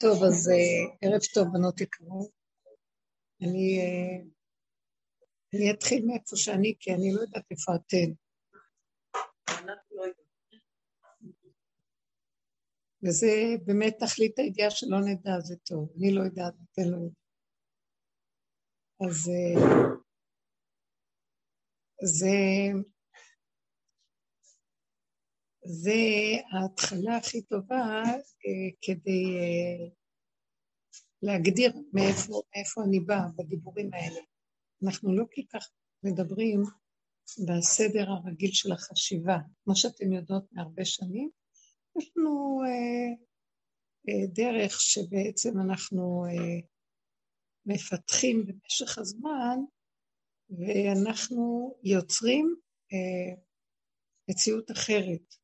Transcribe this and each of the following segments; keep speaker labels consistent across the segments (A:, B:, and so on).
A: טוב, אז uh, ערב טוב, בנות יקרות. אני, uh, אני אתחיל מאיפה שאני, כי אני לא יודעת איפה אתן. וזה באמת תכלית הידיעה שלא נדע, זה טוב. אני לא יודעת, אתן לא יודעת. אז זה זה ההתחלה הכי טובה אה, כדי אה, להגדיר מאיפה, מאיפה אני באה בדיבורים האלה. אנחנו לא כל כך מדברים בסדר הרגיל של החשיבה. כמו שאתם יודעות מהרבה שנים, יש לנו אה, אה, דרך שבעצם אנחנו אה, מפתחים במשך הזמן, ואנחנו יוצרים אה, מציאות אחרת.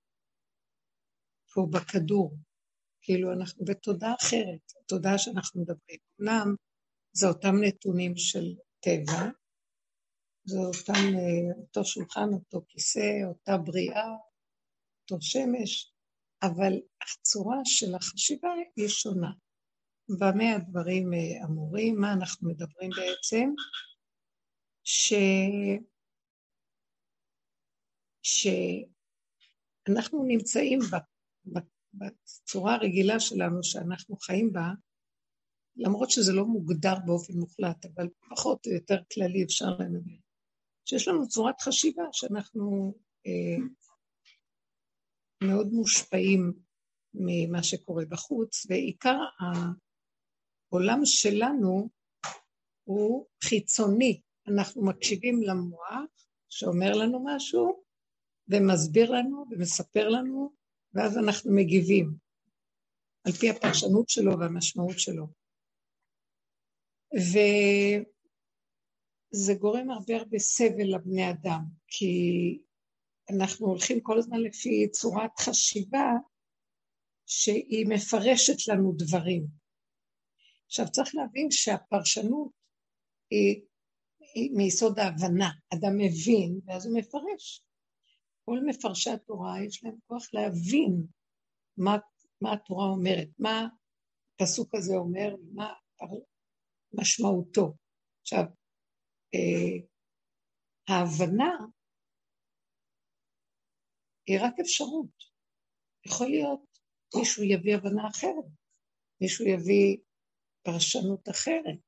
A: פה בכדור. כאילו אנחנו בתודעה אחרת, התודעה שאנחנו מדברים. אמנם זה אותם נתונים של טבע, זה אותם, אה, אותו שולחן, אותו כיסא, אותה בריאה, אותו שמש, אבל הצורה של החשיבה היא שונה. במה הדברים אה, אמורים? מה אנחנו מדברים בעצם? ש... שאנחנו נמצאים בצורה הרגילה שלנו שאנחנו חיים בה, למרות שזה לא מוגדר באופן מוחלט, אבל פחות או יותר כללי אפשר לנהל, שיש לנו צורת חשיבה שאנחנו אה, מאוד מושפעים ממה שקורה בחוץ, ועיקר העולם שלנו הוא חיצוני. אנחנו מקשיבים למוח שאומר לנו משהו, ומסביר לנו ומספר לנו ואז אנחנו מגיבים, על פי הפרשנות שלו והמשמעות שלו. וזה גורם הרבה הרבה סבל לבני אדם, כי אנחנו הולכים כל הזמן לפי צורת חשיבה שהיא מפרשת לנו דברים. עכשיו צריך להבין שהפרשנות היא, היא מיסוד ההבנה, אדם מבין ואז הוא מפרש. כל מפרשי התורה יש להם כוח להבין מה, מה התורה אומרת, מה הפסוק הזה אומר, מה משמעותו. עכשיו, אה, ההבנה היא רק אפשרות. יכול להיות מישהו יביא הבנה אחרת, מישהו יביא פרשנות אחרת.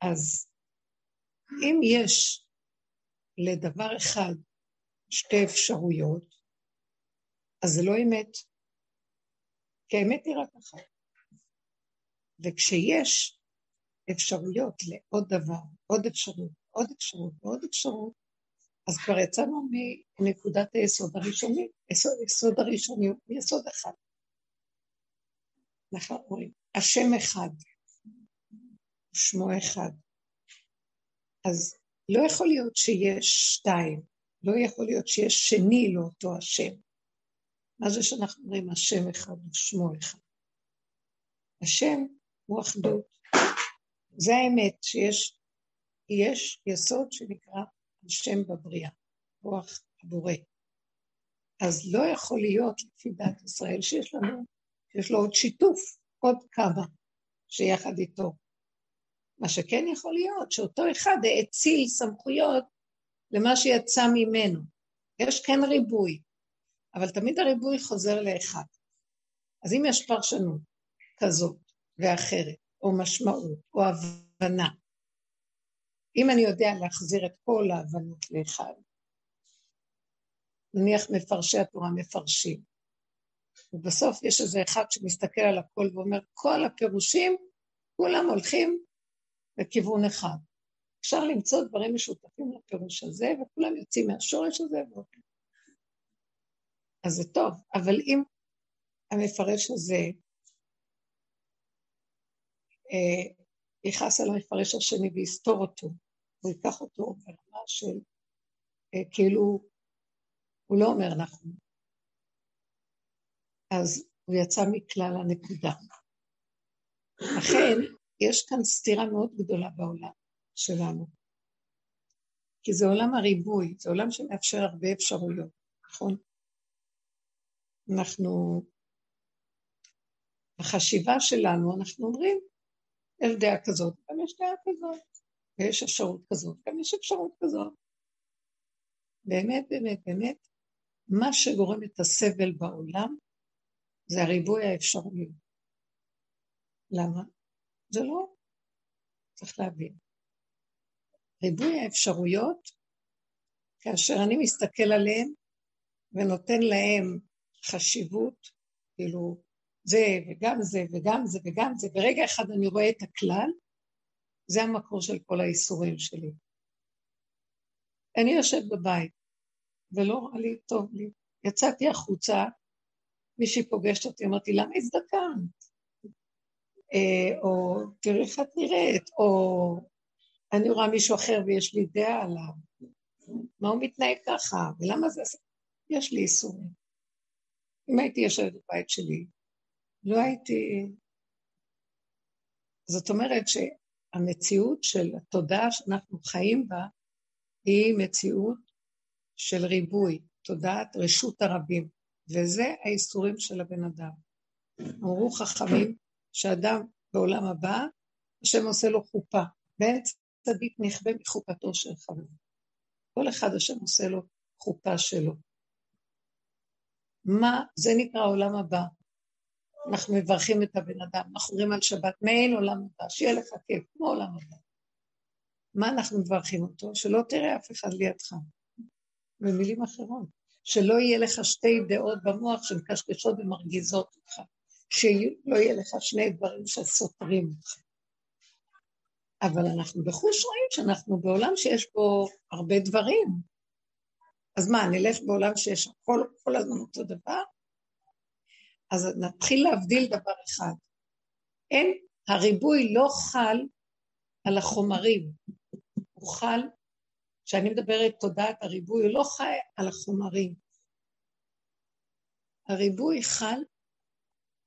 A: אז אם יש לדבר אחד שתי אפשרויות, אז זה לא אמת. כי האמת היא רק אחת. וכשיש אפשרויות לעוד דבר, עוד אפשרות, עוד אפשרות ועוד אפשרות, אז כבר יצאנו מנקודת היסוד הראשוני, יסוד, יסוד הראשוני הוא יסוד אחד. אנחנו אומרים, השם אחד, שמו אחד. אז לא יכול להיות שיש שתיים, לא יכול להיות שיש שני לאותו השם. מה זה שאנחנו אומרים השם אחד ושמו אחד? השם הוא אחדות. זה האמת, שיש יש יסוד שנקרא השם בבריאה, רוח הבורא. אז לא יכול להיות לפי דת ישראל שיש לנו, שיש לו עוד שיתוף, עוד כמה שיחד איתו. מה שכן יכול להיות, שאותו אחד האציל סמכויות למה שיצא ממנו. יש כן ריבוי, אבל תמיד הריבוי חוזר לאחד. אז אם יש פרשנות כזאת ואחרת, או משמעות, או הבנה, אם אני יודע להחזיר את כל ההבנות לאחד, נניח מפרשי התורה מפרשים, ובסוף יש איזה אחד שמסתכל על הכל ואומר, כל הפירושים, כולם הולכים לכיוון אחד. אפשר למצוא דברים משותפים לפירוש הזה, וכולם יוצאים מהשורש הזה ואוקיי. אז זה טוב, אבל אם המפרש הזה אה, יכעס על המפרש השני ויסתור אותו, הוא ייקח אותו ברמה של אה, כאילו הוא לא אומר נכון, אז הוא יצא מכלל הנקודה. לכן, יש כאן סתירה מאוד גדולה בעולם שלנו. כי זה עולם הריבוי, זה עולם שמאפשר הרבה אפשרויות, נכון? אנחנו החשיבה שלנו, אנחנו אומרים, יש דעה כזאת, גם יש דעה כזאת, ויש אפשרות כזאת, גם יש אפשרות כזאת. באמת, באמת, באמת, מה שגורם את הסבל בעולם זה הריבוי האפשרויות. למה? זה לא, צריך להבין. ריבוי האפשרויות, כאשר אני מסתכל עליהם ונותן להם חשיבות, כאילו זה וגם זה וגם זה וגם זה, ברגע אחד אני רואה את הכלל, זה המקור של כל האיסורים שלי. אני יושבת בבית, ולא רע לי, טוב לי. יצאתי החוצה, מישהי פוגשת אותי, אמרתי, למה הזדקנת? אה, או תראי איך את נראית, או אני רואה מישהו אחר ויש לי דעה עליו. מה הוא מתנהג ככה, ולמה זה... יש לי איסורים. אם הייתי יושבת בבית שלי, לא הייתי... זאת אומרת שהמציאות של התודעה שאנחנו חיים בה היא מציאות של ריבוי, תודעת רשות הרבים, וזה האיסורים של הבן אדם. אמרו חכמים שאדם בעולם הבא, השם עושה לו חופה, ואין צדיק נכבה מחופתו של חבר. כל אחד השם עושה לו חופה שלו. מה, זה נקרא עולם הבא. אנחנו מברכים את הבן אדם, אנחנו אומרים על שבת, מעין עולם הבא, שיהיה לך כיף, כמו עולם הבא. מה אנחנו מברכים אותו? שלא תראה אף אחד לידך. במילים אחרות, שלא יהיה לך שתי דעות במוח שמקשקשות ומרגיזות אותך, שלא יהיה לך שני דברים שסותרים אותך. אבל אנחנו בחוש רואים שאנחנו בעולם שיש בו הרבה דברים. אז מה, נלך בעולם שיש כל, כל הזמן אותו דבר? אז נתחיל להבדיל דבר אחד. אין, הריבוי לא חל על החומרים, הוא חל, כשאני מדברת תודעת הריבוי, הוא לא חי על החומרים. הריבוי חל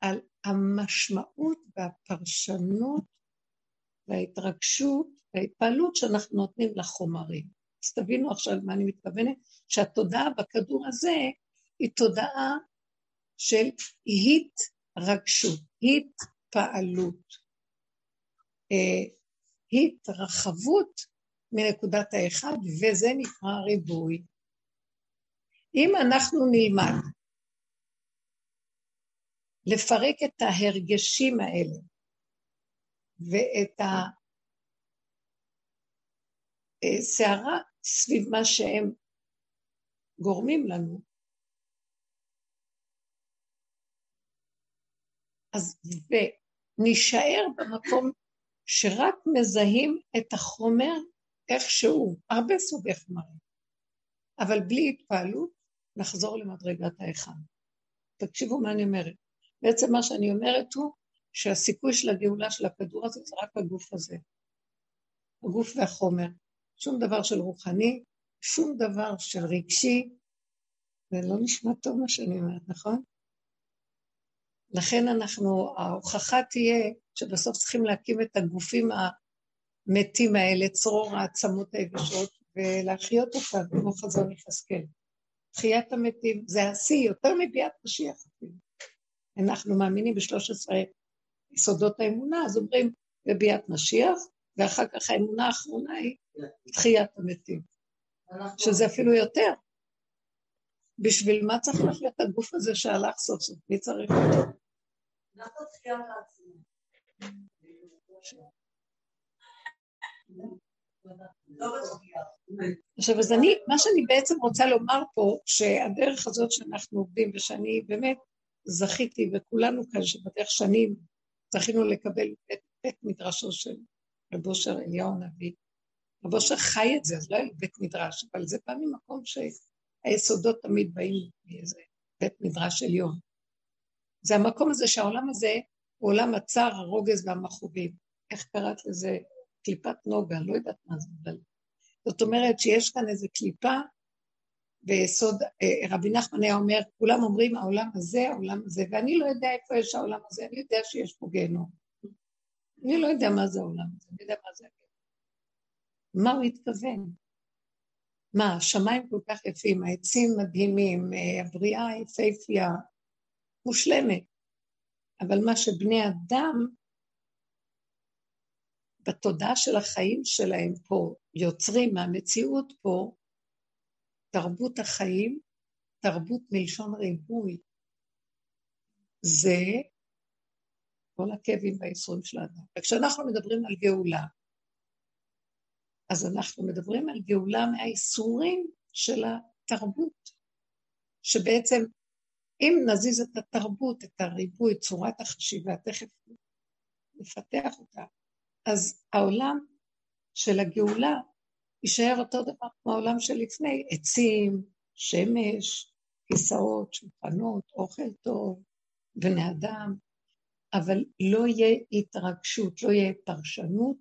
A: על המשמעות והפרשנות וההתרגשות וההתפעלות שאנחנו נותנים לחומרים. אז תבינו עכשיו מה אני מתכוונת, שהתודעה בכדור הזה היא תודעה של התרגשות, התפעלות, אה, התרחבות מנקודת האחד, וזה נקרא ריבוי. אם אנחנו נלמד לפרק את ההרגשים האלה ואת הסערה סביב מה שהם גורמים לנו, אז ונישאר במקום שרק מזהים את החומר איכשהו, הרבה סוגי חומרים, אבל בלי התפעלות, נחזור למדרגת האחד. תקשיבו מה אני אומרת. בעצם מה שאני אומרת הוא שהסיכוי של הגאולה של הכדור הזה זה רק הגוף הזה. הגוף והחומר. שום דבר של רוחני, שום דבר של רגשי, זה לא נשמע טוב מה שאני אומרת, נכון? לכן אנחנו, ההוכחה תהיה שבסוף צריכים להקים את הגופים המתים האלה, צרור העצמות היבשות, ולהחיות אותם, כמו חזון יחזקאל. תחיית המתים, זה השיא, יותר מביאת משיח אפילו. אנחנו מאמינים בשלוש עשרה יסודות האמונה, אז אומרים בביאת משיח, ואחר כך האמונה האחרונה היא תחיית המתים, שזה אפילו יותר. בשביל מה צריך להחליט את הגוף הזה שהלך סוף סוף? מי צריך אותו? עכשיו, אז אני, מה שאני בעצם רוצה לומר פה, שהדרך הזאת שאנחנו עובדים, ושאני באמת זכיתי, וכולנו כאן שבדרך שנים זכינו לקבל את בית מדרשו של רב אושר אליהו הנביא. רב חי את זה, אז לא היה בית מדרש, אבל זה בא ממקום שהיסודות תמיד באים מאיזה בית מדרש עליון. זה המקום הזה שהעולם הזה הוא עולם הצער, הרוגז והמכאובים. איך קראת לזה? קליפת נוגה, לא יודעת מה זה, אבל... זאת אומרת שיש כאן איזו קליפה ביסוד, אה, רבי נחמן היה אומר, כולם אומרים העולם הזה, העולם הזה, ואני לא יודע איפה יש העולם הזה, אני יודע שיש פה גיהנום. אני לא יודע מה זה העולם הזה, אני יודע מה זה הגיהנום. מה הוא התכוון? מה, השמיים כל כך יפים, העצים מדהימים, אה, הבריאה יפהפייה, מושלמת. אבל מה שבני אדם, בתודעה של החיים שלהם פה, יוצרים מהמציאות פה, תרבות החיים, תרבות מלשון ריבוי, זה כל הכאבים והייסורים של האדם. וכשאנחנו מדברים על גאולה, אז אנחנו מדברים על גאולה מהייסורים של התרבות, שבעצם אם נזיז את התרבות, את הריבוי, צורת החשיבה, תכף נפתח אותה, אז העולם של הגאולה יישאר אותו דבר כמו העולם שלפני, עצים, שמש, כיסאות, שולחנות, אוכל טוב, בני אדם, אבל לא יהיה התרגשות, לא יהיה פרשנות,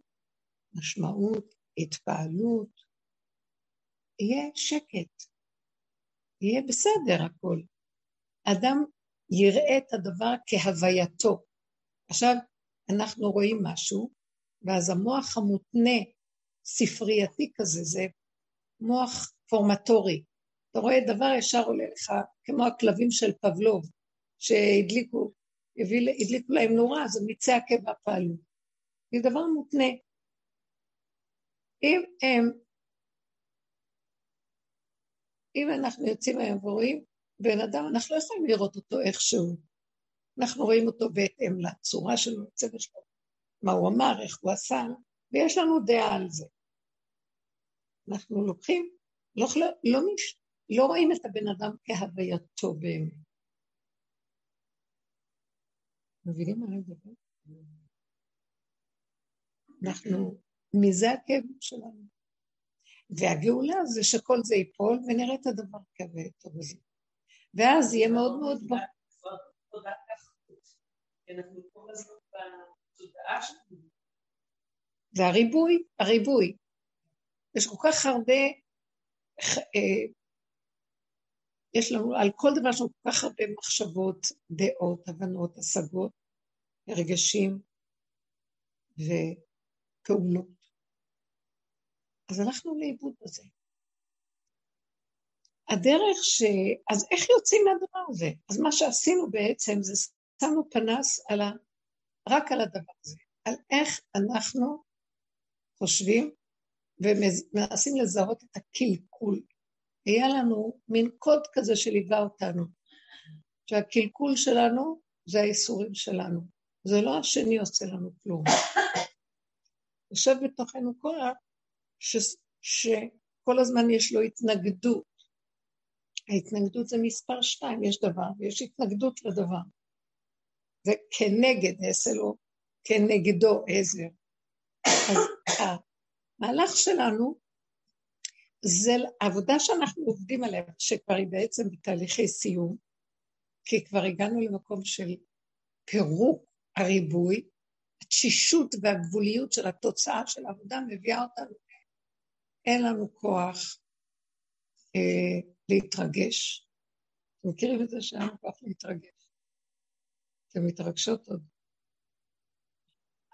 A: משמעות, התפעלות, יהיה שקט, יהיה בסדר הכל. אדם יראה את הדבר כהווייתו. עכשיו, אנחנו רואים משהו, ואז המוח המותנה, ספרייתי כזה, זה מוח פורמטורי. אתה רואה דבר ישר עולה לך, כמו הכלבים של פבלוב, שהדליקו, הדליקו להם נורה, אז מיצי הקבע פעלו. זה דבר מותנה. אם הם, אם אנחנו יוצאים היום ורואים בן אדם, אנחנו לא יכולים לראות אותו איכשהו. אנחנו רואים אותו בהתאם לצורה שלו, לצבע שלו, מה הוא אמר, איך הוא עשה, ויש לנו דעה על זה. אנחנו לוקחים, לא, לא, לא, לא רואים את הבן אדם כהווייתו באמת. מבינים מה אני מדבר? אנחנו, מזה הכאב שלנו. והגאולה זה שכל זה ייפול ונראה את הדבר כהווייתו בזה. ואז יהיה מאוד מאוד ברור. זה הריבוי, הריבוי. יש כל כך הרבה, אה, יש לנו, על כל דבר לנו כל כך הרבה מחשבות, דעות, הבנות, השגות, רגשים ופעולות. אז הלכנו לאיבוד בזה. הדרך ש... אז איך יוצאים מהדבר הזה? אז מה שעשינו בעצם זה שמנו פנס על ה... רק על הדבר הזה, על איך אנחנו חושבים ומנסים לזהות את הקלקול. היה לנו מין קוד כזה שליווה אותנו, שהקלקול שלנו זה האיסורים שלנו, זה לא השני עושה לנו כלום. יושב בתוכנו כוח ש... שכל הזמן יש לו התנגדות. ההתנגדות זה מספר שתיים, יש דבר ויש התנגדות לדבר. זה כנגד אעשה לו, כנגדו עזר. אז המהלך שלנו זה העבודה שאנחנו עובדים עליה, שכבר היא בעצם בתהליכי סיום, כי כבר הגענו למקום של פירוק הריבוי, התשישות והגבוליות של התוצאה של העבודה מביאה אותנו, אין לנו כוח אה, להתרגש. אתם מכירים את זה שאין לנו כוח להתרגש? אתם מתרגשות עוד.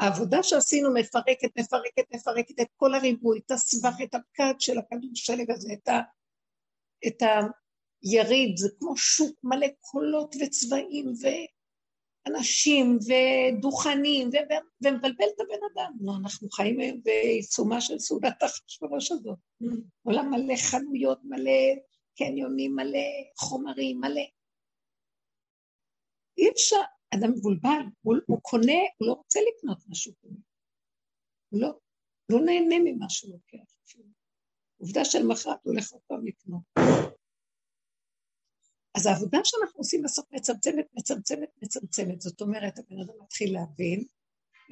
A: העבודה שעשינו מפרקת, מפרקת, מפרקת את כל הריבוי, את הסבך, את הפקד של הכדור שלג הזה, את, ה, את היריד, זה כמו שוק מלא קולות וצבעים ואנשים ודוכנים, ו... ומבלבל את הבן אדם. לא, אנחנו חיים היום בעיצומה של סעודת החשברוש הזאת. עולם מלא חנויות, מלא קניונים, מלא חומרים, מלא. אי אפשר, אדם מבולבל, הוא, הוא קונה, הוא לא רוצה לקנות משהו כזה. הוא לא, לא נהנה ממה שהוא לוקח. עובדה של מחרת הוא הולך עוד פעם לקנות. אז העבודה שאנחנו עושים בסוף מצמצמת, מצמצמת, מצמצמת. זאת אומרת, הבן אדם מתחיל להבין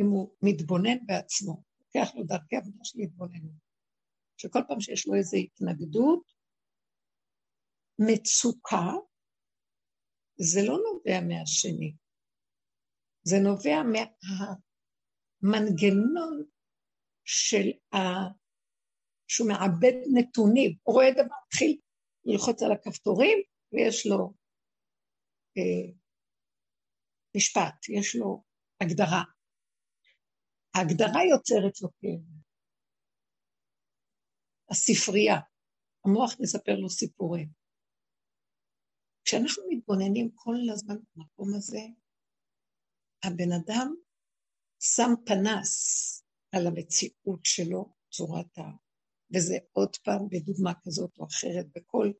A: אם הוא מתבונן בעצמו, לוקח לו דרכי עבודה של התבוננות. שכל פעם שיש לו איזו התנגדות, מצוקה, זה לא נובע מהשני, זה נובע מהמנגנון של ה... שהוא מעבד נתונים, הוא רואה דבר, מתחיל ללחוץ על הכפתורים ויש לו אה, משפט, יש לו הגדרה. ההגדרה יוצרת לו כאב. הספרייה, המוח מספר לו סיפורים. כשאנחנו מתבוננים כל הזמן במקום הזה, הבן אדם שם פנס על המציאות שלו, צורת ה... וזה עוד פעם בדוגמה כזאת או אחרת, בכל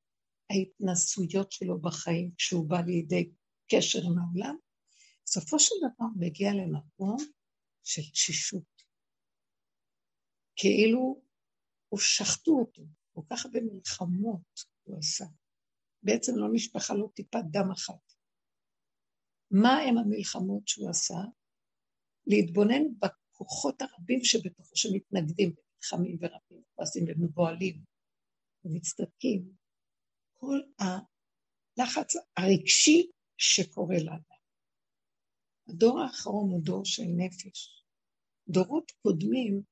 A: ההתנסויות שלו בחיים, כשהוא בא לידי קשר עם העולם, בסופו של דבר מגיע למקום של תשישות. כאילו הוא שחטו אותו, כל כך הרבה מלחמות הוא עשה. בעצם לא נשפכה לו טיפת דם אחת. מה הם המלחמות שהוא עשה? להתבונן בכוחות הרבים שבתוכו שמתנגדים ונלחמים ורבים וכועסים ומבוהלים ומצטדקים. כל הלחץ הרגשי שקורה לנו. הדור האחרון הוא דור של נפש. דורות קודמים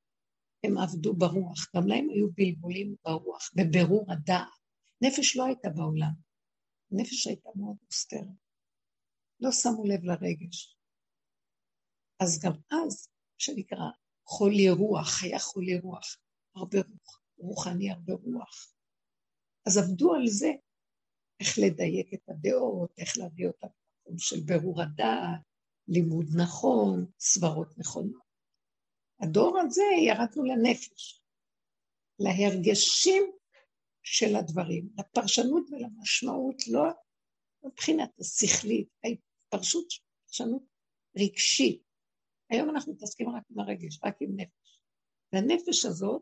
A: הם עבדו ברוח, גם להם היו בלבולים ברוח, בבירור הדעת. נפש לא הייתה בעולם, נפש הייתה מאוד מוסתרת. לא שמו לב לרגש. אז גם אז, שנקרא חולי רוח, היה חולי רוח, הרבה רוח, רוחני הרבה רוח. אז עבדו על זה, איך לדייק את הדעות, איך להביא אותם למקום של בירור הדעת, לימוד נכון, סברות נכונות. הדור הזה ירדנו לנפש, להרגשים של הדברים, לפרשנות ולמשמעות, לא מבחינת השכלית, ההתפרשות, פרשנות רגשית. היום אנחנו מתעסקים רק עם הרגש, רק עם נפש. והנפש הזאת,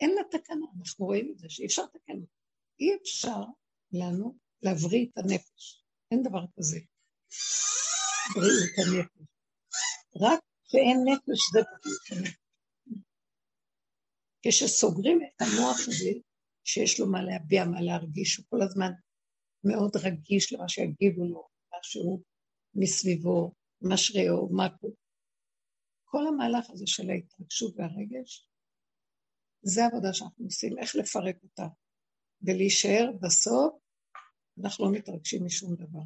A: אין לה תקנה, אנחנו רואים את זה, שאי אפשר לתקן אותה. אי אפשר לנו להבריא את הנפש. אין דבר כזה. בריאות הנפש. רק שאין נפש זה בריאות הנפש. כשסוגרים את המוח הזה, שיש לו מה להביע, מה להרגיש, הוא כל הזמן מאוד רגיש למה שיגידו לו, משהו מסביבו, משריעו, מקו. כל המהלך הזה של ההתרגשות והרגש, זה העבודה שאנחנו עושים, איך לפרק אותה, ולהישאר בסוף, אנחנו לא מתרגשים משום דבר.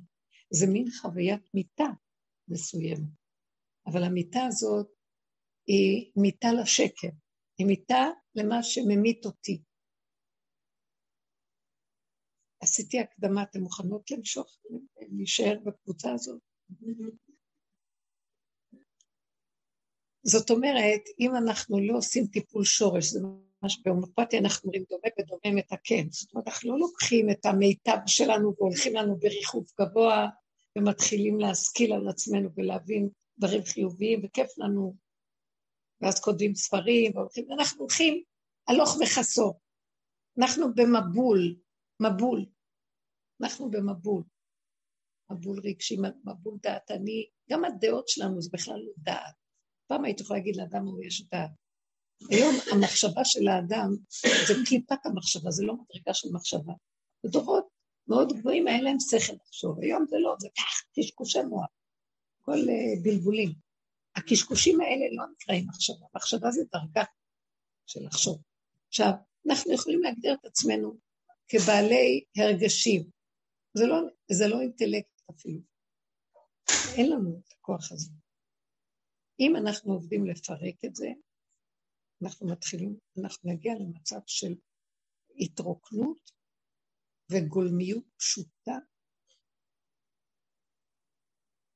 A: זה מין חוויית מיטה מסוימת, אבל המיטה הזאת היא מיטה לשקר, היא מיטה למה שממית אותי. עשיתי הקדמה, אתן מוכנות למשוך, להישאר בקבוצה הזאת? זאת אומרת, אם אנחנו לא עושים טיפול שורש, זה ממש בהומופתיה אנחנו אומרים דומה ודומה מתקן. זאת אומרת, אנחנו לא לוקחים את המיטב שלנו והולכים לנו בריחוף גבוה ומתחילים להשכיל על עצמנו ולהבין דברים חיוביים וכיף לנו, ואז כותבים ספרים והולכים, אנחנו הולכים הלוך וחסור. אנחנו במבול, מבול. אנחנו במבול. מבול רגשי, מבול דעת. אני, גם הדעות שלנו זה בכלל לא דעת. פעם הייתי יכולה להגיד לאדם הוא יש דעת. היום המחשבה של האדם זה קליפת המחשבה, זה לא מדרגה של מחשבה. בדורות מאוד גבוהים היה להם שכל לחשוב, היום זה לא, זה קשקושי מוח, כל uh, בלבולים. הקשקושים האלה לא נקראים מחשבה, מחשבה זה דרגה של לחשוב. עכשיו, אנחנו יכולים להגדיר את עצמנו כבעלי הרגשים. זה לא, זה לא אינטלקט אפילו. אין לנו את הכוח הזה. אם אנחנו עובדים לפרק את זה, אנחנו מתחילים, אנחנו נגיע למצב של התרוקנות וגולמיות פשוטה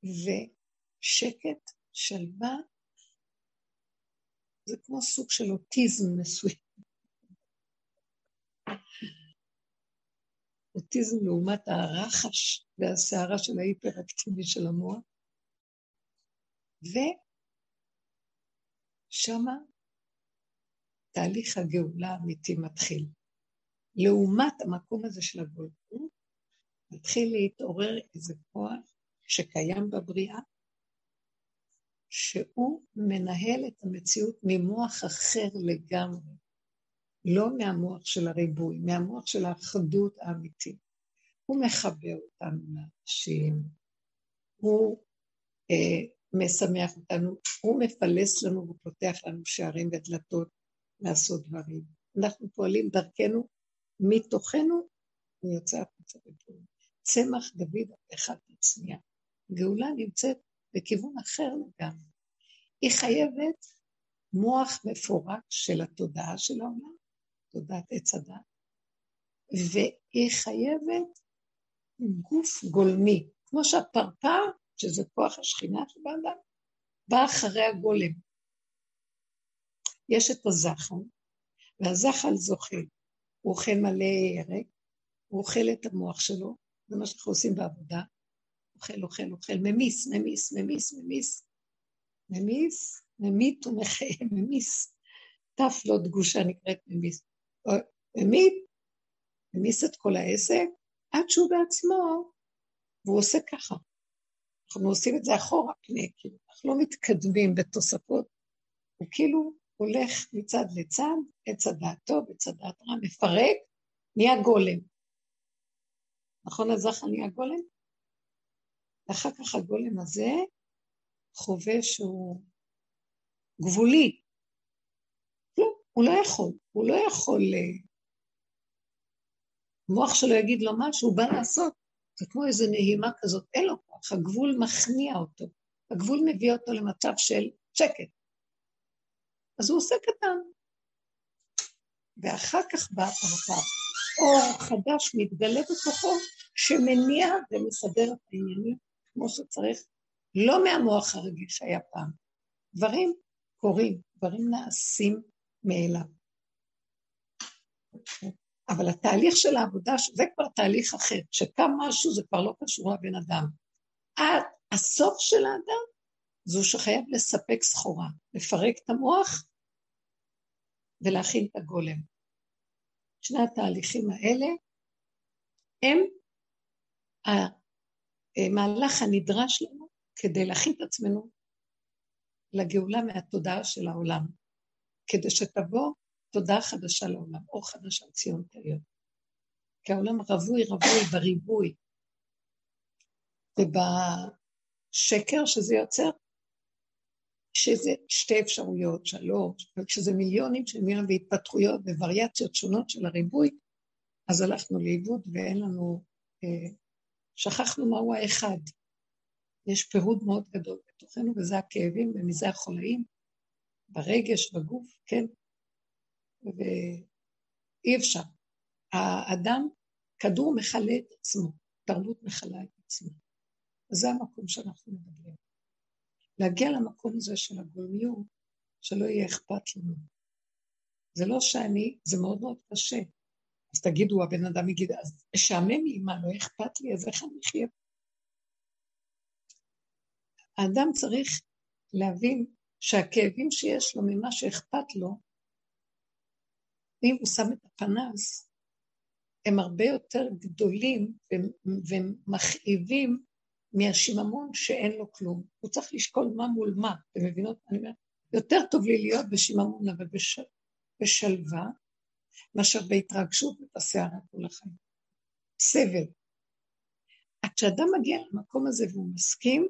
A: ושקט, שלווה, זה כמו סוג של אוטיזם מסוים. אוטיזם לעומת הרחש והסערה של ההיפראקטיבי של המוח. ושמה תהליך הגאולה האמיתי מתחיל. לעומת המקום הזה של הגולגות, מתחיל להתעורר איזה כוח שקיים בבריאה, שהוא מנהל את המציאות ממוח אחר לגמרי. לא מהמוח של הריבוי, מהמוח של האחדות האמיתית. הוא מחבר אותנו לאנשים, הוא אה, משמח אותנו, הוא מפלס לנו ופותח לנו שערים ודלתות לעשות דברים. אנחנו פועלים דרכנו, מתוכנו הוא יוצא החוצה בפועל. צמח דוד אחד מצניע. גאולה נמצאת בכיוון אחר לגמרי. היא חייבת מוח מפורק של התודעה של העולם, תודעת עץ הדת, והיא חייבת גוף גולמי, כמו שהפרפר שזה כוח השכינה שבאדם, בא אחרי הגולם. יש את הזחל, והזחל זוכה. הוא אוכל מלא ירק, הוא אוכל את המוח שלו, זה מה שאנחנו עושים בעבודה. אוכל, אוכל, אוכל, ממיס, ממיס, ממיס, ממיס, ממיס, ממית ומחיה, ממיס. תף לא דגושה נקראת ממיס. ממית, ממיס את כל העסק, עד שהוא בעצמו, והוא עושה ככה. אנחנו עושים את זה אחורה פני, כאילו, אנחנו לא מתקדמים בתוספות, הוא כאילו הולך מצד לצד, עץ הדעת טוב, עץ הדעת רע, מפרק, נהיה גולם. נכון הזכר נהיה גולם? ואחר כך הגולם הזה חווה שהוא גבולי. הוא לא יכול, הוא לא יכול... אה, המוח שלו יגיד לו משהו, הוא בא לעשות. זה כמו איזו נהימה כזאת, אין לו כוח, הגבול מכניע אותו. הגבול מביא אותו למצב של שקט. אז הוא עושה קטן. ואחר כך בא המצב, אור חדש מתגלה בתוכו, שמניע ומסדר את העניינים כמו שצריך, לא מהמוח הרגיל שהיה פעם. דברים קורים, דברים נעשים מאליו. אבל התהליך של העבודה, זה כבר תהליך אחר, שקם משהו זה כבר לא קשור לבן אדם. עד הסוף של האדם זו שחייב לספק סחורה, לפרק את המוח ולהכין את הגולם. שני התהליכים האלה הם המהלך הנדרש לנו כדי להכין את עצמנו לגאולה מהתודעה של העולם, כדי שתבוא תודעה חדשה לעולם, אור חדש על ציון תאיר. כי העולם רווי רווי בריבוי, ובשקר שזה יוצר, שזה שתי אפשרויות, שלוש, וכשזה מיליונים של מיליונים והתפתחויות ווריאציות שונות של הריבוי, אז הלכנו לאיבוד ואין לנו, אה, שכחנו מהו האחד. יש פירוד מאוד גדול בתוכנו, וזה הכאבים ומזה החולאים, ברגש, בגוף, כן? ואי אפשר. האדם, כדור מכלה את עצמו, תרבות מכלה את עצמו. זה המקום שאנחנו מדברים. להגיע למקום הזה של הגולמיות, שלא יהיה אכפת לנו. זה לא שאני, זה מאוד מאוד קשה. אז תגידו, הבן אדם יגיד, אז משעמם לי, מה, לא אכפת לי, אז איך אני אחיה? האדם צריך להבין שהכאבים שיש לו ממה שאכפת לו, אם הוא שם את הפנס, הם הרבה יותר גדולים ומכאיבים מהשיממון שאין לו כלום. הוא צריך לשקול מה מול מה, אתם מבינות? אני אומרת, יותר טוב לי להיות בשיממון, אבל בשל, בשלווה, מאשר בהתרגשות ובסערה כל החיים. סבל. עד כשאדם מגיע למקום הזה והוא מסכים,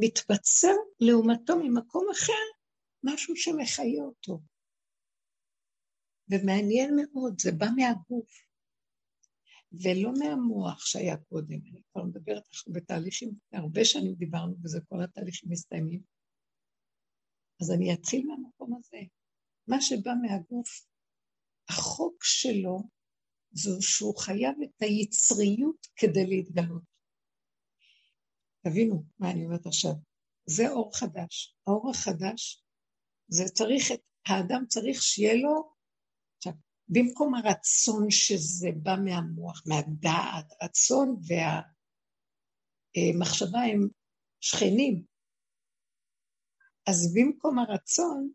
A: מתבצר לעומתו ממקום אחר משהו שמחיה אותו. ומעניין מאוד, זה בא מהגוף, ולא מהמוח שהיה קודם. אני כבר מדברת עכשיו בתהליכים, הרבה שנים דיברנו בזה, כל התהליכים מסתיימים. אז אני אתחיל מהמקום הזה. מה שבא מהגוף, החוק שלו זו שהוא חייב את היצריות כדי להתגלות. תבינו מה אני אומרת עכשיו. זה אור חדש. האור החדש, זה צריך, את, האדם צריך שיהיה לו במקום הרצון שזה בא מהמוח, מהדעת, רצון והמחשבה הם שכנים. אז במקום הרצון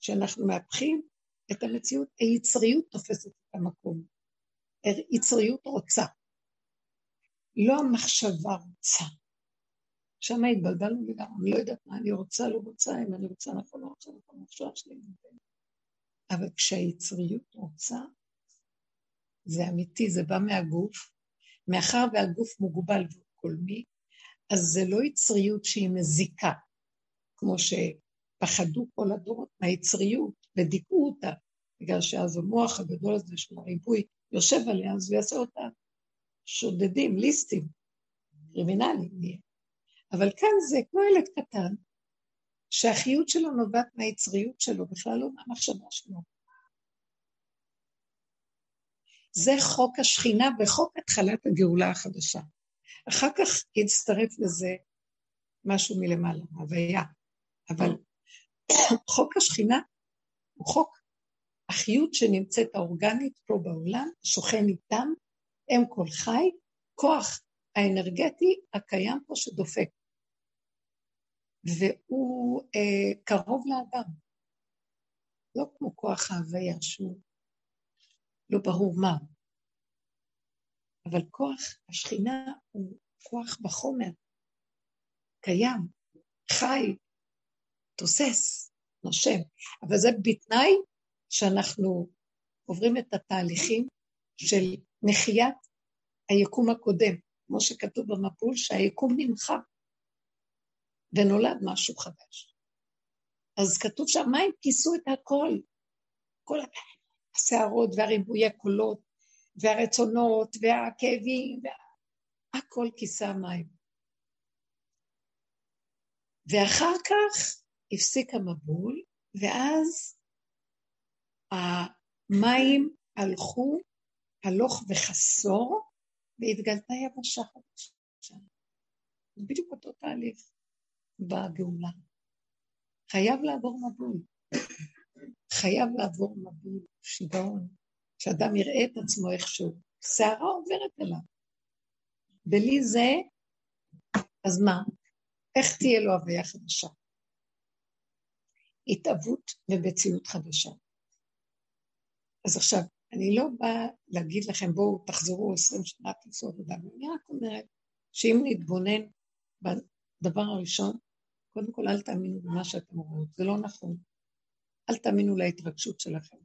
A: שאנחנו מהפכים את המציאות, היצריות תופסת את המקום. יצריות רוצה. לא המחשבה רוצה. שם התבלבלנו לגמרי, אני לא יודעת מה אני רוצה, לא רוצה, אם אני רוצה נכון, לא רוצה נכון, המחשבה שלי. אבל כשהיצריות רוצה, זה אמיתי, זה בא מהגוף. מאחר והגוף מוגבל וקולמי, אז זה לא יצריות שהיא מזיקה, כמו שפחדו כל הדורות מהיצריות ודיכאו אותה, בגלל שאז המוח הגדול הזה של הריבוי יושב עליה, אז הוא יעשה אותה שודדים, ליסטים, קרימינלים. אבל כאן זה כמו ילד קטן, שהחיות שלו נובעת מהיצריות שלו, בכלל לא מהמחשבה שלו. זה חוק השכינה וחוק התחלת הגאולה החדשה. אחר כך הצטרף לזה משהו מלמעלה, הוויה. אבל חוק השכינה הוא חוק החיות שנמצאת האורגנית פה בעולם, שוכן איתם, אם כל חי, כוח האנרגטי הקיים פה שדופק. והוא אה, קרוב לאדם. לא כמו כוח ההוויה שהוא לא ברור מה. אבל כוח השכינה הוא כוח בחומר, קיים, חי, תוסס, נושם. אבל זה בתנאי שאנחנו עוברים את התהליכים של מחיית היקום הקודם, כמו שכתוב במפול, שהיקום נמחה ונולד משהו חדש. אז כתוב שהמים כיסו את הכל, כל הסערות והריבויי קולות והרצונות והכאבים, וה... הכל כיסה המים. ואחר כך הפסיק המבול, ואז המים הלכו הלוך וחסור, והתגלתה יבשה חדשה. בדיוק אותו תהליך בגאולה. חייב לעבור מבול. חייב לעבור מבול, שיגעון, שאדם יראה את עצמו איכשהו. שערה עוברת אליו. בלי זה, אז מה? איך תהיה לו הוויה חדשה? התאבות ומציאות חדשה. אז עכשיו, אני לא באה להגיד לכם, בואו תחזרו עשרים שנה, תעשו עבודה, אני רק אומרת שאם נתבונן בדבר הראשון, קודם כל אל תאמינו במה שאתם רואים, זה לא נכון. אל תאמינו להתרגשות שלכם.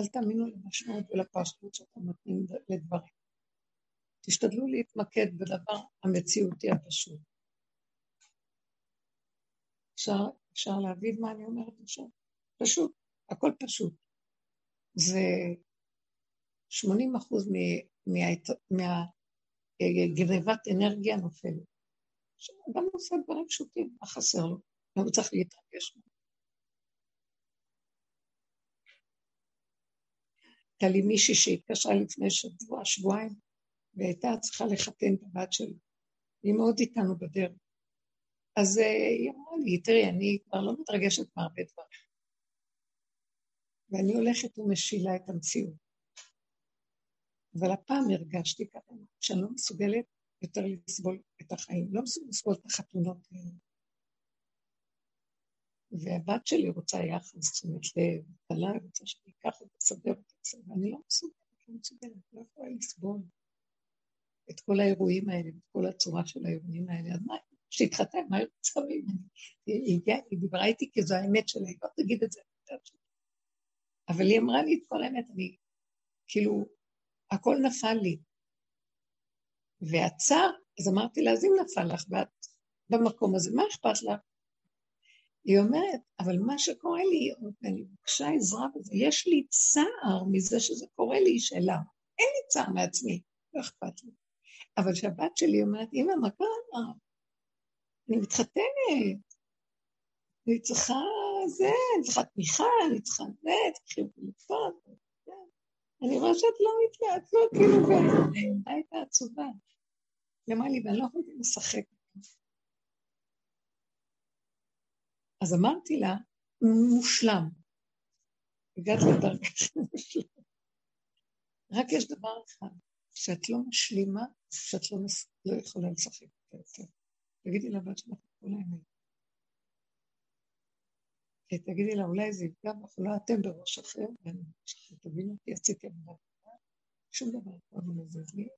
A: אל תאמינו למשמעות ולפרשנות שאתם נותנים לדברים. תשתדלו להתמקד בדבר המציאותי הפשוט. אפשר, אפשר להבין מה אני אומרת עכשיו? פשוט, הכל פשוט. זה 80 אחוז מהגנבת אנרגיה נופלת. אדם עושה דברים פשוטים, מה חסר לו? הוא צריך להתרגש. הייתה לי מישהי שהתקשרה לפני שבוע, שבועיים, והייתה צריכה לחתן את הבת שלי. היא מאוד איתנו בדרך. אז אה, היא אמרה לי, תראי, אני כבר לא מתרגשת מהרבה דברים. ואני הולכת ומשילה את המציאות. אבל הפעם הרגשתי ככה, שאני לא מסוגלת יותר לסבול את החיים, לא מסוגלת לסבול את החתונות האלה. והבת שלי רוצה יחס, תשומת לב, קלה, רוצה שאני אקח את אסדר את זה, ואני לא מסוגלת, לא מסוגלת, לא יכולה לסבול את כל האירועים האלה, את כל הצורה של האירועים האלה. אז מה, שהתחתן, מה היא רוצה ממני? היא דיברה איתי כי זו האמת שלה, היא לא תגיד את זה. אבל היא אמרה לי את כל האמת, אני, כאילו, הכל נפל לי. ועצר, אז אמרתי לה, אז אם נפל לך ואת במקום הזה, מה אכפת לך? היא אומרת, אבל מה שקורה לי, אני מבקשה עזרה בזה, יש לי צער מזה שזה קורה לי, שאלה. אין לי צער מעצמי, לא אכפת לי. אבל כשהבת שלי אומרת, אמא, מה קרה? אני מתחתנת, אני צריכה זה, אני צריכה תמיכה, אני צריכה זה, תקחי טלפון. אני רואה שאת לא מתלהבת, לא כאילו, הייתה עצובה. היא אמרה לי, ואני לא יכולתי לשחק. אז אמרתי לה, מושלם. הגעת לדרגה של מושלם. רק יש דבר אחד, שאת לא משלימה, שאת לא, מס... לא יכולה לשחק יותר. תגידי לבת שלך כל האמת. תגידי לה, אולי זה יפגע בך, לא אתם בראש אחר, ואני תבינו אותי, עשיתי עבודה. שום דבר לא מזיז לי.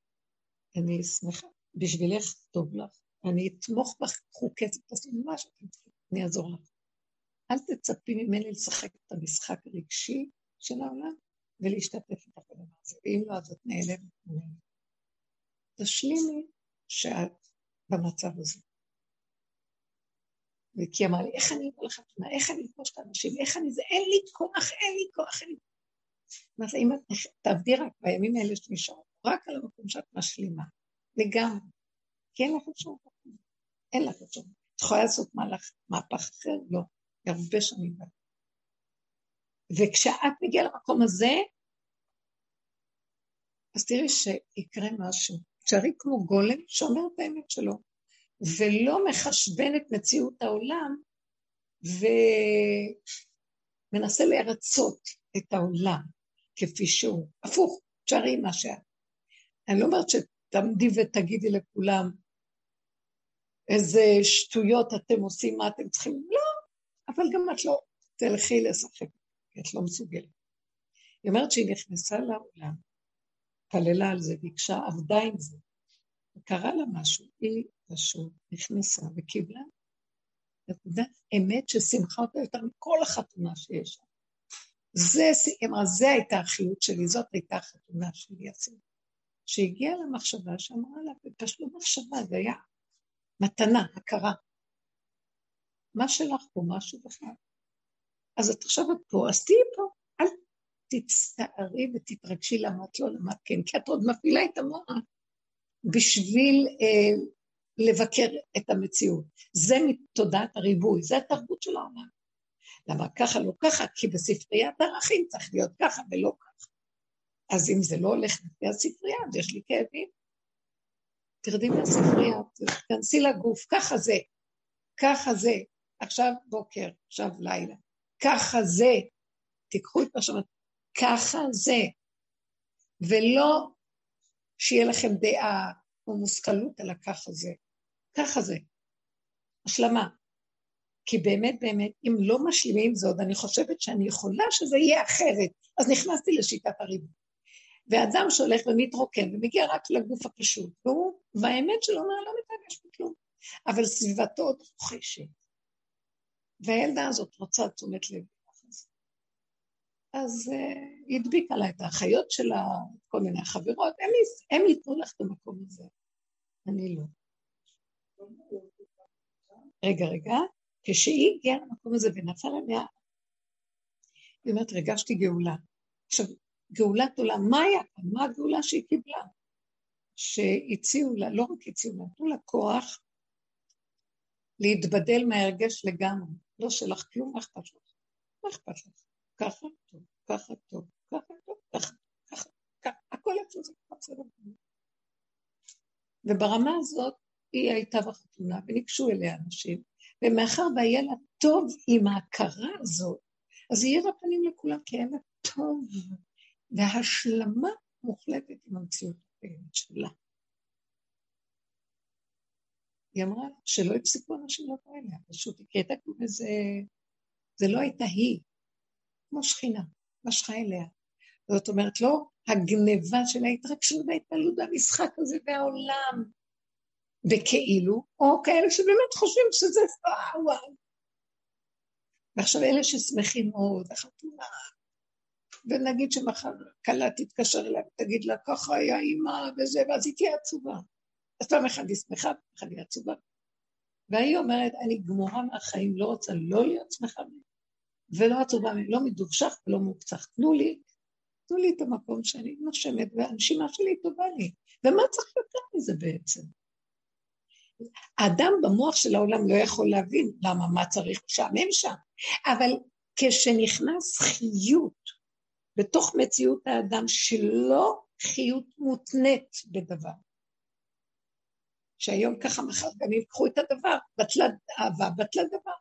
A: אני שמחה, בשבילך טוב לך, אני אתמוך בך חוקצת, תעשי מה שאתם צריכים, אני אעזור לך. אל תצפי ממני לשחק את המשחק הרגשי של העולם ולהשתתף איתך בדבר הזה, ואם לא, אז את נעלמת ממני. תשלימי שאת במצב הזה. וכי אמר לי, איך אני אבוא לחתונה, איך אני אפגוש את האנשים, איך אני זה, אין לי כוח, אין לי כוח, אין לי כוח. אמרת לה, אם את תעבדי רק בימים האלה שנשארו, רק על המקום שאת משלימה, לגמרי. כי אין לך אפשרות, אין לך אפשרות. את יכולה לעשות מהלך, מהפך אחר? לא. הרבה שנים. וכשאת מגיעה למקום הזה, אז תראי שיקרה משהו. תשארי כמו גולם שאומר את האמת שלו. ולא מחשבן את מציאות העולם ומנסה לרצות את העולם כפי שהוא. הפוך, תשארי מה שאת. אני לא אומרת שתעמדי ותגידי לכולם איזה שטויות אתם עושים, מה אתם צריכים, לא, אבל גם את לא תלכי לשחק, כי את לא מסוגלת. היא אומרת שהיא נכנסה לעולם, כללה על זה, ביקשה, עבדה עם זה, וקרה לה משהו, היא פשוט נכנסה וקיבלה נקודת אמת ששימחה אותה יותר מכל החתונה שיש שם. זה, זה הייתה החיות שלי, זאת הייתה החתונה שלי, עשיתי. שהגיעה למחשבה שאמרה לה, פשוט מחשבה, זה היה מתנה, הכרה. מה שלך פה, משהו בכלל. אז את עכשיו את פה, אז תהיי פה, אל תצטערי ותתרגשי למה את לא למדת כן, כי את עוד מפעילה את המוח בשביל אה, לבקר את המציאות. זה מתודעת הריבוי, זה התרבות של העולם. למה ככה לא ככה? כי בספריית הערכים צריך להיות ככה ולא ככה. אז אם זה לא הולך לפי הספרייה, אז יש לי כאבים. תרדי מהספרייה, תכנסי לגוף, ככה זה, ככה זה. עכשיו בוקר, עכשיו לילה, ככה זה. תיקחו את מה שאומרת, ככה זה. ולא שיהיה לכם דעה או מושכלות על הככה זה. ככה זה. השלמה. כי באמת באמת, אם לא משלימים עוד, אני חושבת שאני יכולה שזה יהיה אחרת. אז נכנסתי לשיטת הריבוי. ואדם שהולך ומתרוקן ומגיע רק לגוף הפשוט, והוא, והאמת שלו אומר, לא מתרגש בכלום. אבל סביבתו עוד רוכשת. והילדה הזאת רוצה תשומת לב. אז uh, היא הדביקה לה את האחיות שלה, כל מיני חברות, הם, הם ייתנו לך את המקום הזה. אני לא. רגע, רגע, כשהיא הגיעה למקום הזה ונפל עליה, היא אומרת, רגשתי גאולה. עכשיו, גאולת עולם, מה היה כאן? מה הגאולה שהיא קיבלה? שהציעו לה, לא רק הציעו לה, נתנו לה כוח להתבדל מההרגש לגמרי. לא שלך כלום, מה אכפת לך? מה אכפת לך? ככה טוב, ככה טוב, ככה טוב, ככה, ככה, ככה, הכל איפה זה בסדר. וברמה הזאת היא הייתה בחתונה, וניגשו אליה אנשים, ומאחר והיה לה טוב עם ההכרה הזאת, אז היא האירה פנים לכולם, כי היה לה טוב, והשלמה מוחלטת עם המציאות הקיימת שלה. היא אמרה שלא הפסיקו אנשים לבוא אליה, פשוט, כי הייתה כמו איזה... זה לא הייתה היא, כמו שכינה, משכה אליה. זאת אומרת, לא הגניבה של ההתרגשות וההתפעלות והמשחק הזה והעולם, בכאילו, או כאלה שבאמת חושבים שזה וואו וואו. ועכשיו אלה ששמחים מאוד, החתונה, ונגיד שמחר כלה תתקשר אליה ותגיד לה, ככה היה אימא וזה, ואז היא תהיה עצובה. אז פעם אחת היא שמחה, פעם אחת היא עצובה. והיא אומרת, אני גמורה מהחיים, לא רוצה לא להיות שמחה ולא עצובה, לא מדובשך ולא מוקצח. תנו לי, תנו לי את המקום שאני נושמת, והנשימה שלי טובה לי. ומה צריך יותר מזה בעצם? האדם במוח של העולם לא יכול להבין למה, מה צריך לשעמם שם, אבל כשנכנס חיות בתוך מציאות האדם שלא חיות מותנית בדבר, שהיום ככה מחר גם ייקחו את הדבר, בטלה אהבה, בטלה דבר.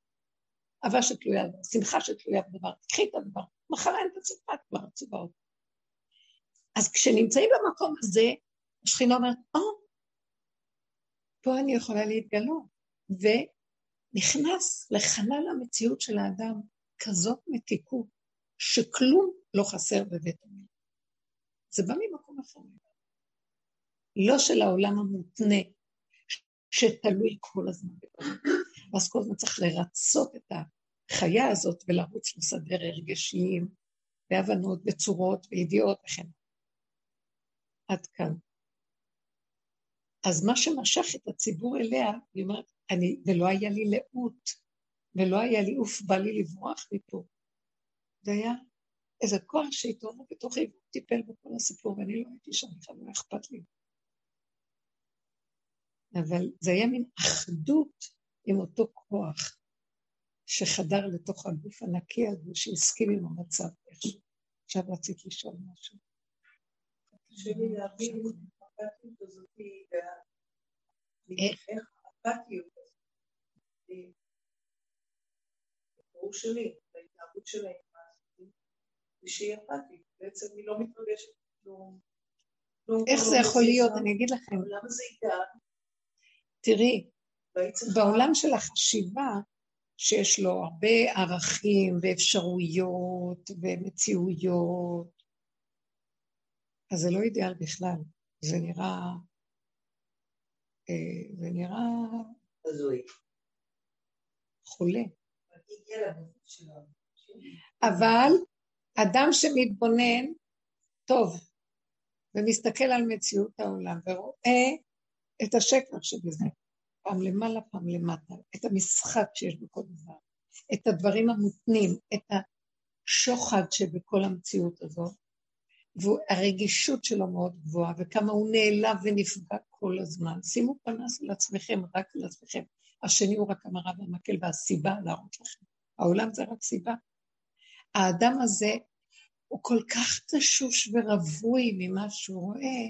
A: אהבה שתלויה, שמחה שתלויה בדבר, תקחי את הדבר, מחר אין את השמחה כבר עצובה אותה. אז כשנמצאים במקום הזה, השכינה אומרת, או, oh, פה אני יכולה להתגלות. ונכנס לחלל המציאות של האדם כזאת מתיקות, שכלום לא חסר בבית המלך. זה בא ממקום אחר. לא של העולם המותנה, שתלוי כל הזמן. ואז כל הזמן צריך לרצות את החיה הזאת ולרוץ לסדר הרגשיים, והבנות, וצורות, וידיעות וכן. עד כאן. אז מה שמשך את הציבור אליה, היא אומרת, אני, ולא היה לי לאות, ולא היה לי עוף, בא לי לברוח מפה. זה היה איזה כוח שהתעורר בתוכי, והוא טיפל בכל הסיפור, ואני לא הייתי שם בכלל, לא אכפת לי. אבל זה היה מין אחדות עם אותו כוח שחדר לתוך הגוף הנקי הזה, שהסכים עם המצב איכשהו. עכשיו רצית לשאול משהו. קשה להבין הפרקטית הזאת, איך
B: האכפתיות ברור שלי, ההתנהגות שלהם, ושהיא אכפתית, בעצם היא לא מתרגשת כלום.
A: איך זה יכול להיות? אני אגיד לכם.
B: עידן?
A: תראי, בעולם של החשיבה, שיש לו הרבה ערכים ואפשרויות ומציאויות, אז זה לא אידיאל בכלל. זה נראה... אה, זה נראה... הזוי. חולה. אבל אדם שמתבונן טוב ומסתכל על מציאות העולם ורואה את השקר שבזה, פעם למעלה, פעם למטה, את המשחק שיש בכל דבר, את הדברים המותנים, את השוחד שבכל המציאות הזאת, והרגישות שלו מאוד גבוהה, וכמה הוא נעלב ונפגע כל הזמן. שימו פנס על עצמכם, רק על עצמכם. השני הוא רק המראה והמקל והסיבה להראות לכם. העולם זה רק סיבה. האדם הזה הוא כל כך תשוש ורווי ממה שהוא רואה,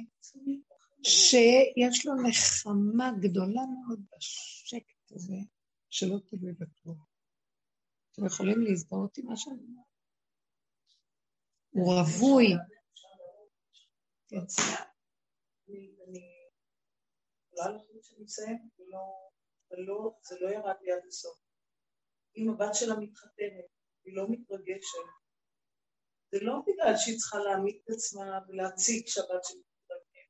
A: שיש לו נחמה גדולה מאוד בשקט הזה, שלא תלוי בכלום. אתם יכולים להזדהות עם מה שאני אומרת? הוא רווי. כן.
B: לחשוב שאני אסיים, זה לא ירד לי עד הסוף. אם הבת שלה מתחתנת, היא לא מתרגשת, זה לא בגלל שהיא צריכה להעמיד את עצמה ולהציג שהבת שלי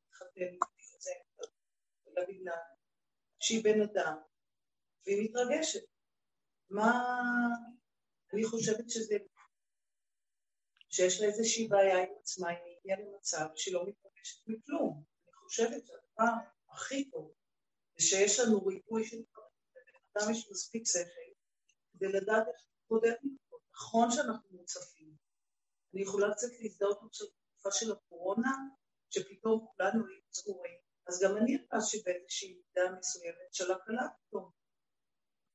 B: מתחתנת, אלא בגלל שהיא בן אדם והיא מתרגשת. מה... אני חושבת שזה... שיש לה איזושהי בעיה עם עצמה, היא הגיעה למצב שהיא לא מתרגשת מכלום. אני חושבת שהדבר הכי טוב זה שיש לנו ריפוי של דברים, לבן אדם יש מספיק שכל כדי לדעת איך להתמודד. נכון שאנחנו מוצפים. אני יכולה קצת להזדהות עכשיו בתקופה של הקורונה, שפתאום כולנו היו סגורים. אז גם אני הרגשתי באיזושהי מידה מסוימת של הקלה פתאום.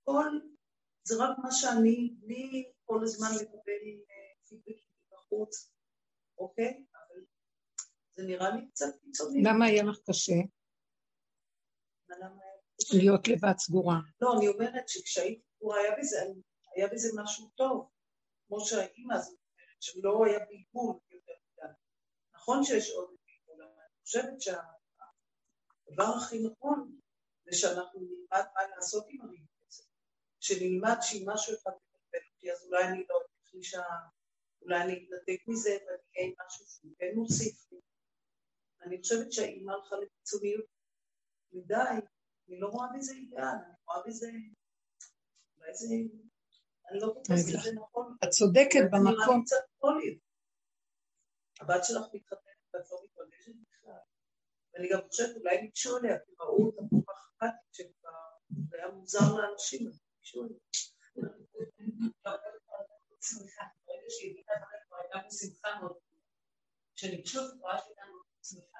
B: כל, זה רק מה שאני, בלי כל הזמן לקבל אה, פידבקים מבחוץ, אוקיי? אבל זה נראה לי קצת קיצוני.
A: למה היה לך קשה? להיות לבד סגורה.
B: לא, אני אומרת שכשהייתי סגורה היה בזה, משהו טוב, כמו שהאימא הזאת שלא היה בלבול יותר מדי. נכון שיש עוד בלבול, אבל אני חושבת שהדבר הכי נכון זה שאנחנו נלמד מה לעשות עם הריבוי הזה. שנלמד שאם משהו אחד מבלבל אותי, אז אולי אני לא אתחישה, אולי אני אתנתק מזה ואני אהיה משהו שהוא כן מוסיף לי. אני חושבת שהאימא הלכה לקיצוניות מדי, אני לא רואה בזה אידאל, אני רואה בזה... אולי זה... אני לא תופסת את זה נכון.
A: את צודקת במקום.
B: הבת שלך מתחתנת ואת לא מתרגשת בכלל. ואני גם חושבת, אולי ניגשו אליה, כי ראו אותה כל כך אכפתית, שזה היה מוזר לאנשים, אז ניגשו אליה. כשניגשו, את רואה שהייתה מאוד שמחה.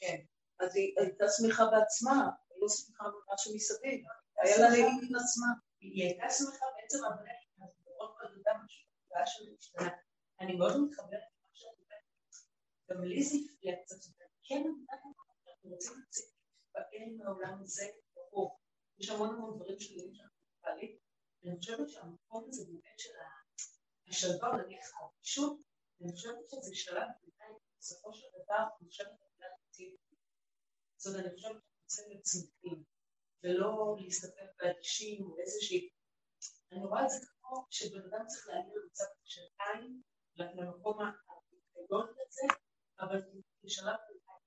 B: כן. אז היא הייתה שמחה בעצמה, היא לא שמחה במה שמסביב. היה לה נעים עם עצמה. היא הייתה שמחה בעצם אבל היא מאוד משהו, של המשתנה. אני מאוד מתחברת למה שאת אומרת. גם לי זה הפריע קצת, כן, אנחנו רוצים לצאת להתפעל מהעולם הזה ברור. יש המון המון דברים שליליים שאנחנו מתפעלים, ואני חושבת שהמקום הזה באמת של השלווה, נניח הרגישות, אני חושבת שזה שלב בינתיים, בסופו של דבר, אני חושבת על זאת אומרת, אני חושבת שאנחנו צריכים ולא להסתפק באדישים או איזושהי... אני רואה את זה כמו שבן אדם צריך להגיע למצב של עין, למקום הגדול הזה, אבל בשלב בינתיים.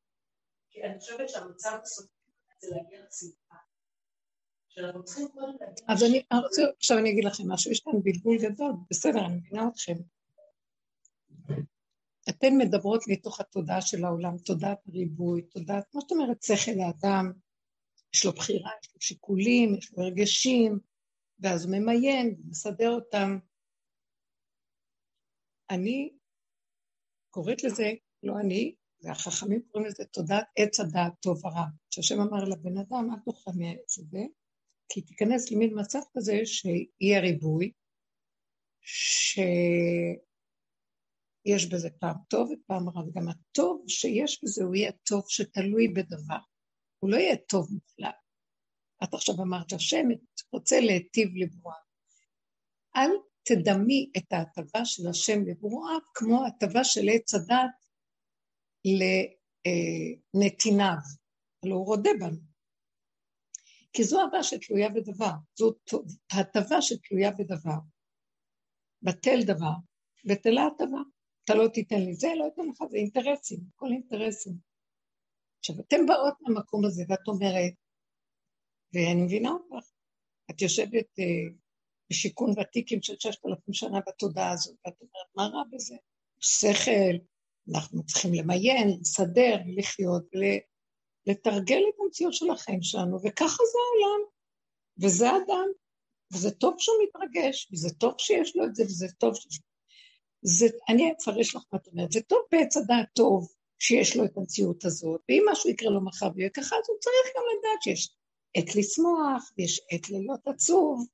B: כי אני חושבת שהמצב הסופי זה להגיע לשמחה. אז אני רוצה,
A: עכשיו אני אגיד לכם משהו, יש כאן בלבול גדול, בסדר, אני מבינה אתכם. אתן מדברות מתוך התודעה של העולם, תודעת הריבוי, תודעת, מה זאת אומרת, שכל האדם, יש לו בחירה, יש לו שיקולים, יש לו הרגשים, ואז הוא ממיין, מסדר אותם. אני קוראת לזה, לא אני, והחכמים קוראים לזה תודעת עץ הדעת טוב ורע. שהשם אמר לבן אדם, אל תאכל מהעץ הזה, כי תיכנס למין מצב כזה שיהיה ריבוי, ש... יש בזה פעם טוב ופעם רע, וגם הטוב שיש בזה הוא יהיה טוב שתלוי בדבר. הוא לא יהיה טוב מוחלט. את עכשיו אמרת, השם רוצה להיטיב לברואיו. אל תדמי את ההטבה של השם לברואיו כמו הטבה של עץ הדת לנתיניו. הלוא הוא רודה בנו. כי זו אהבה שתלויה בדבר, זו הטבה שתלויה בדבר. בטל דבר, בטלה הטבה. אתה לא תיתן לי זה, לא אתן לך, זה אינטרסים, כל אינטרסים. עכשיו, אתן באות מהמקום הזה, ואת אומרת, ואני מבינה אותך, את יושבת אה, בשיכון ותיקים של ששת אלפים שנה בתודעה הזאת, ואת אומרת, מה רע בזה? שכל, אנחנו צריכים למיין, לסדר, לחיות, לתרגל את המציאות של החיים שלנו, וככה זה העולם, וזה אדם, וזה טוב שהוא מתרגש, וזה טוב שיש לו את זה, וזה טוב לו... זה, אני אפרש לך מה את אומרת, זה טוב בעץ הדעת טוב שיש לו את המציאות הזאת, ואם משהו יקרה לו מחר ויהיה ככה, אז הוא צריך גם לדעת שיש עת לשמוח, ויש עת לילות עצוב,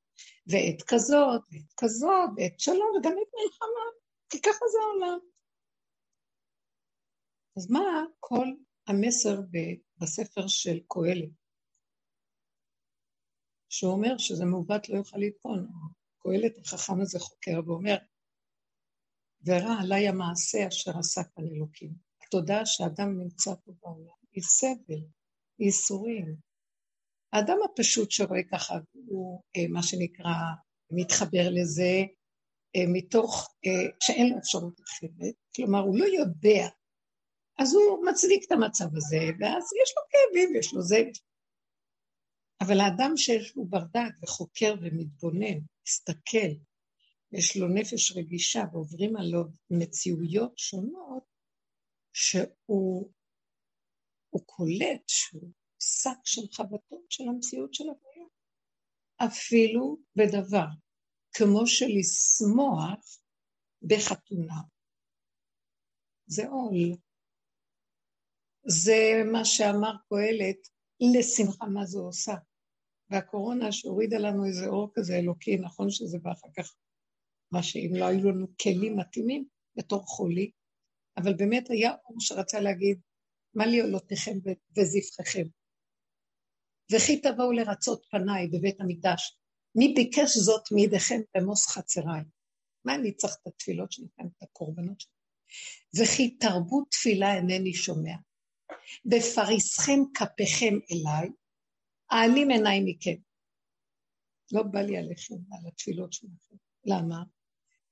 A: ועת כזאת, ועת כזאת, ועת שלום, וגם עת מלחמה, כי ככה זה העולם. אז מה כל המסר בספר של קהלת, שהוא אומר שזה מעוות לא יוכל לתקון. קהלת החכם הזה חוקר ואומר, ורע עליי המעשה אשר עשה כאן אלוקים. התודעה שאדם נמצא פה בעולם היא סבל, היא ייסורים. האדם הפשוט שרואה ככה, הוא אה, מה שנקרא, מתחבר לזה אה, מתוך אה, שאין לו אפשרות אחרת, כלומר הוא לא יודע אז הוא מצדיק את המצב הזה, ואז יש לו כאבים, יש לו זה. אבל האדם שיש לו ברדק וחוקר ומתבונן, מסתכל, יש לו נפש רגישה ועוברים עליו מציאויות שונות, שהוא קולט שהוא שק של חבטות של המציאות של הבריאה. אפילו בדבר כמו שלשמוח בחתונה. זה עול. זה מה שאמר קהלת, לשמחה מה זה עושה. והקורונה שהורידה לנו איזה אור כזה אלוקי, נכון שזה בא אחר כך, מה שאם לא היו לנו כלים מתאימים בתור חולי, אבל באמת היה אור שרצה להגיד, מה לי עולותיכם וזבחיכם? וכי תבואו לרצות פניי בבית המקדש, מי ביקש זאת מידיכם במוס חצריי? מה אני צריך את התפילות שלכם, את הקורבנות שלכם? וכי תרבו תפילה אינני שומע. בפריסכם כפיכם אליי, אעלים עיניי מכם. לא בא לי עליכם, על התפילות שלכם. למה?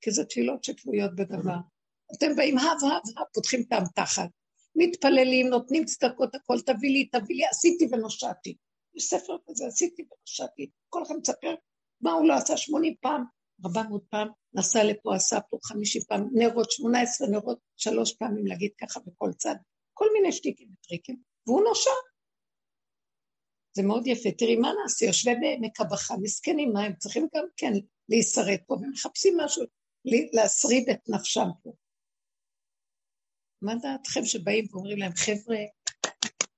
A: כי זה תפילות שתלויות בדבר. אתם באים הב הב הב, פותחים את האמתחת, מתפללים, נותנים צדקות, הכל, תביא לי, תביא לי, עשיתי ונושעתי. יש ספר כזה, עשיתי ונושעתי. כל אחד מספר מה הוא לא עשה שמונים פעם, ארבע מאות פעם, נסע לפה, עשה פה חמישים פעם, נרות, שמונה עשרה נרות, שלוש פעמים להגיד ככה בכל צד. כל מיני שטיקים וטריקים, והוא נושע. זה מאוד יפה. תראי, מה נעשה? יושבי בעמק הבכה, מסכנים, מה הם צריכים גם כן להישרד פה, ומחפשים משהו, להשריד את נפשם פה. מה דעתכם שבאים ואומרים להם, חבר'ה,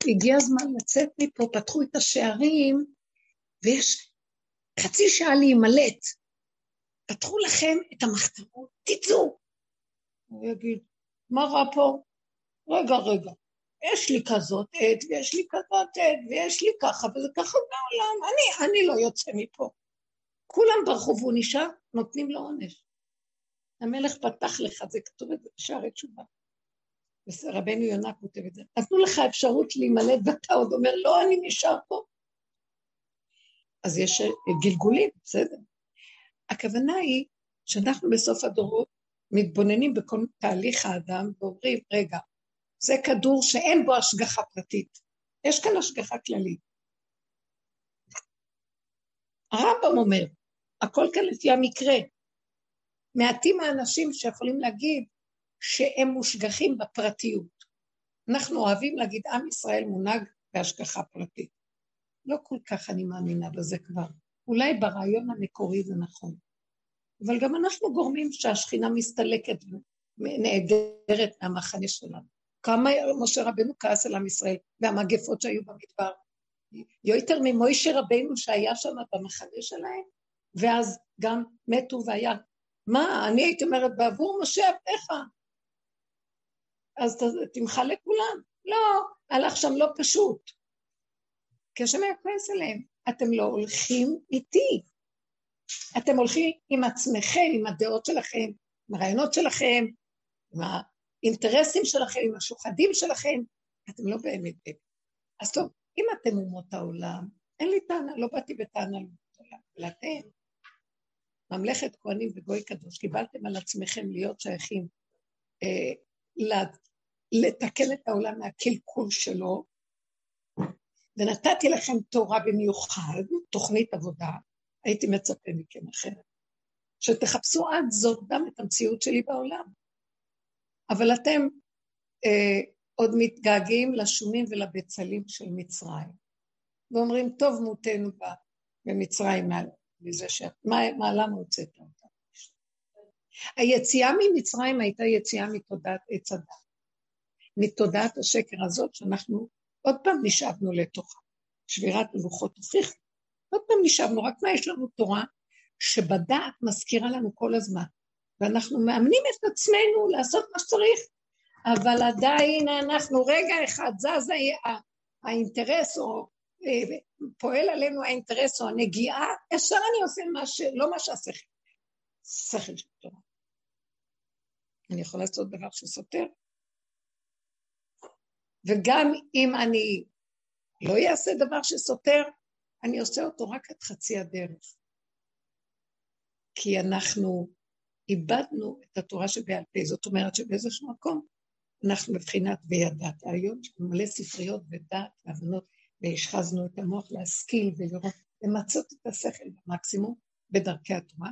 A: הגיע הזמן לצאת מפה, פתחו את השערים, ויש חצי שעה להימלט. פתחו לכם את המחתרות, תצאו. הוא יגיד, מה רע פה? רגע, רגע, יש לי כזאת עת, ויש לי כזאת עת, ויש לי ככה, וזה ככה בעולם, אני, אני לא יוצא מפה. כולם ברחו והוא נשאר, נותנים לו עונש. המלך פתח לך, זה כתוב את זה בשערי תשובה. רבנו יונה כותב את זה. נתנו לך אפשרות להימלט ואתה עוד אומר, לא, אני נשאר פה. אז יש גלגולים, בסדר. הכוונה היא שאנחנו בסוף הדורות מתבוננים בכל תהליך האדם ואומרים, רגע, זה כדור שאין בו השגחה פרטית. יש כאן השגחה כללית. הרמב"ם אומר, הכל כאן לפי המקרה. מעטים האנשים שיכולים להגיד שהם מושגחים בפרטיות. אנחנו אוהבים להגיד, עם ישראל מונהג בהשגחה פרטית. לא כל כך אני מאמינה בזה כבר. אולי ברעיון המקורי זה נכון. אבל גם אנחנו גורמים שהשכינה מסתלקת ונעדרת מהמחנה שלנו. כמה משה רבנו כעס על עם ישראל והמגפות שהיו במדבר. יותר ממוישה רבנו שהיה שם במחנה שלהם, ואז גם מתו והיה, מה, אני הייתי אומרת, בעבור משה עבדיך. אז תמחה לכולם. לא, הלך שם לא פשוט. כי השם היה כועס עליהם. אתם לא הולכים איתי. אתם הולכים עם עצמכם, עם הדעות שלכם, עם הרעיונות שלכם, עם האינטרסים שלכם, עם השוחדים שלכם, אתם לא באמת באמת. אז טוב, אם אתם אומות העולם, אין לי טענה, לא באתי בטענה לאומות העולם, אבל אתם, ממלכת כהנים וגוי קדוש, קיבלתם על עצמכם להיות שייכים, אה, לתקן את העולם מהקלקול שלו, ונתתי לכם תורה במיוחד, תוכנית עבודה, הייתי מצפה מכם אחרת. שתחפשו עד זאת גם את המציאות שלי בעולם. אבל אתם אה, עוד מתגעגעים לשומים ולבצלים של מצרים, ואומרים, טוב מותנו במצרים מזה ש... מה, מה למה הוצאת אותה? היציאה ממצרים הייתה יציאה מתודעת עץ הדת, מתודעת השקר הזאת שאנחנו עוד פעם נשאבנו לתוכה. שבירת הלוחות הוכיחה. עוד פעם נשאבנו, רק מה יש לנו תורה שבדעת מזכירה לנו כל הזמן. ואנחנו מאמנים את עצמנו לעשות מה שצריך, אבל עדיין אנחנו רגע אחד זז האינטרס או אה, פועל עלינו האינטרס או הנגיעה, ישר אני עושה מה ש... לא מה שהשכל, שכל של תורה. אני יכול לעשות דבר שסותר. וגם אם אני לא אעשה דבר שסותר, אני עושה אותו רק עד חצי הדרך. כי אנחנו איבדנו את התורה שבעל פה, זאת אומרת שבאיזשהו מקום אנחנו מבחינת וידעת. היום יש מלא ספריות ודעת והבנות, והשחזנו את המוח להשכיל ולראות, למצות את השכל במקסימום בדרכי התורה,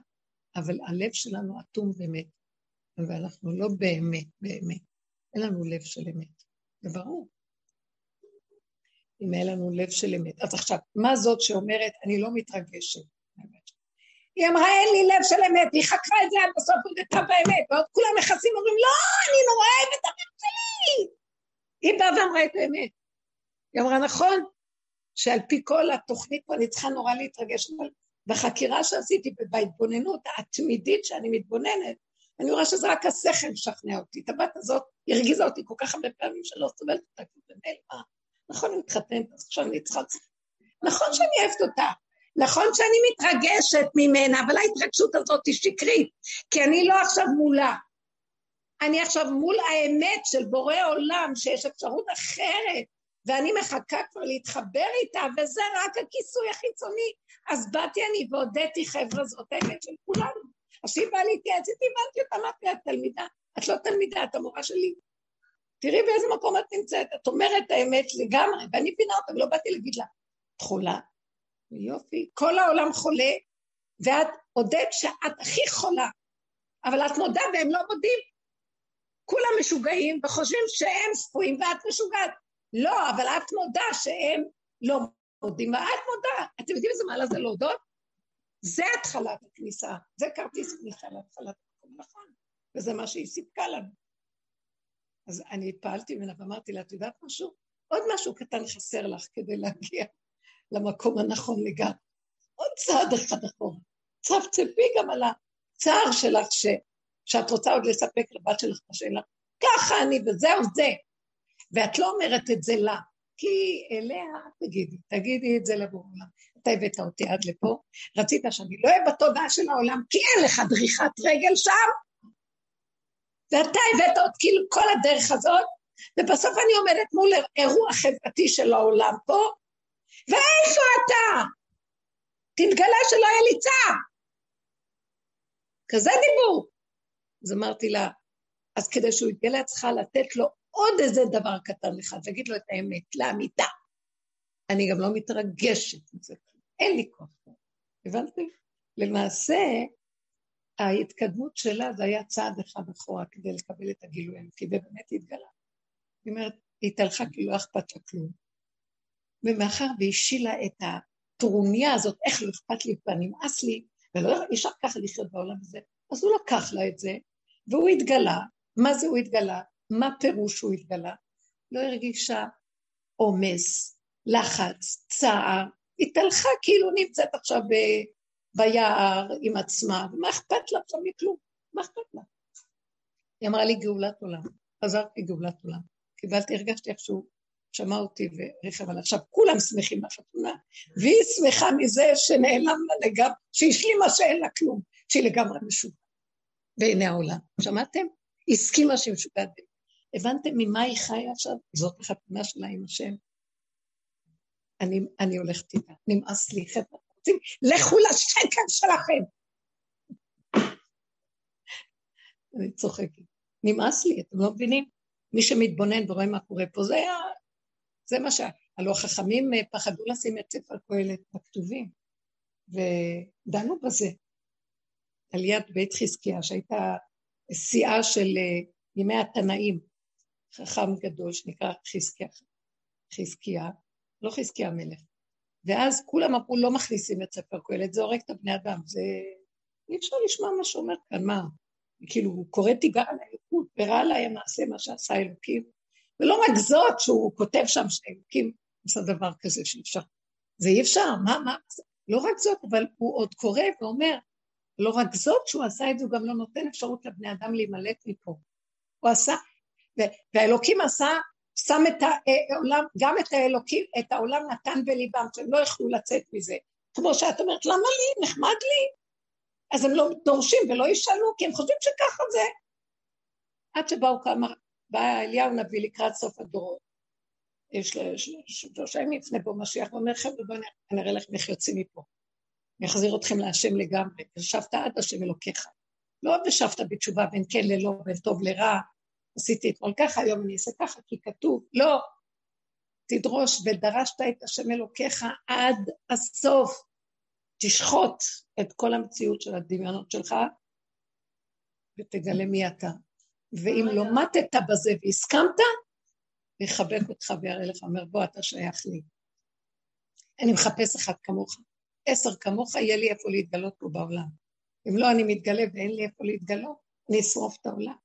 A: אבל הלב שלנו אטום ומת, ואנחנו לא באמת, באמת, אין לנו לב של אמת, זה ברור. אם אין לנו לב של אמת. אז עכשיו, מה זאת שאומרת, אני לא מתרגשת? היא אמרה, אין לי לב של אמת, היא חקרה את זה עד בסוף, הודתה באמת, ועוד כולם מכסים ואומרים, לא, אני נורא אוהבת את המת שלי. היא באה ואמרה את האמת. היא אמרה, נכון, שעל פי כל התוכנית פה אני צריכה נורא להתרגש, אבל בחקירה שעשיתי ובהתבוננות התמידית שאני מתבוננת, אני רואה שזה רק השכל משכנע אותי. את הבת הזאת הרגיזה אותי כל כך הרבה פעמים שלא סובלת אותה, כי זה נעלמה. נכון, אני מתחתנת, אז עכשיו אני צריכה... נכון שאני אוהבת אותה, נכון שאני מתרגשת ממנה, אבל ההתרגשות הזאת היא שקרית, כי אני לא עכשיו מולה. אני עכשיו מול האמת של בורא עולם, שיש אפשרות אחרת, ואני מחכה כבר להתחבר איתה, וזה רק הכיסוי החיצוני. אז באתי אני והודיתי, חבר'ה, זאת האמת של כולנו. אז כשהיא באה להתייעץ איתי, הבנתי אותה, אמרתי, את תלמידה, את לא תלמידה, את המורה שלי. תראי באיזה מקום את נמצאת, את אומרת האמת לגמרי, ואני מבינה אותה, ולא באתי להגיד לה, את חולה? יופי, כל העולם חולה, ואת הודית שאת הכי חולה, אבל את מודה והם לא מודים. כולם משוגעים וחושבים שהם ספויים ואת משוגעת. לא, אבל את מודה שהם לא מודים, ואת מודה. אתם יודעים איזה מעלה זה להודות? זה התחלת הכניסה, זה כרטיס כניסה להתחלת המקום, נכון, וזה מה שהיא סיפקה לנו. אז אני התפעלתי ממנה ואמרתי לה, את יודעת משהו? עוד משהו קטן חסר לך כדי להגיע למקום הנכון לגמרי. עוד צעד אחד אחורה. צפצפי גם על הצער שלך ש... שאת רוצה עוד לספק לבת שלך את השאלה. ככה אני וזהו זה. ואת לא אומרת את זה לה, כי אליה תגידי, תגידי את זה לעולם. אתה הבאת אותי עד לפה, רצית שאני לא אהיה בתודעה של העולם, כי אין לך דריכת רגל שם, ואתה הבאת עוד כאילו כל הדרך הזאת, ובסוף אני עומדת מול אירוע חברתי של העולם פה, ואיפה אתה? תתגלה שלא יהיה לי צער. כזה דיבור. אז אמרתי לה, אז כדי שהוא יתגלה, צריכה לתת לו עוד איזה דבר קטן אחד, להגיד לו את האמת, לאמיתה. אני גם לא מתרגשת מזה, אין לי כוח. הבנתי? למעשה, ההתקדמות שלה זה היה צעד אחד אחורה כדי לקבל את הגילוי האלוקי, ובאמת התגלה. היא אומרת, היא התהלכה כי לא אכפת לה כלום. ומאחר והשילה את הטרוניה הזאת, איך לא אכפת לי ונמאס לי, ולא אפשר ככה לחיות בעולם הזה, אז הוא לקח לה את זה, והוא התגלה. מה זה הוא התגלה? מה פירוש הוא התגלה? לא הרגישה עומס, לחץ, צער, התהלכה כאילו נמצאת עכשיו. ביער עם עצמה, ומה אכפת לה עכשיו מכלום? מה אכפת לה? היא אמרה לי גאולת עולם, חזרתי גאולת עולם. קיבלתי, הרגשתי איכשהו שמע אותי ורכב על עכשיו, כולם שמחים בחתונה, והיא שמחה מזה שנעלם לה לגמרי, שהשלימה שאין לה כלום, שהיא לגמרי משוגעת בעיני העולם. שמעתם? הסכימה שהיא משוגעת. הבנתם ממה היא חיה עכשיו? זאת החתונה שלה עם השם. אני, אני הולכת איתה, נמאס לי, חבר'ה, רוצים, לכו לשקר שלכם. אני צוחקת. נמאס לי, אתם לא מבינים? מי שמתבונן ורואה מה קורה פה, זה היה... זה מה שה... הלוא החכמים אה, פחדו לשים את ספר קהלת בכתובים, ודנו בזה. על יד בית חזקיה, שהייתה שיאה של אה, ימי התנאים, חכם גדול שנקרא חזקיה, חזקיה, לא חזקיה המלך. ואז כולם אמרו, לא מכניסים את ספר קהלת, זה הורג את הבני אדם, זה... אי אפשר לשמוע מה שאומר כאן, מה? כאילו, הוא קורא תיגר על האלוקות, ורע להם מעשה מה שעשה אלוקים. ולא רק זאת שהוא כותב שם שאלוקים עושה דבר כזה שאפשר. זה אי אפשר, מה, מה, לא רק זאת, אבל הוא עוד קורא ואומר, לא רק זאת שהוא עשה את זה, הוא גם לא נותן אפשרות לבני אדם להימלט מפה. הוא עשה, והאלוקים עשה, שם את העולם, גם את האלוקים, את העולם נתן בליבם, שהם לא יכלו לצאת מזה. כמו שאת אומרת, למה לי? נחמד לי. אז הם לא דורשים ולא ישאלו, כי הם חושבים שככה זה. עד שבאו כמה, בא אליהו נביא לקראת סוף הדורות. יש שלושה ימים לפני בו משיח, ואומר, חבר'ה, בואו נראה לכם איך יוצאים מפה. אני אחזיר אתכם להשם לגמרי, ושבת עד השם אלוקיך. לא ושבת בתשובה בין כן ללא, בין טוב לרע, עשיתי אתמול ככה, היום אני אעשה ככה, כי כתוב, לא. תדרוש ודרשת את השם אלוקיך עד הסוף. תשחוט את כל המציאות של הדמיונות שלך ותגלה מי אתה. ואם לא מתת בזה והסכמת, יחבק אותך ויראה לך, אומר בוא אתה שייך לי. אני מחפש אחד כמוך, עשר כמוך, יהיה לי איפה להתגלות פה בעולם. אם לא, אני מתגלה ואין לי איפה להתגלות, אני אשרוף את העולם.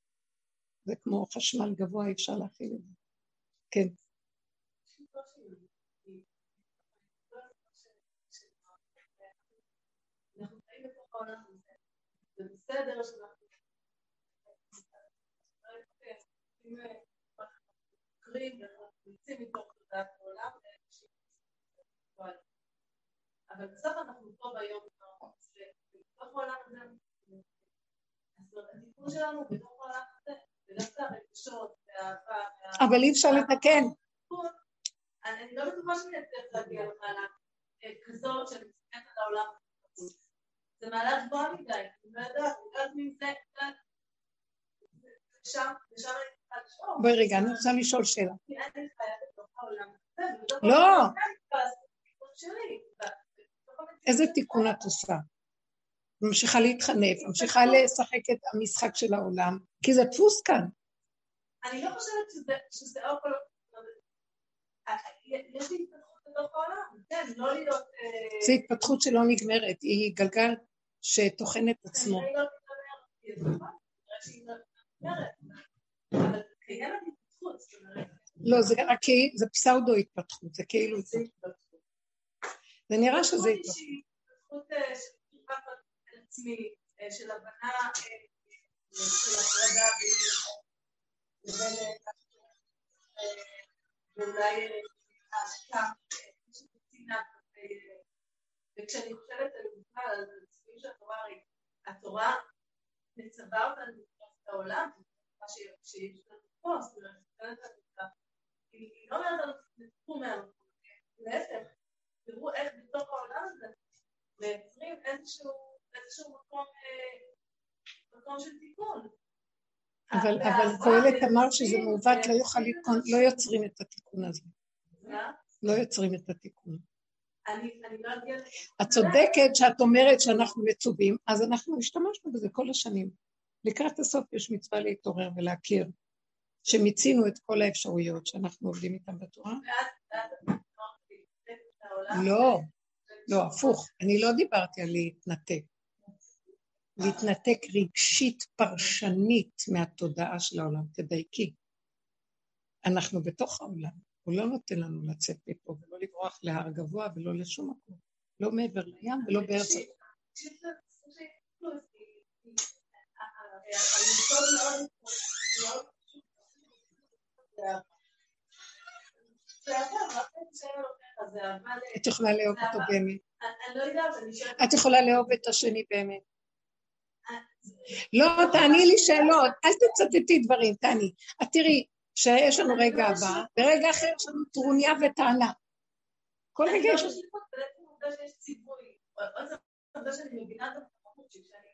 A: זה כמו חשמל גבוה, אי אפשר להכיל את זה. כן. זה אבל בסוף אנחנו פה ביום בתוך העולם הזה אז הטיפול שלנו בתוך העולם אבל אי אפשר לתקן אני לא בטוחה שאני אצליח להגיע למעלה כזאת שאני מסתכלת על העולם זה מעלה גבוהה מדי, אני לא יודעת, אני יודעת מי זה, ושם, ושם אני צריכה לשאול. בואי רגע, אני רוצה לשאול שאלה. לא. איזה תיקון את עושה? ממשיכה להתחנף, ממשיכה לשחק את המשחק של העולם, כי זה דפוס כאן. אני לא חושבת שזה או כל... יש לי התפתחות בתוך העולם, כן, לא להיות... אה, זו התפתחות שלא נגמרת, היא גלגל שטוחן את עצמו. לא, זה רק כי זה פסאודו התפתחות, זה כאילו... זה נראה שזה התפתחות. של הבנה של הפרדה ואולי ההשקעה של קצינה וכשאני חושבת על בכלל על שהתורה, התורה מצווה אותנו לתפוס את העולם, מה שיש לנו פה, זאת אומרת, היא לא אומרת לנו תתפו מהמקום, להפך, תראו איך בתוך העולם הזה מייצרים איזשהו מקום, אה, מקום של תיקון. אבל קהלת אמר שזה מעוות, לא יוכל לתקון, לא יוצרים את התיקון הזה. לא יוצרים את התיקון. לא את צודקת שאת אומרת שאנחנו מצווים, אז אנחנו השתמשנו בזה כל השנים. לקראת הסוף יש מצווה להתעורר ולהכיר שמיצינו את כל האפשרויות שאנחנו עובדים איתן בתורה. לא, לא, הפוך. אני לא דיברתי על להתנתק. להתנתק רגשית פרשנית מהתודעה של העולם, תדייקי. אנחנו בתוך העולם. הוא לא נותן לנו לצאת מפה ולא לברוח להר גבוה ולא לשום מקום, לא מעבר לים ולא בארץ... את יכולה לאהוב אותו באמת.
B: לא.
A: את יכולה לאהוב את השני באמת. לא, תעני לי שאלות, אל תצטטי דברים, תעני. את תראי, שיש לנו רגע הבא, ברגע אחר יש לנו טרוניה וטענה. כל רגע יש...
B: המקומות שכשאני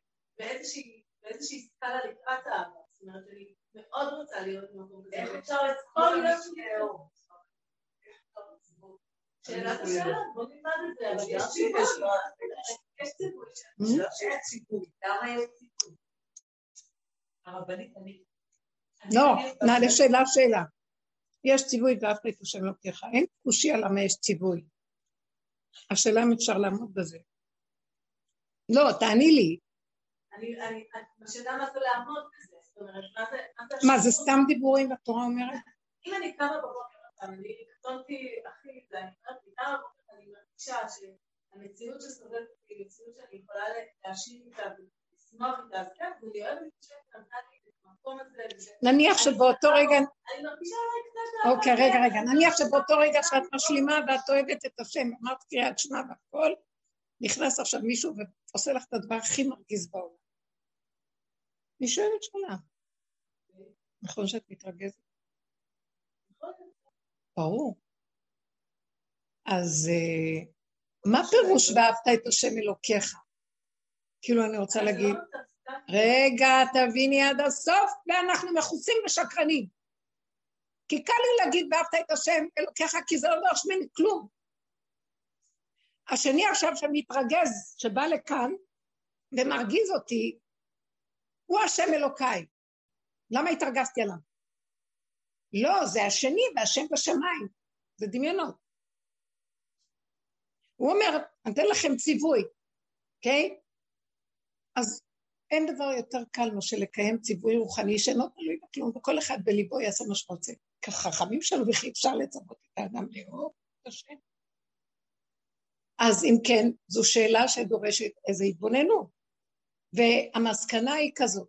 B: באיזושהי סקאלה לקראת האהבה, זאת אומרת, אני מאוד רוצה להיות במקום כזה. איך אפשר כל יום שלי לאהוב? שאלת השאלה, בוא נלמד את זה, אבל יש ציווי. יש. לא שיש ציווי, למה יש ציווי? הרבנית, אני...
A: לא, נעלה שאלה שאלה. יש ציווי ואף השם אלוקיך. אין קושי על למה יש ציווי. השאלה אם אפשר לעמוד בזה. לא, תעני לי.
B: אני, השאלה מה זה לעמוד בזה. זאת אומרת, מה זה...
A: מה, זה סתם דיבורים התורה אומרת?
B: אם אני קמה בבוקר, אני קטונתי הכי, אני אומרת, קמה בבוקר, אני מרגישה שהמציאות שסובבת היא מציאות שאני יכולה להשאיר איתה איתה, אז כן,
A: נניח שבאותו רגע... אוקיי, רגע, רגע. נניח שבאותו רגע שאת משלימה ואת אוהבת את השם, אמרת קריאת שמע והכל, נכנס עכשיו מישהו ועושה לך את הדבר הכי מרגיז בעולם. אני שואלת שאלה. נכון שאת מתרגזת? ברור. אז אה, מה פירוש ואהבת את השם אלוקיך? כאילו אני רוצה להגיד, רגע, תביני עד הסוף, ואנחנו מכוסים ושקרנים. כי קל לי להגיד ואהבת את השם אלוקיך, כי זה לא דורש ממני כלום. השני עכשיו שמתרגז, שבא לכאן ומרגיז אותי, הוא השם אלוקיי. למה התרגזתי עליו? לא, זה השני והשם בשמיים. זה דמיונות. הוא אומר, אני אתן לכם ציווי, אוקיי? Okay? אז אין דבר יותר קל מאשר לקיים ציווי רוחני שאינו תלוי בכלום, וכל אחד בליבו יעשה מה שרוצה. כחכמים שלו, וכי אפשר לצוות את האדם לאהוב את השם. אז אם כן, זו שאלה שדורשת איזו התבוננות. והמסקנה היא כזאת,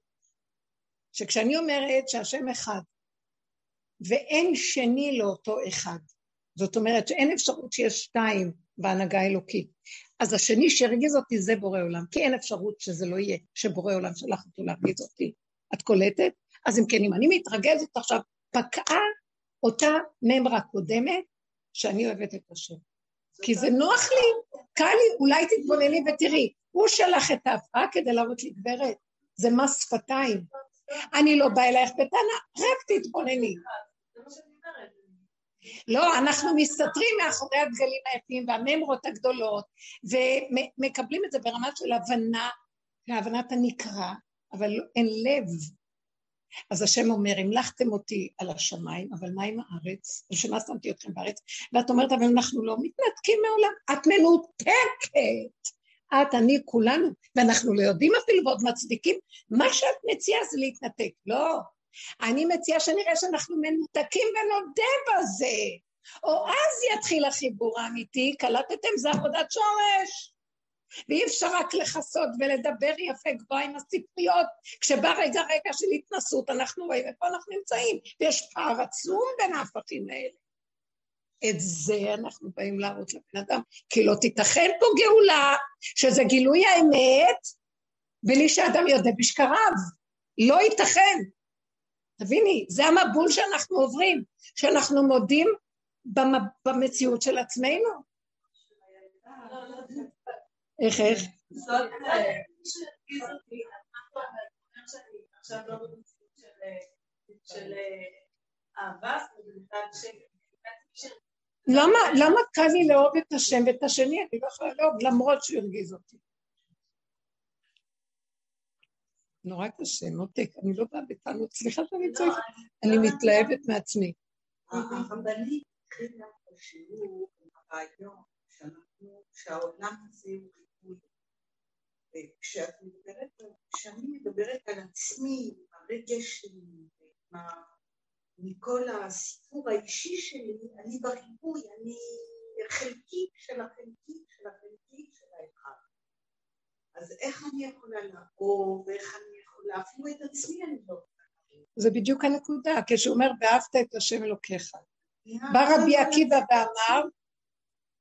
A: שכשאני אומרת שהשם אחד, ואין שני לאותו אחד, זאת אומרת שאין אפשרות שיש שתיים בהנהגה האלוקית, אז השני שהרגיז אותי זה בורא עולם, כי אין אפשרות שזה לא יהיה, שבורא עולם שלח אותו להרגיז אותי. את קולטת? אז אם כן, אם אני מתרגזת עכשיו, פקעה אותה ממרה קודמת, שאני אוהבת את השם. כי זה נוח לי, קל לי, אולי תתבונני ותראי, הוא שלח את ההפרעה כדי להראות לי, גברת, זה מס שפתיים. אני לא באה אלייך בטענה, רק תתבונני. לא, אנחנו מסתתרים מאחורי הדגלים היפים והממרות הגדולות, ומקבלים את זה ברמה של הבנה, להבנת הנקרא, אבל אין לב. אז השם אומר, המלכתם אותי על השמיים, אבל מה עם הארץ? בשביל מה שמתי אתכם בארץ? ואת אומרת, אבל אנחנו לא מתנתקים מעולם. את מנותקת. את, אני, כולנו, ואנחנו לא יודעים אפילו ועוד מצדיקים. מה שאת מציעה זה להתנתק. לא, אני מציעה שנראה שאנחנו מנותקים ונודה בזה. או אז יתחיל החיבור האמיתי, קלטתם? זה עבודת שורש. ואי אפשר רק לכסות ולדבר יפה גבוה עם הספריות, כשבא רגע רגע של התנסות, אנחנו רואים איפה אנחנו נמצאים, ויש פער עצום בין ההפכים האלה. את זה אנחנו באים להראות לבן אדם, כי לא תיתכן פה גאולה, שזה גילוי האמת, בלי שאדם יודע בשקריו. לא ייתכן. תביני, זה המבול שאנחנו עוברים, שאנחנו מודים במציאות של עצמנו. איך, איך? למה, למה קל לי לאהוב את השם ואת השני? אני לא יכולה לאהוב למרות שהוא הרגיז אותי. נורא קשה, מותק, אני לא באה בטענות, סליחה שאני לא, צועקת, אני לא מתלהבת מעצמי.
B: הרבנית התחילה בשיעור הרעיון שהעולם הזה הוא ריבוי. וכשאת מדברת, כשאני מדברת על עצמי, הרגש שלי, מכל הסיפור האישי שלי, אני בריבוי, אני חלקית של החלקית של החלקית של האחד. אז איך אני יכולה לאהוב, ואיך אני יכולה, אפילו את עצמי אני לא
A: זה בדיוק הנקודה, כשהוא אומר, ואהבת את השם אלוקיך. בא רבי עקיבא ואמר,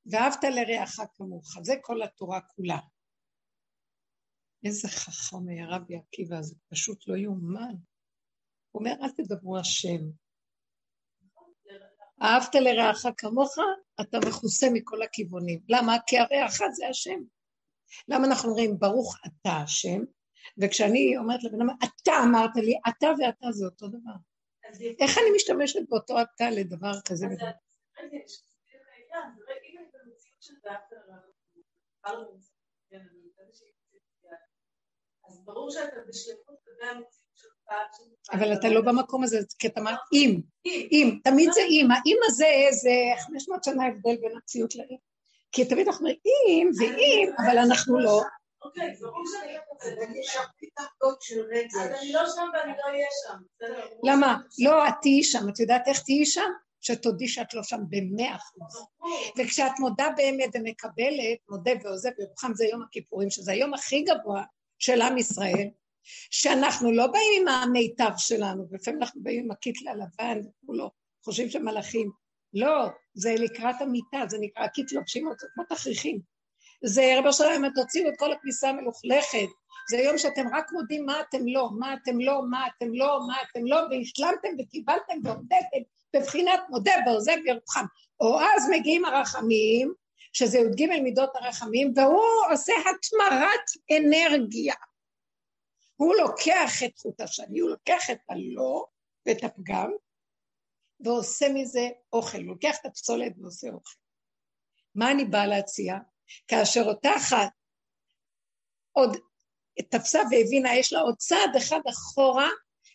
A: ואהבת לרעך כמוך, זה כל התורה כולה. איזה חכם היה רבי עקיבא, זה פשוט לא יאומן. הוא אומר, אל תדברו השם. אהבת לרעך כמוך, אתה מכוסה מכל הכיוונים. למה? כי הרעך זה השם. למה אנחנו אומרים, ברוך אתה השם, וכשאני אומרת לבן אדם, אתה אמרת לי, אתה ואתה זה אותו דבר. איך אני משתמשת באותו אתה לדבר כזה?
B: אז ברור שאתה בשלמות,
A: אבל אתה לא במקום הזה, כי אתה אמרת אם, אם, תמיד זה אם, האם הזה זה 500 שנה הבדל בין הציות לאם. כי תמיד אנחנו אומרים אם ואם, אבל אנחנו לא.
B: אוקיי, ברור שאני לא שם ואני לא אהיה שם.
A: למה? לא, את תהיי שם, את יודעת איך תהיי שם? שתודי שאת לא שם במאה אחוז. וכשאת מודה באמת ומקבלת, מודה ועוזב ירוחם זה יום הכיפורים, שזה היום הכי גבוה של עם ישראל, שאנחנו לא באים עם המיטב שלנו, ולפעמים אנחנו באים עם הקיטל הלבן וכולו, חושבים שמלאכים. לא, זה לקראת המיטה, זה נקרא קיט לובשים אותו כמו תכריכים. זה רבו שלם, תוציאו את כל הכניסה המלוכלכת. זה יום שאתם רק מודים מה אתם לא, מה אתם לא, מה אתם לא, מה אתם לא, והשלמתם וקיבלתם ועובדתם בבחינת מודה ועוזב ירוחם. או אז מגיעים הרחמים, שזה י"ג מידות הרחמים, והוא עושה התמרת אנרגיה. הוא לוקח את חוט השני, הוא לוקח את הלא ואת הפגם, ועושה מזה אוכל, לוקח את הפסולת ועושה אוכל. מה אני באה להציע? כאשר אותה אחת עוד תפסה והבינה, יש לה עוד צעד אחד אחורה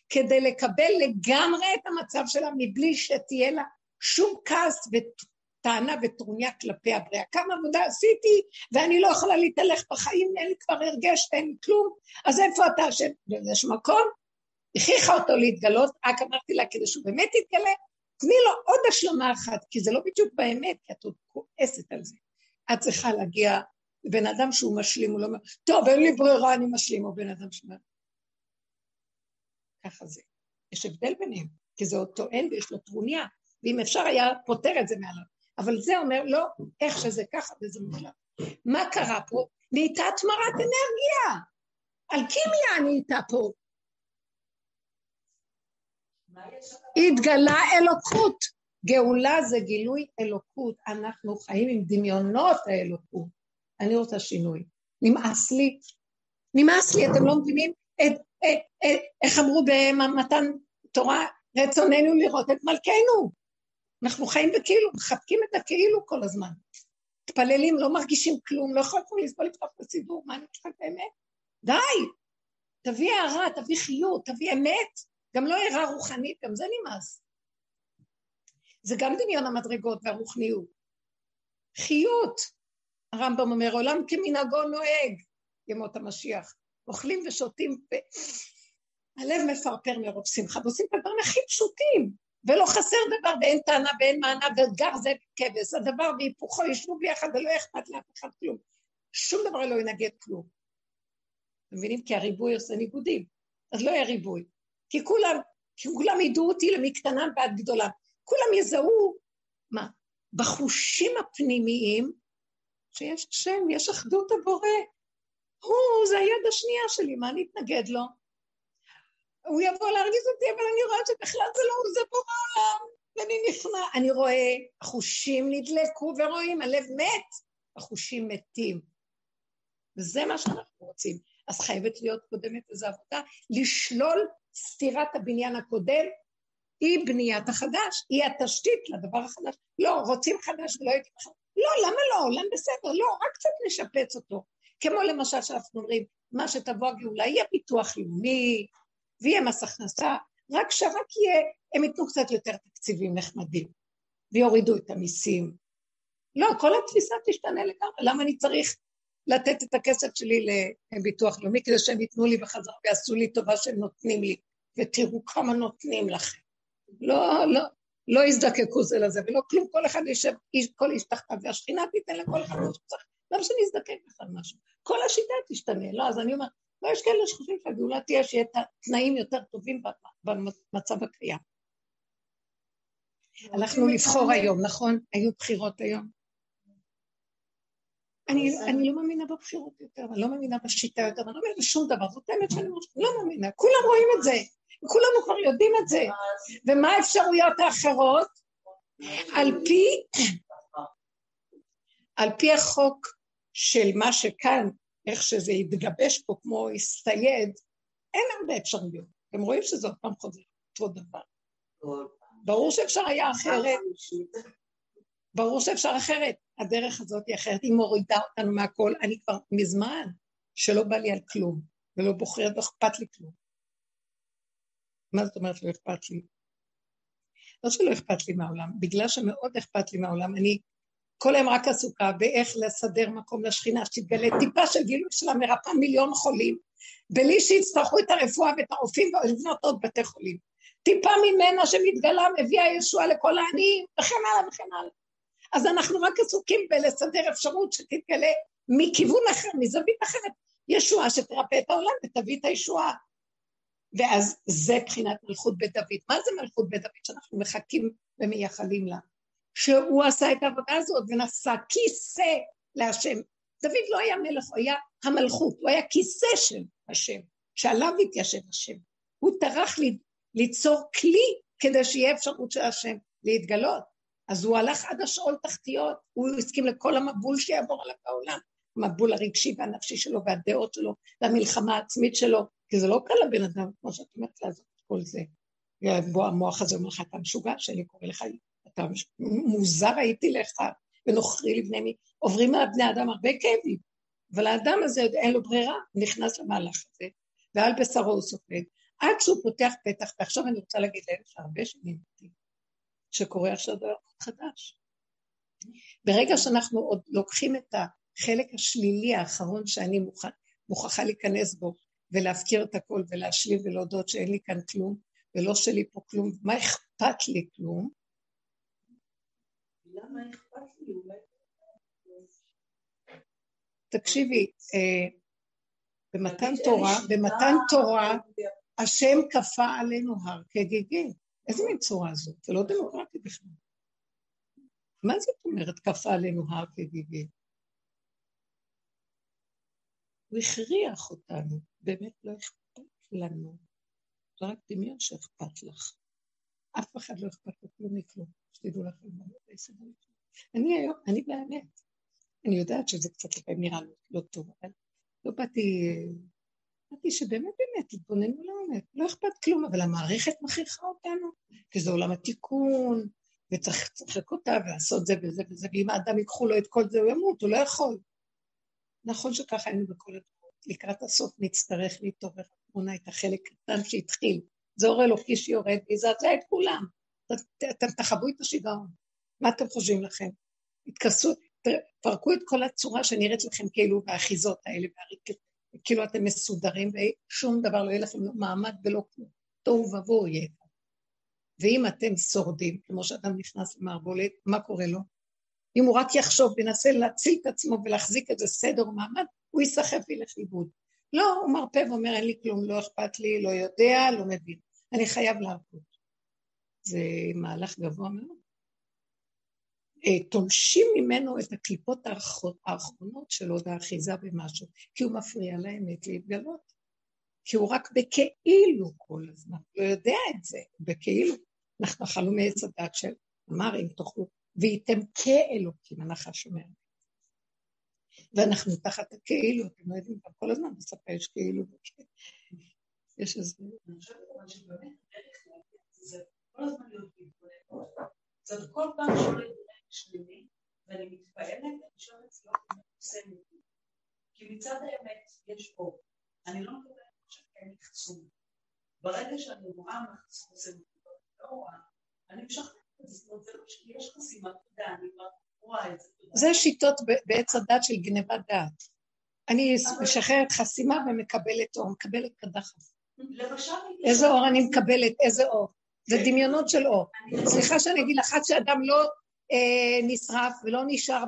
A: כדי לקבל לגמרי את המצב שלה מבלי שתהיה לה שום כעס טענה וטרוניה כלפי הבריאה. כמה עבודה עשיתי ואני לא יכולה להתהלך בחיים, אין לי כבר הרגש ואין לי כלום, אז איפה אתה אשם? יש מקום? הכריחה אותו להתגלות, רק אמרתי לה, כדי שהוא באמת יתגלה, תני לו עוד השלמה אחת, כי זה לא בדיוק באמת, כי את עוד כועסת על זה. את צריכה להגיע לבן אדם שהוא משלים, הוא לא אומר, טוב, אין לי ברירה, אני משלים, או בן אדם שאומר, ככה זה. יש הבדל ביניהם, כי זה עוד טוען ויש לו טרוניה, ואם אפשר היה פותר את זה מעליו. אבל זה אומר, לא, איך שזה ככה וזה מוחלט. מה קרה פה? נהייתה תמרת אנרגיה. אלכימיה נהייתה פה. התגלה אלוקות. גאולה זה גילוי אלוקות. אנחנו חיים עם דמיונות האלוקות. אני רוצה שינוי. נמאס לי. נמאס לי, אתם לא מבינים? את, את, את, איך אמרו במתן תורה? רצוננו לראות את מלכנו. אנחנו חיים בכאילו, מחבקים את הכאילו כל הזמן. מתפללים, לא מרגישים כלום, לא יכולים לסבול לפתוח את הסידור, מה אני צריכה באמת? די! תביא הערה, תביא חיות, תביא אמת, גם לא הערה רוחנית, גם זה נמאס. זה גם דמיון המדרגות והרוחניות. חיות, הרמב"ם אומר, עולם כמנהגו נוהג, ימות המשיח. אוכלים ושותים, והלב מפרפר מרוב שמחה, ועושים את הדברים הכי פשוטים. ולא חסר דבר ואין טענה ואין מענה וגר זה כבש, הדבר והיפוכו ישבו ביחד ולא אכפת לאף אחד כלום. שום דבר לא ינגד כלום. אתם מבינים? כי הריבוי עושה ניגודים, אז לא יהיה ריבוי. כי כולם, כי כולם ידעו אותי למקטנם ועד גדולם. כולם יזהו, מה? בחושים הפנימיים שיש שם, יש אחדות הבורא. הוא, זה היד השנייה שלי, מה אני אתנגד לו? הוא יבוא להרגיז אותי, אבל אני רואה שבכלל זה לא הוא, זה פה בעולם, ואני נכנע. אני רואה, החושים נדלקו ורואים, הלב מת, החושים מתים. וזה מה שאנחנו רוצים. אז חייבת להיות קודמת איזו עבודה, לשלול סתירת הבניין הקודם, היא בניית החדש, היא התשתית לדבר החדש. לא, רוצים חדש ולא הייתי חדש. לא, למה לא? עולם בסדר, לא, רק קצת נשפץ אותו. כמו למשל שאנחנו אומרים, מה שתבוא הגאולה יהיה ביטוח לאומי, ויהיה מס הכנסה, רק שרק יהיה, הם ייתנו קצת יותר תקציבים נחמדים, ויורידו את המיסים. לא, כל התפיסה תשתנה לגמרי, למה אני צריך לתת את הכסף שלי לביטוח לאומי כדי שהם ייתנו לי בחזרה ויעשו לי טובה שהם נותנים לי, ותראו כמה נותנים לכם. לא, לא, לא יזדקקו זה לזה ולא כלום, כל אחד יושב, כל איש תחתיו, והשכינה תיתן לכל אחד מה שצריך. למה שאני אזדקק בכלל משהו? כל השיטה תשתנה, לא, אז אני אומרת, ויש כאלה שחושבים שהגאולה תהיה שיהיה תנאים יותר טובים במצב הקיים. הלכנו לבחור היום, נכון? היו בחירות היום. אני, אני לא מאמינה בבחירות יותר, אני לא מאמינה בשיטה יותר, אני לא מאמינה בשום דבר, זאת האמת שאני אומרת, לא מאמינה, כולם רואים את זה, כולנו כבר יודעים את זה. ומה האפשרויות האחרות? על פי, על פי החוק של מה שכאן, איך שזה יתגבש פה כמו הסתייד, אין הרבה אפשרויות. אתם רואים שזה עוד פעם חוזר אותו דבר. ברור שאפשר היה אחרת. ברור שאפשר אחרת. הדרך הזאת היא אחרת, היא מורידה אותנו מהכל. אני כבר מזמן שלא בא לי על כלום, ולא בוחרת, לא אכפת לי כלום. מה זאת אומרת לא אכפת לי? לא שלא אכפת לי מהעולם, בגלל שמאוד אכפת לי מהעולם, אני כל היום רק עסוקה באיך לסדר מקום לשכינה, שתתגלה טיפה של גילוי שלה מרפאה מיליון חולים, בלי שיצטרכו את הרפואה ואת הרופאים ולבנות עוד בתי חולים. טיפה ממנה שמתגלה מביאה ישועה לכל העניים, וכן הלאה וכן הלאה. אז אנחנו רק עסוקים בלסדר אפשרות שתתגלה מכיוון אחר, מזווית אחרת, ישועה שתרפא את העולם ותביא את הישועה. ואז זה בחינת מלכות בית דוד. מה זה מלכות בית דוד שאנחנו מחכים ומייחלים לה? שהוא עשה את העבודה הזאת ונשא כיסא להשם. דוד לא היה מלך, הוא היה המלכות, הוא היה כיסא של השם, שעליו התיישב השם. הוא טרח ליצור כלי כדי שיהיה אפשרות של השם להתגלות. אז הוא הלך עד השאול תחתיות, הוא הסכים לכל המבול שיעבור עליו בעולם, המבול הרגשי והנפשי שלו והדעות שלו והמלחמה העצמית שלו, כי זה לא קל לבן אדם, כמו שאת אומרת, לעזוב את כל זה. בוא המוח הזה אומר לך, אתה משוגע שאני קורא לך, אתה מוזר הייתי לך, ונוכרי לבני מי. עוברים על בני אדם הרבה כאבים, אבל האדם הזה אין לו ברירה, נכנס למהלך הזה, ועל בשרו הוא סופג, עד שהוא פותח פתח, ועכשיו אני רוצה להגיד להם שהרבה שנים שקורה עכשיו דבר חדש. ברגע שאנחנו עוד לוקחים את החלק השלילי האחרון שאני מוכן, מוכרחה להיכנס בו ולהפקיר את הכל ולהשלים ולהודות שאין לי כאן כלום ולא שלי פה כלום, מה אכפת לי כלום? למה אכפת לי? תקשיבי, אה, במתן תורה, במתן תורה, השם כפה עלינו הר כגיגי. איזה מין צורה זאת? זה לא דמוקרטי בכלל. מה זאת אומרת כפה עלינו הר כגיגי? הוא הכריח אותנו, באמת לא אכפת לנו. זה רק דמיון שאכפת לך. אף אחד לא אכפת לו כלום מכלום, שתדעו לכם מה זה אני היום, אני באמת, אני יודעת שזה קצת נראה לא טוב, אבל לא באתי אמרתי שבאמת באמת, התבוננו לעומק, לא אכפת כלום, אבל המערכת מכריחה אותנו, כי זה עולם התיקון, וצריך לצחק אותה ולעשות זה וזה וזה, ואם האדם ייקחו לו את כל זה, הוא ימות, הוא לא יכול. נכון שככה היינו בכל הדברים. לקראת הסוף נצטרך להתעורר התמונה, את החלק קטן שהתחיל. זה אור אלוקי שיורד ויזעזע את כולם. אתם תחוו את השיגעון. מה אתם חושבים לכם? התכסו, תפרקו את כל הצורה שנראית לכם כאילו באחיזות האלה, והריקות כאילו אתם מסודרים ושום דבר לא יהיה לכם לא מעמד ולא כלום. תוהו ובוהו יהיה. ואם אתם שורדים, כמו שאדם נכנס למערבולת, מה קורה לו? אם הוא רק יחשוב וינסה להציל את עצמו ולהחזיק איזה סדר ומעמד, הוא ייסחף וילך לאיבוד. לא, הוא מרפא ואומר, אין לי כלום, לא אכפת לי, לא יודע, לא מבין. אני חייב להרפות. זה מהלך גבוה מאוד. אה, תולשים ממנו את הקליפות האחרונות של עוד האחיזה במשהו, כי הוא מפריע לאמת להתגלות. כי הוא רק בכאילו כל הזמן, לא יודע את זה, בכאילו. אנחנו אכלנו מעץ הדת של אמר אם תאכלו, וייתם כאלוקים, הנחש אומר. ואנחנו תחת הכאילו, אתם לא יודעים, כל הזמן בספה יש כאילו, יש איזה... אני חושבת שבאמת, זה כל הזמן להיות זאת כל פעם שעולה שלילי, ואני מתפעלת, אני שואלת לא עושה לי. כי מצד האמת יש אור. אני לא מדברת עכשיו שאין חסום. ברגע שאני רואה חסום לא רואה, אני משחררת את זה. זאת אומרת, זה לא שיש חסימה, אתה יודע, אני כבר רואה את זה. זה שיטות בעץ הדת של גנבת דעת. אני משחררת חסימה ומקבלת אור, מקבלת קדחת. איזה אור אני מקבלת, איזה אור. זה כן. דמיונות של אור. סליחה שאני אגיד לך, עד שאדם לא אה, נשרף ולא נשאר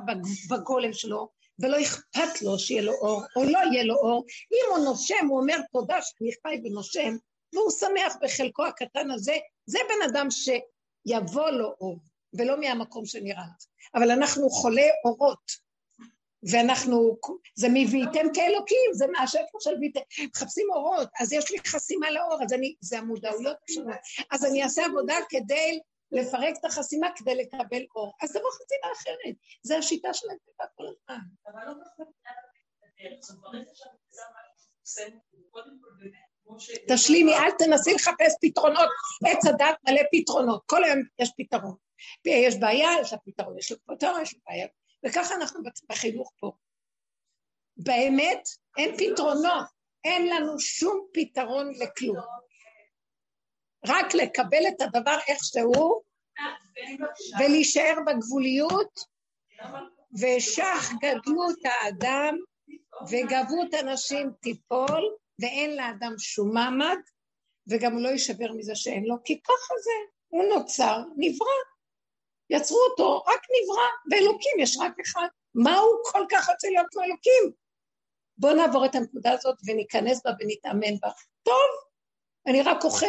A: בגולם שלו, ולא אכפת לו שיהיה לו אור, או לא יהיה לו אור. אם הוא נושם, הוא אומר תודה שאני חי ונושם, והוא שמח בחלקו הקטן הזה, זה בן אדם ש... יבוא לו אור, ולא מהמקום שנראה לך. אבל אנחנו חולי אורות. ואנחנו, זה מביאתם כאלוקים, זה מהשפר של ביתם, מחפשים אורות, אז יש לי חסימה לאור, אז אני, זה המודעויות שלנו, אז אני אעשה עבודה כדי לפרק את החסימה כדי לקבל אור. אז תבוא חסימה אחרת, זה השיטה של הטבע כל הזמן. אבל לא תשלימי, אל תנסי לחפש פתרונות, עץ הדת מלא פתרונות, כל היום יש פתרון. יש בעיה, יש לה פתרון, יש לה פתרון, יש לה בעיה. וככה אנחנו בחינוך פה. באמת, אין פתרונות, אין לנו שום פתרון לכלום. רק לקבל את הדבר איך שהוא, ולהישאר בגבוליות, ושח גדלות האדם, וגבות הנשים תיפול, ואין לאדם שום מעמד, וגם הוא לא יישבר מזה שאין לו, כי ככה זה, הוא נוצר, נברא. יצרו אותו, רק נברא, באלוקים יש רק אחד. מה הוא כל כך רוצה להיות כמו אלוקים? בואו נעבור את הנקודה הזאת וניכנס בה ונתאמן בה. טוב, אני רק אוכל.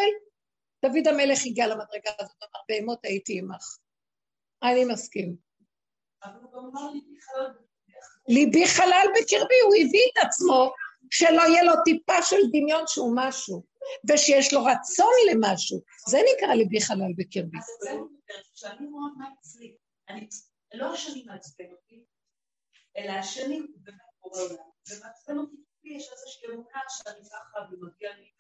A: דוד המלך הגיע למדרגה הזאת, אמר, בהמות הייתי עמך. אני מסכים. ליבי חלל בקרבי, הוא הביא את עצמו, שלא יהיה לו טיפה של דמיון שהוא משהו, ושיש לו רצון למשהו. זה נקרא ליבי חלל בקרבי.
B: שאני מאוד מעצלי. לא השני מעצבן אותי, אלא השני באמת קורא עולם. ומעצבן אותי, יש איזושהי אמונה שאני ככה ומגיע לי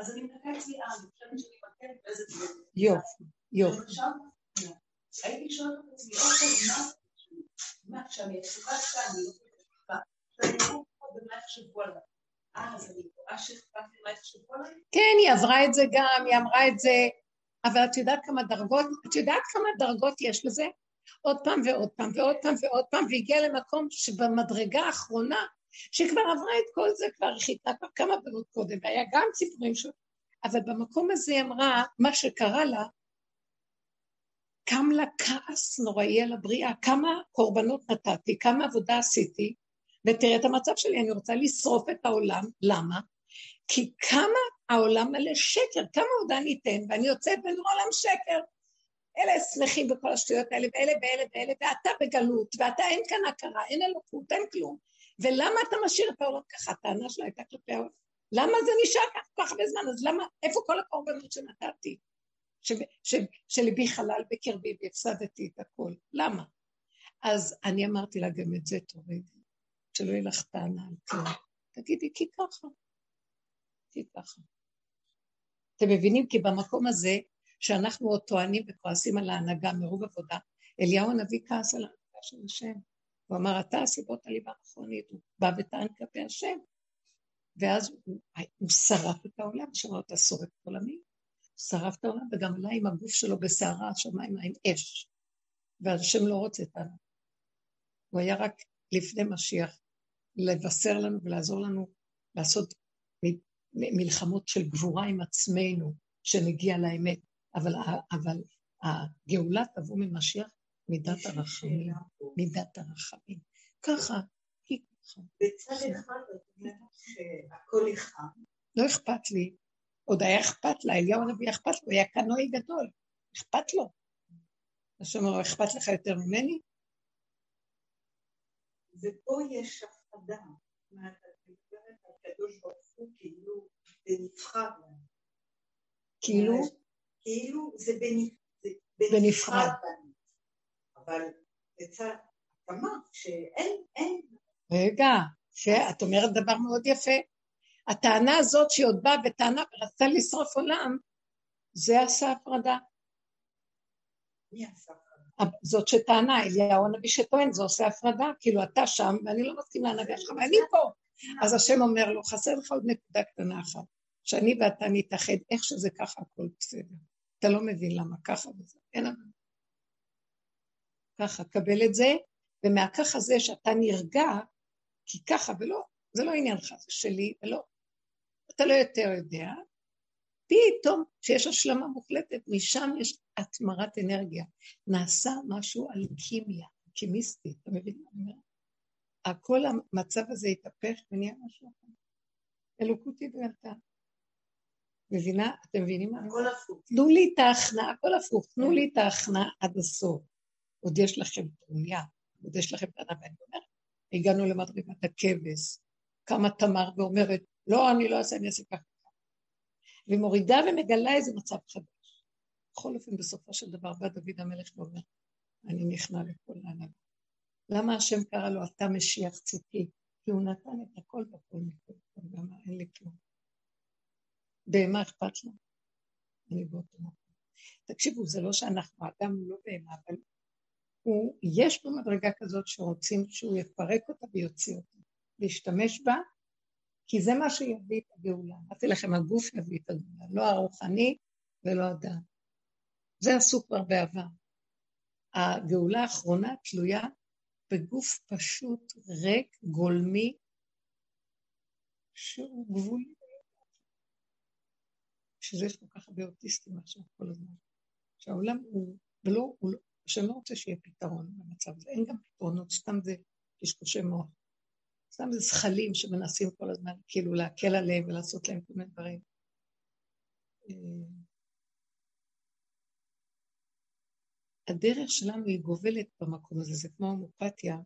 B: אז אני מתקה אצלי עם, אני חושבת שאני מתקה באיזה דברים.
A: יופי, יופי.
B: הייתי שואלת את עצמי, אוקיי, מה, כשאני עצובה שאני לא מתקה, שאני לא במה יחשבו עליי. אה, אז אני רואה שאכפת לי מה יחשבו עליי?
A: כן, היא עברה את זה גם, היא אמרה את זה. אבל את יודעת כמה דרגות, את יודעת כמה דרגות יש לזה? עוד פעם ועוד פעם ועוד פעם ועוד פעם, והגיעה למקום שבמדרגה האחרונה, שכבר עברה את כל זה, כבר חיכתה כבר כמה דרגות קודם, והיה גם סיפורים ש... אבל במקום הזה היא אמרה, מה שקרה לה, קם לה כעס נוראי על הבריאה, כמה קורבנות נתתי, כמה עבודה עשיתי, ותראה את המצב שלי, אני רוצה לשרוף את העולם, למה? כי כמה העולם מלא שקר, כמה עוד אני אתן, ואני יוצאת בין עולם שקר. אלה שמחים בכל השטויות האלה, ואלה ואלה ואלה, ואתה בגלות, ואתה אין כאן הכרה, אין אלוקות, אין כלום. ולמה אתה משאיר את העולם ככה? הטענה שלה הייתה כלפי העולם. למה זה נשאר כך כל כך הרבה זמן? אז למה, איפה כל הקורבנות שנתתי? שליבי חלל בקרבי והפסדתי את הכל. למה? אז אני אמרתי לה, גם את זה תורידי, שלא יהיה לך טענה על כלום. תגידי, כי ככה. כי ככה. אתם מבינים? כי במקום הזה, שאנחנו עוד טוענים וכועסים על ההנהגה מרוב עבודה, אליהו הנביא כעס על ההנהגה של השם. הוא אמר, אתה הסיבות הליבה האחרונית, הוא בא וטען כלפי השם. ואז הוא, הוא שרף את העולם, שאמר, אתה שורף את עולמי? הוא שרף את העולם, וגם עלה עם הגוף שלו בסערה השמיימה, עם אש. והשם לא רוצה את העולם. הוא היה רק לפני משיח, לבשר לנו ולעזור לנו לעשות מלחמות של גבורה עם עצמנו, שנגיע לאמת, אבל, אבל הגאולה תבוא ממשיח מידת הרחמים, מידת הרחמים. ככה,
B: היא ככה. בצד אחד את אומרת שהכל אחד.
A: לא אכפת לי. עוד היה אכפת לה, אליהו הנביא אכפת לו, היה קנואי גדול, אכפת לו. השם אומר, אכפת לך יותר ממני?
B: ופה יש הפחדה. הקדוש ברוך הוא כאילו בנבחר
A: כאילו?
B: כאילו זה
A: בנפרד.
B: אבל לצד אמרת שאין, אין.
A: רגע, שאת אומרת דבר מאוד יפה. הטענה הזאת שהיא עוד באה וטענה ורצתה לשרוף עולם, זה עשה הפרדה.
B: מי עשה הפרדה?
A: זאת שטענה, אליהו הנביא שטוען, זה עושה הפרדה, כאילו אתה שם ואני לא מסכים להנהגה שלך, ואני פה. אז השם אומר לו, חסר לך עוד נקודה קטנה אחת, שאני ואתה נתאחד, איך שזה ככה, הכל בסדר. אתה לא מבין למה ככה וזה, אין אבל. ככה, קבל את זה, ומהככה זה שאתה נרגע, כי ככה, ולא, זה לא עניינך, זה שלי, ולא, אתה לא יותר יודע, פתאום כשיש השלמה מוחלטת, משם יש התמרת אנרגיה. נעשה משהו אלכימיה, קימיסטי, אתה מבין מה אני אומרת? כל המצב הזה התהפך ונהיה משהו אחר. אלוקות התגלתה. מבינה? אתם מבינים מה?
B: הכל הפוך.
A: תנו לי את ההכנעה, הכל הפוך, תנו לי את ההכנעה עד הסוף. עוד יש לכם טרוניה, עוד יש לכם טענה, ואני אומרת, הגענו למדרגת הכבש, קמה תמר ואומרת, לא, אני לא אעשה, אני אעשה ככה. ומורידה ומגלה איזה מצב חדש. בכל אופן, בסופו של דבר בא דוד המלך ואומר, אני נכנע לכל הענב. למה השם קרא לו, אתה משיח צדקי? כי הוא נתן את הכל בכל מכל, גם אין לי כלום. בהמה אכפת לו? אני באותו מקום. תקשיבו, זה לא שאנחנו, האדם הוא לא בהמה, אבל הוא, יש לו מדרגה כזאת שרוצים שהוא יפרק אותה ויוציא אותה, להשתמש בה, כי זה מה שיביא את הגאולה. אמרתי לכם, הגוף יביא את הגאולה, לא הרוחני ולא הדם. זה עשו כבר בעבר. הגאולה האחרונה תלויה בגוף פשוט, ריק, גולמי, שהוא גבולי. שזה יש כל כך הרבה אוטיסטים עכשיו כל הזמן. שהעולם הוא, ולא, הוא לא, השם לא רוצה שיהיה פתרון במצב הזה, אין גם פתרונות, סתם זה קשקושי מוח. סתם זה זכלים שמנסים כל הזמן כאילו להקל עליהם ולעשות להם כל מיני דברים. אה, הדרך שלנו היא גובלת במקום הזה, זה כמו הומופתיה.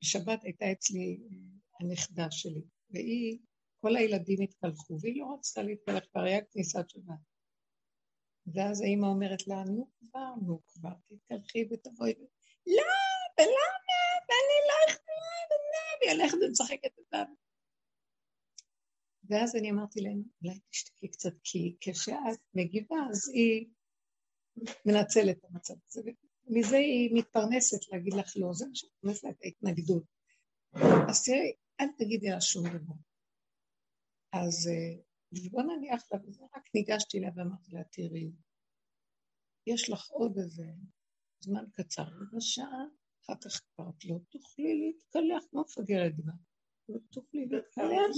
A: בשבת הייתה אצלי אה, הנכדה שלי, והיא, כל הילדים התקלחו, והיא לא רצתה להתקלח, כבר היה כניסת שבת. ואז האימא אומרת לה, נו כבר, נו כבר, תתקלחי ותבואי. לא, ולמה? ואני לא יכולה, והיא הולכת ומשחקת אותה. ואז אני אמרתי להם, אולי תשתקי קצת, כי כשאת מגיבה, אז היא מנצלת את המצב הזה. ומזה היא מתפרנסת להגיד לך לא, זה מה שכונס לה את ההתנגדות. אז תראי, אל תגידי לה שום דבר. אז אה, בוא נניח לה, וזה רק ניגשתי אליה ואמרתי לה, תראי, יש לך עוד איזה זמן קצר, רבע שעה, אחר כך כבר את לא תוכלי להתקלח, כמו מפגרת כבר, לא תוכלי להתקלח,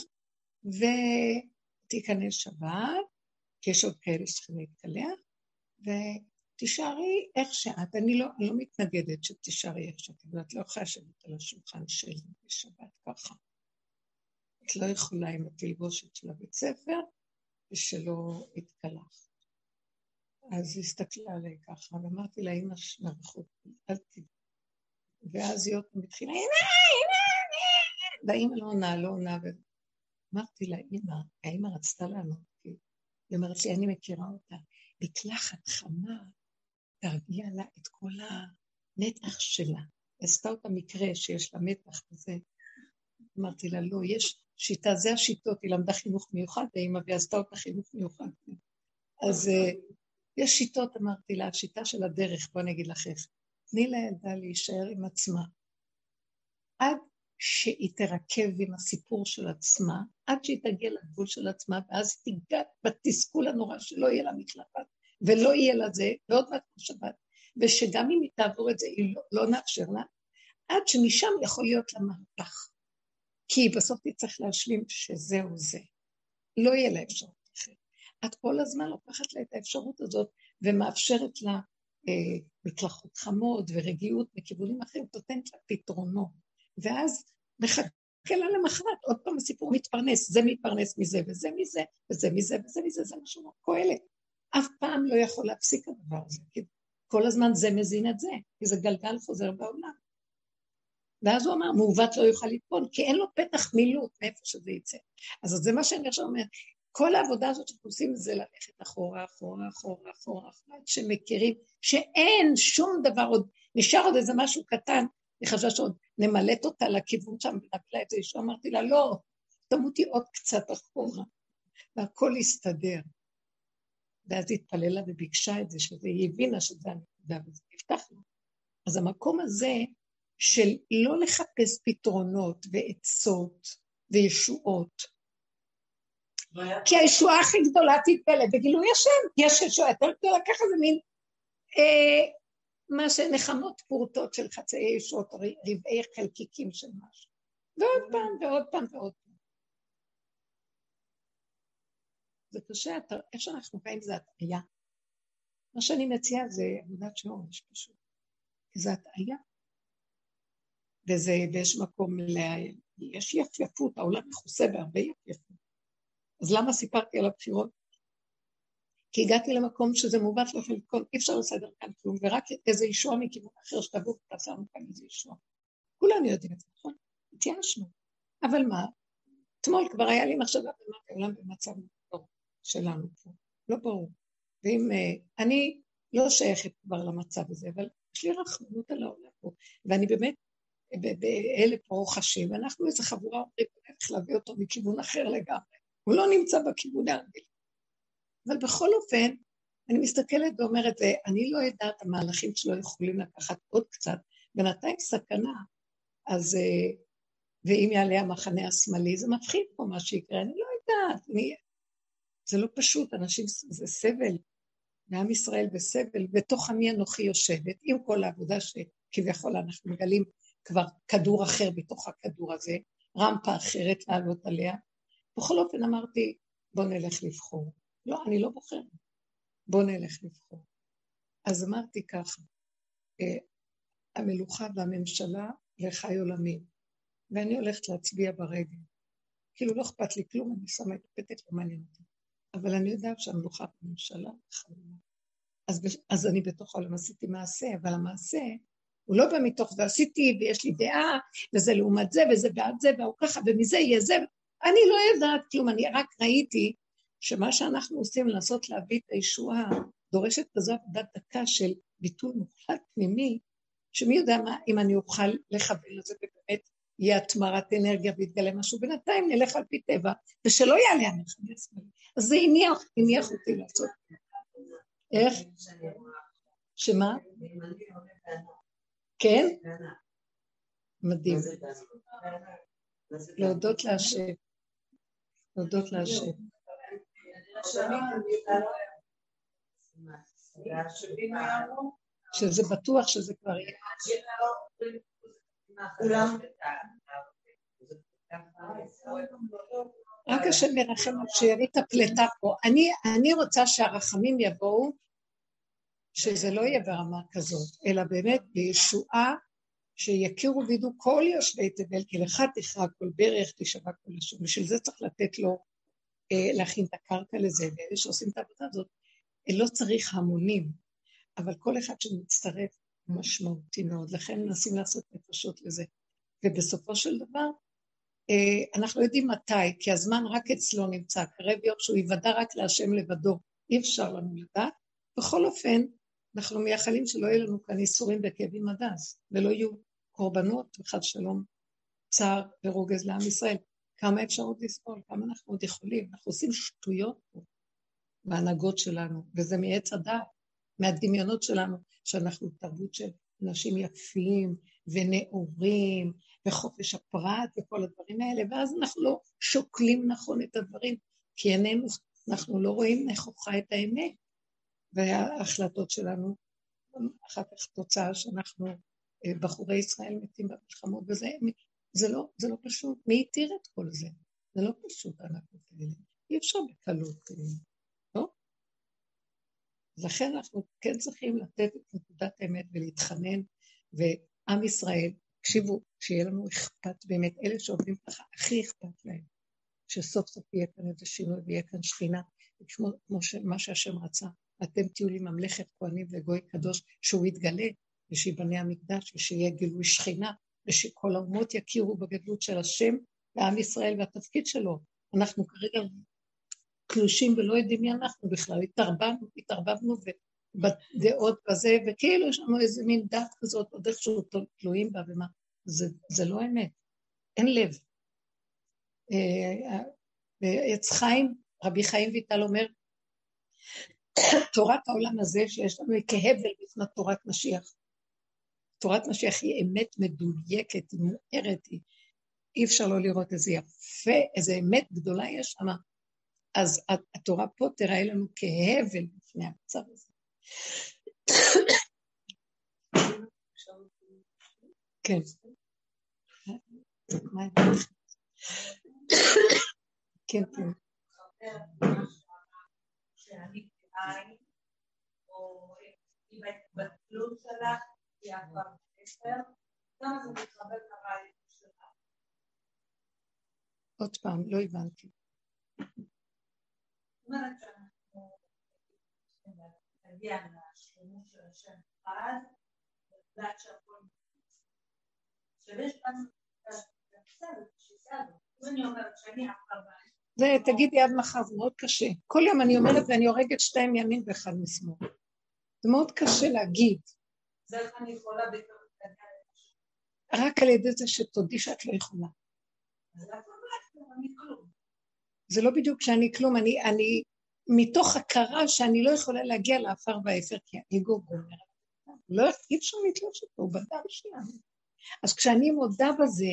A: ותיכנס שבת, כי יש עוד כאלה שצריכים להתקלח, ותישארי איך שאת. אני לא, לא מתנגדת שתישארי איך שאת, אבל את לא יכולה לשבת על השולחן שלי בשבת ככה. את לא יכולה עם התלבושת של הבית ספר, ושלא התקלחת. אז הסתכלה עליי ככה, ואמרתי לה, אמא שנרחות, אל תדעי. ואז היא עוד פעם התחילה, אמא, אמא, והאמא לא עונה, לא עונה. אמרתי לה, אמא, האמא רצתה לענות, היא אומרת לי, אני מכירה אותה. מקלחת חמה, תרגיע לה את כל הנתח שלה. עשתה אותה מקרה שיש לה מתח וזה. אמרתי לה, לא, יש שיטה, זה השיטות, היא למדה חינוך מיוחד, ואימא, והיא עשתה אותה חינוך מיוחד. אז uh, יש שיטות, אמרתי לה, השיטה של הדרך, בוא אני אגיד לך איך. תני לילדה להישאר עם עצמה. עד שהיא תרכב עם הסיפור של עצמה, עד שהיא תגיע לגבול של עצמה, ואז תיגע בתסכול הנורא שלא יהיה לה מקלחת, ולא יהיה לה זה, ועוד מעט שבת, ושגם אם היא תעבור את זה, היא לא, לא נאפשר לה, עד שמשם יכול להיות לה מהפך. כי בסוף צריך להשלים שזהו זה. לא יהיה לה אפשרות אחרת. את כל הזמן לוקחת לה את האפשרות הזאת ומאפשרת לה אה, מקלחות חמות ורגיעות מכיוונים אחרים, נותנת לה פתרונות. ואז מחכה לה למחרת, עוד פעם הסיפור מתפרנס, זה מתפרנס מזה וזה מזה, וזה מזה וזה מזה, זה מה שהוא קהלת. אף פעם לא יכול להפסיק הדבר הזה, כי כל הזמן זה מזין את זה, כי זה גלגל חוזר בעולם. ואז הוא אמר, מעוות לא יוכל ליפול, כי אין לו פתח מילוט מאיפה שזה יצא. אז זה מה שאני עכשיו אומרת, כל העבודה הזאת שאנחנו עושים זה ללכת אחורה, אחורה, אחורה, אחורה, אחורה, שמכירים שאין שום דבר עוד, נשאר עוד איזה משהו קטן, היא חשבה שעוד נמלט אותה לכיוון שם ונפלה את זה, אישה אמרתי לה, לא, תמותי עוד קצת אחורה, והכל יסתדר. ואז היא התפללה וביקשה את זה, שזה, היא הבינה שזה הנקודה, וזה נפתח לה. אז המקום הזה של לא לחפש פתרונות ועצות וישועות, כי הישועה הכי גדולה תתגלה בגילוי השם, יש ישועה יותר גדולה, ככה זה מין אה, מה שנחמות פורטות של חצאי ישועות, רבעי חלקיקים של משהו. ועוד פעם, ועוד פעם, ועוד פעם. זה קשה, איך שאנחנו חיים זה הטעיה. מה שאני מציעה זה עבודת שורש פשוט. זה הטעיה. וזה, ויש מקום ל... יש יפייפות, העולם מכוסה בהרבה יפייפות. אז למה סיפרתי על הבחירות? כי הגעתי למקום שזה מעוות לא יכול לקרות, אי אפשר לסדר כאן כלום, ורק איזה ישוע מכיוון אחר שתבוא ותעשה לנו כאן איזה ישוע. כולנו יודעים את זה, נכון? התייאשנו. אבל מה? אתמול כבר היה לי מחשבה במה העולם במצב שלנו פה, לא ברור. ואם uh, אני לא שייכת כבר למצב הזה, אבל יש לי רחמנות על העולם פה, ואני באמת, באלה פה רוחשים, ואנחנו איזה חבורה אומרים, איך להביא אותו מכיוון אחר לגמרי. הוא לא נמצא בכיוון האנגלי. אבל בכל אופן, אני מסתכלת ואומרת, אני לא יודעת, המהלכים שלו יכולים לקחת עוד קצת, בינתיים סכנה, אז, אה, ואם יעלה המחנה השמאלי, זה מפחיד פה מה שיקרה, אני לא יודעת, אני, זה לא פשוט, אנשים, זה סבל, ועם ישראל בסבל, בתוך עמי אנוכי יושבת, עם כל העבודה שכביכול אנחנו מגלים כבר כדור אחר בתוך הכדור הזה, רמפה אחרת לעלות עליה. בכל אופן אמרתי, בוא נלך לבחור. לא, אני לא בוחרת. בוא נלך לבחור. אז אמרתי ככה, אה, המלוכה והממשלה וחי עולמי, ואני הולכת להצביע ברגל. כאילו לא אכפת לי כלום, אני שמה את הפתק, לא מעניין אותי. אבל אני יודעת שהמלוכה והממשלה וחי עולמי. אז, אז אני בתוך העולם עשיתי מעשה, אבל המעשה הוא לא בא מתוך זה עשיתי ויש לי דעה, וזה לעומת זה, וזה בעד זה, והוא ככה, ומזה יהיה זה. אני לא יודעת כלום, אני רק ראיתי שמה שאנחנו עושים לנסות להביא את הישועה דורשת כזו עבודת דקה של ביטול מוחלט פנימי, שמי יודע מה, אם אני אוכל לכוון לזה ובאמת יהיה התמרת אנרגיה ויתגלה משהו, בינתיים נלך על פי טבע, ושלא יעלה המלחמה השמאלי. אז זה הניח, הניח אותי לעשות. איך? שמה? כן? מדהים. להודות להשם. להודות להשם. שזה בטוח שזה כבר יהיה. רק השם ירחם שיביא את הפלטה פה. אני, אני רוצה שהרחמים יבואו, שזה לא יהיה ברמה כזאת, אלא באמת בישועה שיכירו וידעו כל יושבי תבל, כי לך תכרע כל ברך, תשבע כל לשון. בשביל זה צריך לתת לו אה, להכין את הקרקע לזה, ואלה שעושים את העבודה הזאת, אה, לא צריך המונים, אבל כל אחד שמצטרף משמעותי מאוד, לכן מנסים לעשות נפשות לזה. ובסופו של דבר, אה, אנחנו יודעים מתי, כי הזמן רק אצלו נמצא, קרב יום שהוא יוודע רק להשם לבדו, אי אפשר לנו לדעת. בכל אופן, אנחנו מייחלים שלא יהיו לנו כאן איסורים וכאבים עד אז, ולא יהיו קורבנות, וחד שלום, צער ורוגז לעם ישראל. כמה אפשר עוד לסבול, כמה אנחנו עוד יכולים. אנחנו עושים שטויות פה בהנהגות שלנו, וזה מעץ הדעת, מהדמיונות שלנו, שאנחנו תרבות של אנשים יפים ונאורים, וחופש הפרט וכל הדברים האלה, ואז אנחנו לא שוקלים נכון את הדברים, כי איננו, אנחנו לא רואים נכוחה את האמת, וההחלטות שלנו, אחר כך תוצאה שאנחנו אה, בחורי ישראל מתים במלחמות, וזה זה לא, זה לא פשוט. מי התיר את כל זה? זה לא פשוט, הענקות האלה. אי אפשר בקלות, אה, לא? לכן אנחנו כן צריכים לתת את נקודת האמת ולהתחנן, ועם ישראל, תקשיבו, שיהיה לנו אכפת באמת, אלה שעובדים ככה, הכי אכפת להם, שסוף סוף יהיה כאן איזה שינוי ויהיה כאן שכינה, כמו, כמו מה שהשם רצה, אתם תהיו לי ממלכת כהנים וגוי קדוש, שהוא יתגלה, ושיבנה המקדש, ושיהיה גילוי שכינה, ושכל האומות יכירו בגדלות של השם לעם ישראל והתפקיד שלו. אנחנו כרגע תלושים ולא יודעים מי אנחנו בכלל, התערבבנו, התערבבנו בדעות בזה, וכאילו יש לנו איזה מין דת כזאת, עוד איכשהו תלויים בה ומה. זה, זה לא אמת, אין לב. אה, אה, עץ חיים, רבי חיים ויטל אומר, תורת העולם הזה שיש לנו היא כהבל בפני תורת משיח. תורת משיח היא אמת מדויקת, היא מוארת, היא... אי אפשר לא לראות איזה יפה, איזה אמת גדולה יש שם. אז התורה פה תראה לנו כהבל בפני המצב הזה. כן. כן, כן. שאני או עם ההתבטלות שלך עוד פעם, לא הבנתי.
B: אומרת שאנחנו נגיע לשלמות של השם אחד, לדעת שהכל שיש לנו
A: זה, תגידי עד מחר, זה מאוד קשה. כל יום אני אומרת ואני הורגת שתיים ימין ואחד משמאל. זה מאוד קשה להגיד.
B: זה איך אני יכולה.
A: רק על ידי זה שתודי שאת לא יכולה. זה לא בדיוק שאני כלום, אני, אני מתוך הכרה שאני לא יכולה להגיע לעפר והאפר, כי האגו גומר. לא, אי אפשר לתלוש אותו, הוא בדם שלנו. אז כשאני מודה בזה,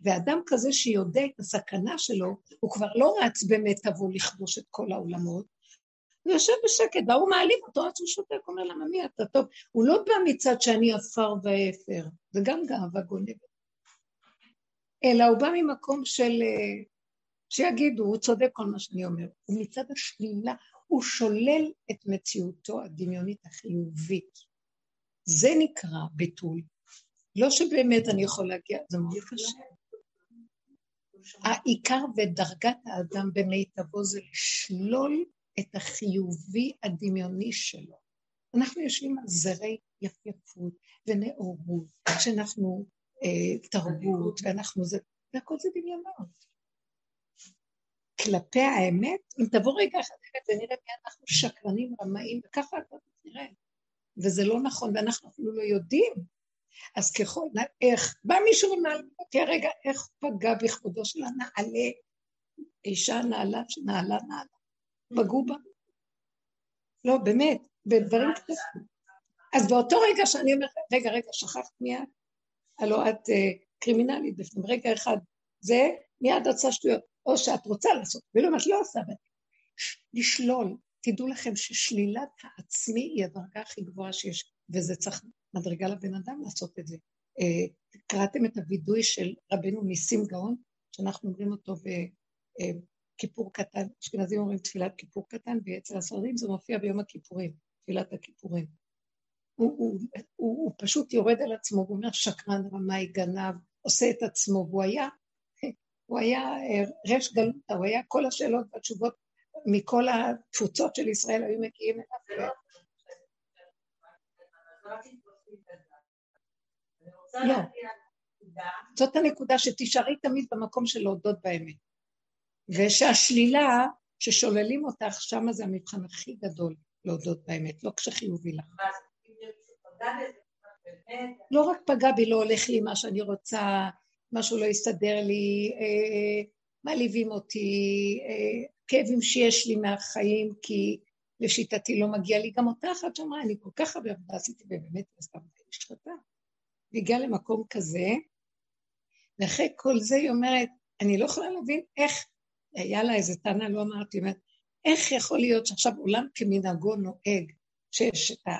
A: ואדם כזה שיודע את הסכנה שלו, הוא כבר לא רץ במיטבו לכבוש את כל העולמות, הוא יושב בשקט, והוא מעליב אותו, אז הוא שותק, אומר לה, ממי אתה טוב. הוא לא בא מצד שאני עפר ואפר, זה גם גאווה גונבת. אלא הוא בא ממקום של... אה, שיגידו, הוא צודק כל מה שאני אומר. הוא מצד השלילה, הוא שולל את מציאותו הדמיונית החיובית. זה נקרא ביטול. לא שבאמת אני יכול להגיע, זה מאוד קשה. העיקר ודרגת האדם במיטבו זה לשלול את החיובי הדמיוני שלו. אנחנו יושבים על זרי יפייפות ונאורות, שאנחנו אה, תרבות ואנחנו זה, והכל זה דמיונות. כלפי האמת, אם תבוא רגע אחד ונראה מי אנחנו שקרנים, רמאים, וככה אתה תראה. וזה לא נכון, ואנחנו אפילו לא יודעים. אז ככל, איך, בא מישהו ומעלה אותי הרגע, איך פגע בכבודו של הנעלה, אישה נעלה שנעלה נעלה. פגעו בה. לא, באמת, בדברים קטנים. אז באותו רגע שאני אומרת, רגע, רגע, שכחת מיד? הלוא את uh, קרימינלית בפנים, רגע אחד, זה מיד עושה שטויות, או שאת רוצה לעשות, ולא אם את לא עושה, לשלול. תדעו לכם ששלילת העצמי היא הדרגה הכי גבוהה שיש, וזה צריך מדרגה לבן אדם לעשות את זה. Uh, קראתם את הווידוי של רבנו ניסים גאון, שאנחנו אומרים אותו כיפור קטן, אשכנזים אומרים תפילת כיפור קטן, ואצל הספרדים זה מופיע ביום הכיפורים, תפילת הכיפורים. הוא, הוא, הוא, הוא פשוט יורד על עצמו, הוא אומר שקרן, רמאי, גנב, עושה את עצמו, והוא היה, הוא היה אה, רש גלותא, הוא היה כל השאלות והתשובות מכל התפוצות של ישראל היו מגיעים אליו. לא, זאת הנקודה שתישארי תמיד במקום של להודות באמת. ושהשלילה ששוללים אותך, שמה זה המבחן הכי גדול להודות באמת, לא כשחיובי לך. לא רק פגע בי, לא הולך לי מה שאני רוצה, משהו לא יסתדר לי, אה, מעליבים אותי, אה, כאבים שיש לי מהחיים, כי לשיטתי לא מגיע לי. גם אותה אחת שאמרה, אני כל כך הרבה עבודה עשיתי, ובאמת עשתה עבודה נשחטה. והגיעה למקום כזה, ואחרי כל זה היא אומרת, אני לא יכולה להבין איך היה לה איזה טענה, לא אמרתי, אומרת, איך יכול להיות שעכשיו עולם כמנהגו נוהג, שיש את ה...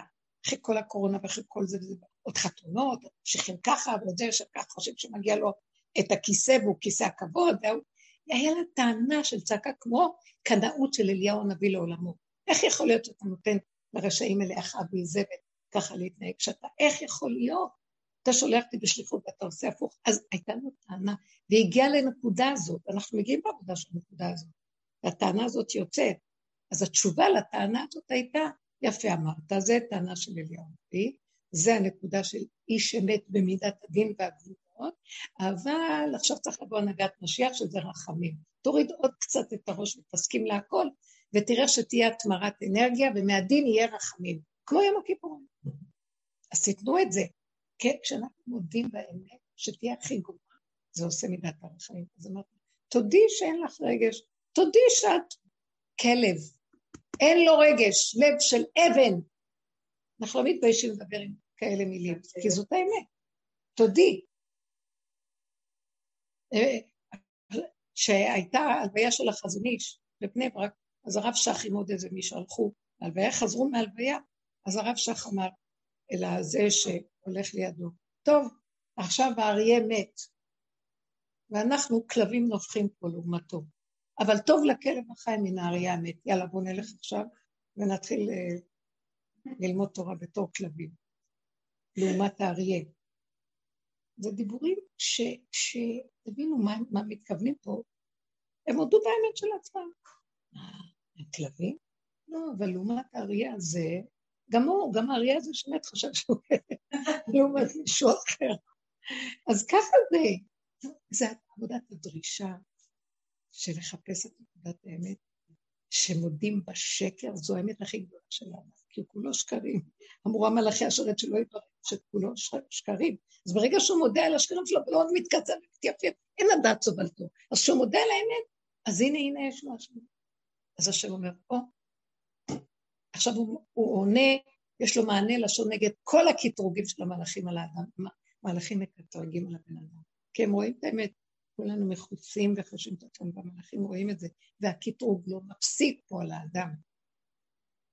A: אחרי כל הקורונה ואחרי כל זה, וזה עוד חתונות, ממשיכים ככה, ועוד זה שכך חושב שמגיע לו את הכיסא והוא כיסא הכבוד, והוא... היה לה טענה של צעקה כמו קנאות של אליהו הנביא לעולמו. איך יכול להיות שאתה נותן לרשעים אלה אחאב ואיזבל ככה להתנהג? שאתה, איך יכול להיות? אתה שולח אותי בשליחות ואתה עושה הפוך. אז הייתה לו טענה, והיא הגיעה לנקודה הזאת, אנחנו מגיעים בעבודה של הנקודה הזאת, והטענה הזאת יוצאת. אז התשובה לטענה הזאת הייתה, יפה אמרת, זה טענה של אליהו הנביא, זה הנקודה של איש אמת במידת הדין והגבולות, אבל עכשיו צריך לבוא הנהגת משיח שזה רחמים. תוריד עוד קצת את הראש ותסכים להכל, ותראה שתהיה התמרת אנרגיה, ומהדין יהיה רחמים, כמו יום הכיפורים. אז תיתנו את זה, כן, כשאנחנו מודים באמת, שתהיה הכי גרועה, זה עושה מידת הרחמים. אז אמרתי, תודי שאין לך רגש, תודי שאת כלב, אין לו רגש, לב של אבן. אנחנו לא מתביישים לדבר עם כאלה מילים, כי זאת האמת. תודי. שהייתה הלוויה של החזון איש בבני ברק, אז הרב שח עם עוד איזה מישהו הלכו להלוויה, חזרו מהלוויה, אז הרב שח אמר, אלא זה שהולך לידו. טוב, עכשיו האריה מת, ואנחנו כלבים נובחים פה לעומתו. אבל טוב לכלב החי מן האריה המת. יאללה, בואו נלך עכשיו ונתחיל אה, ללמוד תורה בתור כלבים, לעומת האריה. זה דיבורים שתבינו מה, מה מתכוונים פה, הם הודו באמת של עצמם. כלבים? לא, אבל לעומת האריה הזה, גם הוא, גם האריה הזה שבאמת חשב שהוא לעומת מישהו אחר. אז ככה זה, זה עבודת הדרישה של לחפש את עבודת האמת, שמודים בשקר, זו האמת הכי גדולה שלנו, כי הוא כולו שקרים. אמרו המלאכי השרת שלא יתברר שכולו שקרים. אז ברגע שהוא מודה על השקרים שלו ולא עוד מתקצר ומתייפף, אין לדעת סובלתו. אז כשהוא מודה על האמת, אז הנה, הנה יש משהו. אז השם אומר, או, עכשיו הוא, הוא עונה, יש לו מענה לשון נגד כל הקטרוגים של המלאכים על האדם. מלאכים מקטרגים על הבן אדם. כי הם רואים את האמת, כולנו מחוצים וחושבים את עצמם, והמלאכים רואים את זה, והקטרוג לא מפסיק פה על האדם.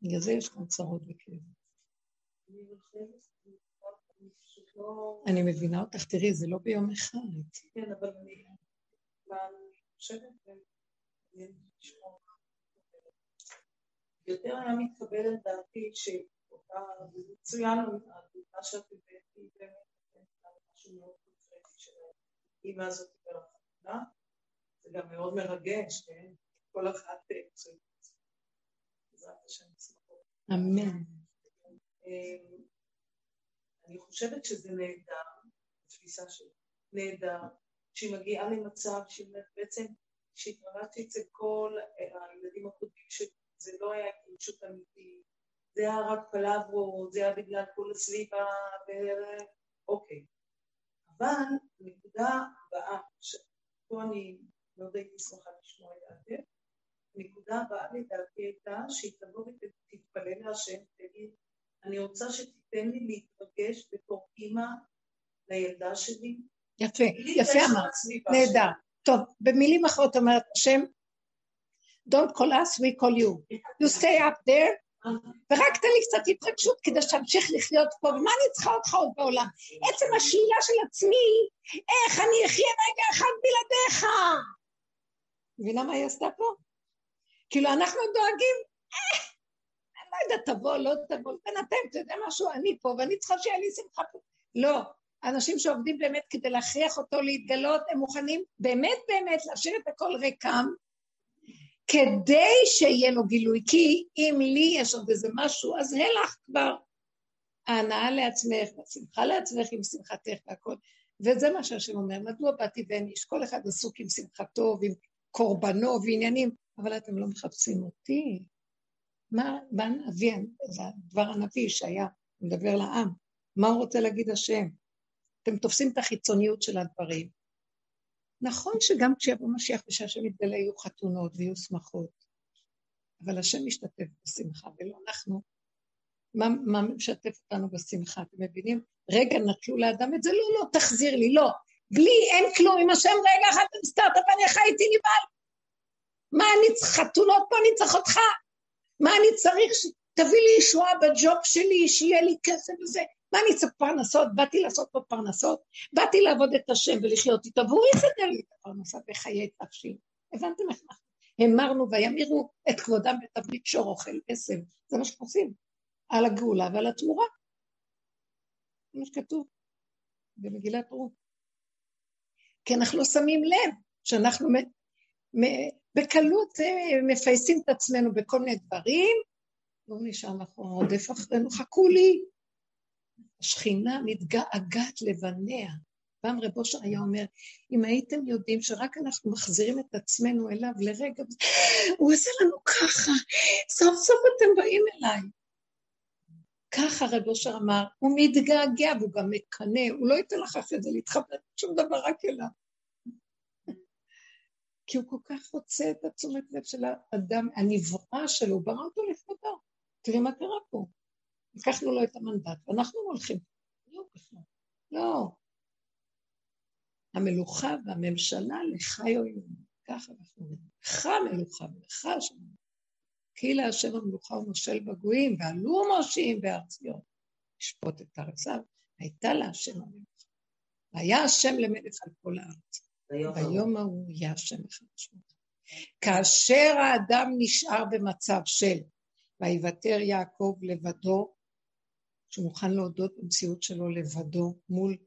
A: בגלל זה יש כאן צרות וכאבים. אני מבינה אותך, תראי, זה לא ביום אחד.
B: כן, אבל אני חושבת, יותר היה מתקבל על דעתי שאותה, מצוין, מה שאת הבאת היא באמת משהו מאוד קונקרטי של האימא הזאת ברחמנה, זה גם מאוד מרגש, כן? כל אחת בעזרת השם
A: אמן.
B: אמ, אני חושבת שזה נהדר, התפיסה שלי, נהדר, שהיא מגיעה למצב שבעצם, שהתמרדתי אצל כל הילדים הקודמים, שזה לא היה התרגשות אמיתית, זה היה רק פלברות, זה היה בגלל כל הסביבה, אוקיי. אבל נקודה הבאה, שפה אני מאוד הייתי שמחה לשמוע את דעתך, הנקודה הבאה לדעתי הייתה שהיא תבוא ותתפלל להשם, תגיד, אני רוצה שתיתן לי להתרגש בתור אימא לילדה שלי.
A: יפה, יפה אמרת, נהדר. טוב, במילים אחרות אומרת השם, Don't call us, we call you. You stay up there, ורק תן לי קצת התרגשות כדי שאמשיך לחיות פה, ומה אני צריכה אותך עוד בעולם? עצם השלילה של עצמי, איך אני אחיה רגע אחד בלעדיך? מבינה מה היא עשתה פה? כאילו אנחנו דואגים, אה, אני לא יודעת, תבוא, לא תבוא, בינתיים, אתה יודע משהו, אני פה, ואני צריכה שיהיה לי שמחה פה. לא, אנשים שעובדים באמת כדי להכריח אותו להתגלות, הם מוכנים באמת באמת להשאיר את הכל ריקם, כדי שיהיה לו גילוי, כי אם לי יש עוד איזה משהו, אז הלך כבר. ההנאה לעצמך, והשמחה לעצמך עם שמחתך והכל. וזה מה שהשם אומר, מדוע באתי ואין איש? כל אחד עסוק עם שמחתו ועם קורבנו ועניינים, אבל אתם לא מחפשים אותי. מה, מה הנביא, זה דבר הנביא שהיה מדבר לעם, מה הוא רוצה להגיד השם? אתם תופסים את החיצוניות של הדברים, נכון שגם כשיבוא משיח ושהשם יתגלה יהיו חתונות ויהיו שמחות, אבל השם משתתף בשמחה ולא אנחנו. מה, מה משתף אותנו בשמחה, אתם מבינים? רגע, נטלו לאדם את זה, לא, לא, תחזיר לי, לא. בלי, אין כלום, עם השם רגע אחד סטארט-אפ, אני חייתי נבהל. מה אני צריך, חתונות פה אני צריך אותך? מה אני צריך, תביא לי ישועה בג'וב שלי, שיהיה לי כסף וזה. מה אני צריך פרנסות? באתי לעשות פה פרנסות, באתי לעבוד את השם ולחיות איתו, והוא יסדר לי את הפרנסה בחיי תפשי. הבנתם איך אנחנו? המרנו וימירו את כבודם בתבנית שור אוכל עשב. זה מה שעושים. על הגאולה ועל התמורה. זה מה שכתוב במגילת רות. כי אנחנו לא שמים לב שאנחנו בקלות אה, מפייסים את עצמנו בכל מיני דברים, לא נשאר אנחנו רודף אחרינו, חכו לי, השכינה מתגעגעת לבניה. פעם רב אושר היה אומר, אם הייתם יודעים שרק אנחנו מחזירים את עצמנו אליו לרגע, הוא עושה לנו ככה, סוף סוף אתם באים אליי. ככה רב אושר אמר, הוא מתגעגע והוא גם מקנא, הוא לא ייתן לך אחרי זה להתחבר שום דבר רק אליו. כי הוא כל כך רוצה את התשומת לב של האדם, הנברא שלו, הוא ברא אותו לכבודו. תראי מה קרה פה. לקחנו לו את המנדט, ואנחנו הולכים. לא. לא. המלוכה והממשלה לך יועילו. ככה אנחנו אומרים. לך מלוכה ולך השם. כי להשם המלוכה הוא מושל בגויים, ועלו מושיעים בהר ציון. לשפוט את ארציו, הייתה להשם המלוכה. והיה השם למלך על כל הארץ. ביום ההוא יהיה השם מחדש. כאשר האדם נשאר במצב של ויוותר יעקב לבדו, שהוא מוכן להודות במציאות שלו לבדו מול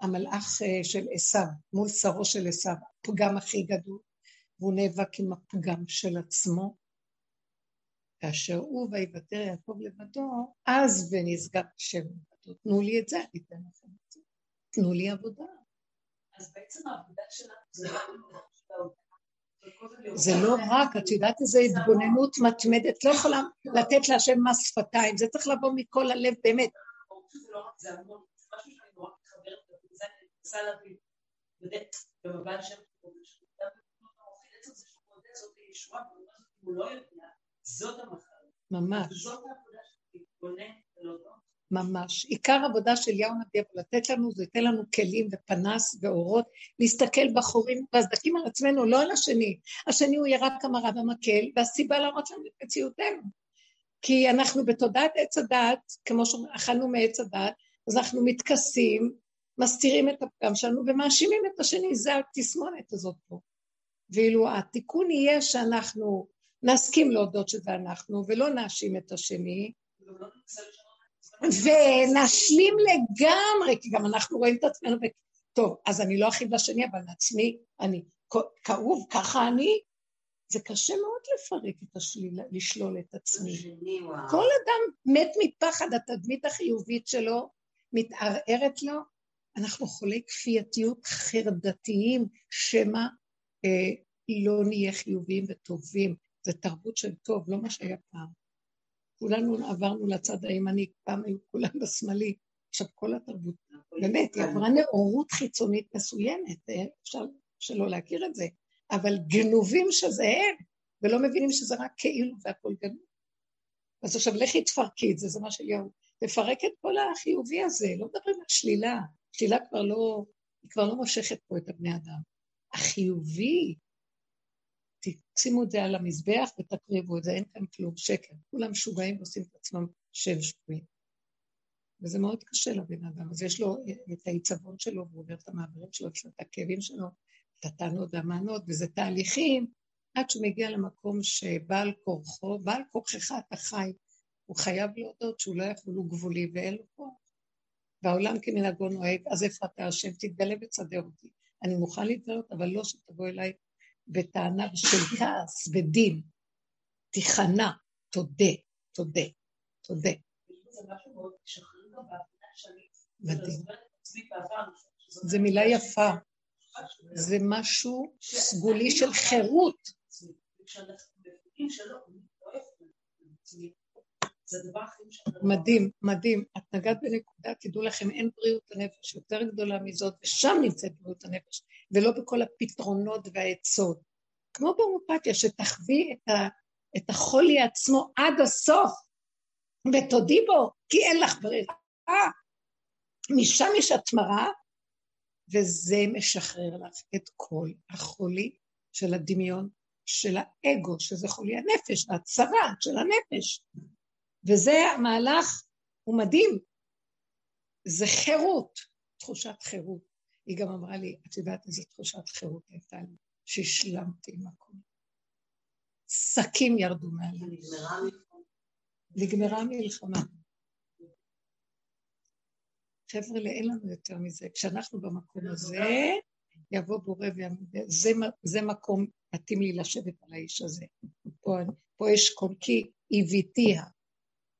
A: המלאך אה, של עשיו, מול שרו של עשיו, הפגם הכי גדול, והוא נאבק עם הפגם של עצמו, כאשר הוא ויוותר יעקב לבדו, אז ונשגב השם לבדו. תנו לי את זה, אני אתן לכם את זה. תנו לי עבודה.
B: אז בעצם העבודה שלנו זה
A: זה לא רק, את יודעת איזה התבוננות מתמדת, לא יכולה לתת להשם מס שפתיים, זה צריך לבוא מכל הלב באמת. ממש. ממש. עיקר עבודה של יאו נביא, אבל לתת לנו, זה ייתן לנו כלים ופנס ואורות, להסתכל בחורים והסדקים על עצמנו, לא על השני. השני הוא ירק המרה במקל, והסיבה להראות לנו את מציאותנו. כי אנחנו בתודעת עץ הדעת, כמו שאכלנו מעץ הדעת, אז אנחנו מתכסים, מסתירים את הפגם שלנו ומאשימים את השני, זה התסמונת הזאת פה. ואילו התיקון יהיה שאנחנו נסכים להודות שזה אנחנו, ולא נאשים את השני, ונשלים לגמרי, כי גם אנחנו רואים את עצמנו, ו... טוב, אז אני לא אחיד לשני, אבל לעצמי, אני כאוב, ככה אני, זה קשה מאוד לפרק את השלילה, לשלול את עצמי. כל אדם מת מפחד, התדמית החיובית שלו מתערערת לו. אנחנו חולי כפייתיות חרדתיים, שמא אה, לא נהיה חיוביים וטובים. זה תרבות של טוב, לא מה שהיה פעם. כולנו עברנו לצד הימני, פעם היו כולם בשמאלי. עכשיו כל התרבות, באמת, היא עברה נאורות חיצונית מסוימת, אה, אפשר שלא להכיר את זה, אבל גנובים שזה הם, ולא מבינים שזה רק כאילו והכל גנוב. אז עכשיו לכי תפרקי את זה, זה מה שאליהו, תפרק את כל החיובי הזה, לא מדברים על שלילה, שלילה כבר לא, היא כבר לא מושכת פה את הבני אדם. החיובי, שימו את זה על המזבח ותקריבו את זה, אין כאן כלום, שקר. כולם משוגעים ועושים את עצמם שם שבויים. וזה מאוד קשה לבן אדם, אז יש לו את העיצבון שלו, והוא עובר את המעברים שלו, יש לו את הכאבים שלו, את הטענות והמענות, וזה תהליכים, עד שהוא מגיע למקום שבעל כורחו, בעל כורחך אתה חי, הוא חייב להודות שהוא לא יכול, הוא גבולי ואין לו כוח. והעולם כמנהגו נוהג, אז איפה אתה השם? תתגלה וצדר אותי. אני מוכן להתגלות, אבל לא שתבוא אליי בטענה של כעס ודין. תיכנע, תודה, תודה, תודה. מדהים. זה מילה יפה. זה משהו סגולי של חירות. מדהים, מדהים. את נגעת בנקודה, תדעו לכם, אין בריאות הנפש יותר גדולה מזאת, ושם נמצאת בריאות הנפש, ולא בכל הפתרונות והעצות. כמו בהומופתיה, שתחווי את, ה, את החולי עצמו עד הסוף, ותודי בו, כי אין לך ברירה. משם יש התמרה, וזה משחרר לך את כל החולי של הדמיון, של האגו, שזה חולי הנפש, הצרה של הנפש. וזה המהלך, הוא מדהים. זה חירות, תחושת חירות. היא גם אמרה לי, את יודעת איזה תחושת חירות הייתה לי, שהשלמתי עם הכול. שקים ירדו מעלי. נגמרה המלחמה. חבר'ה, אין לנו יותר מזה. כשאנחנו במקום הזה, יבוא בורא ויאמר, זה, זה מקום מתאים לי לשבת על האיש הזה. פה, פה יש קול, כי הביתיה.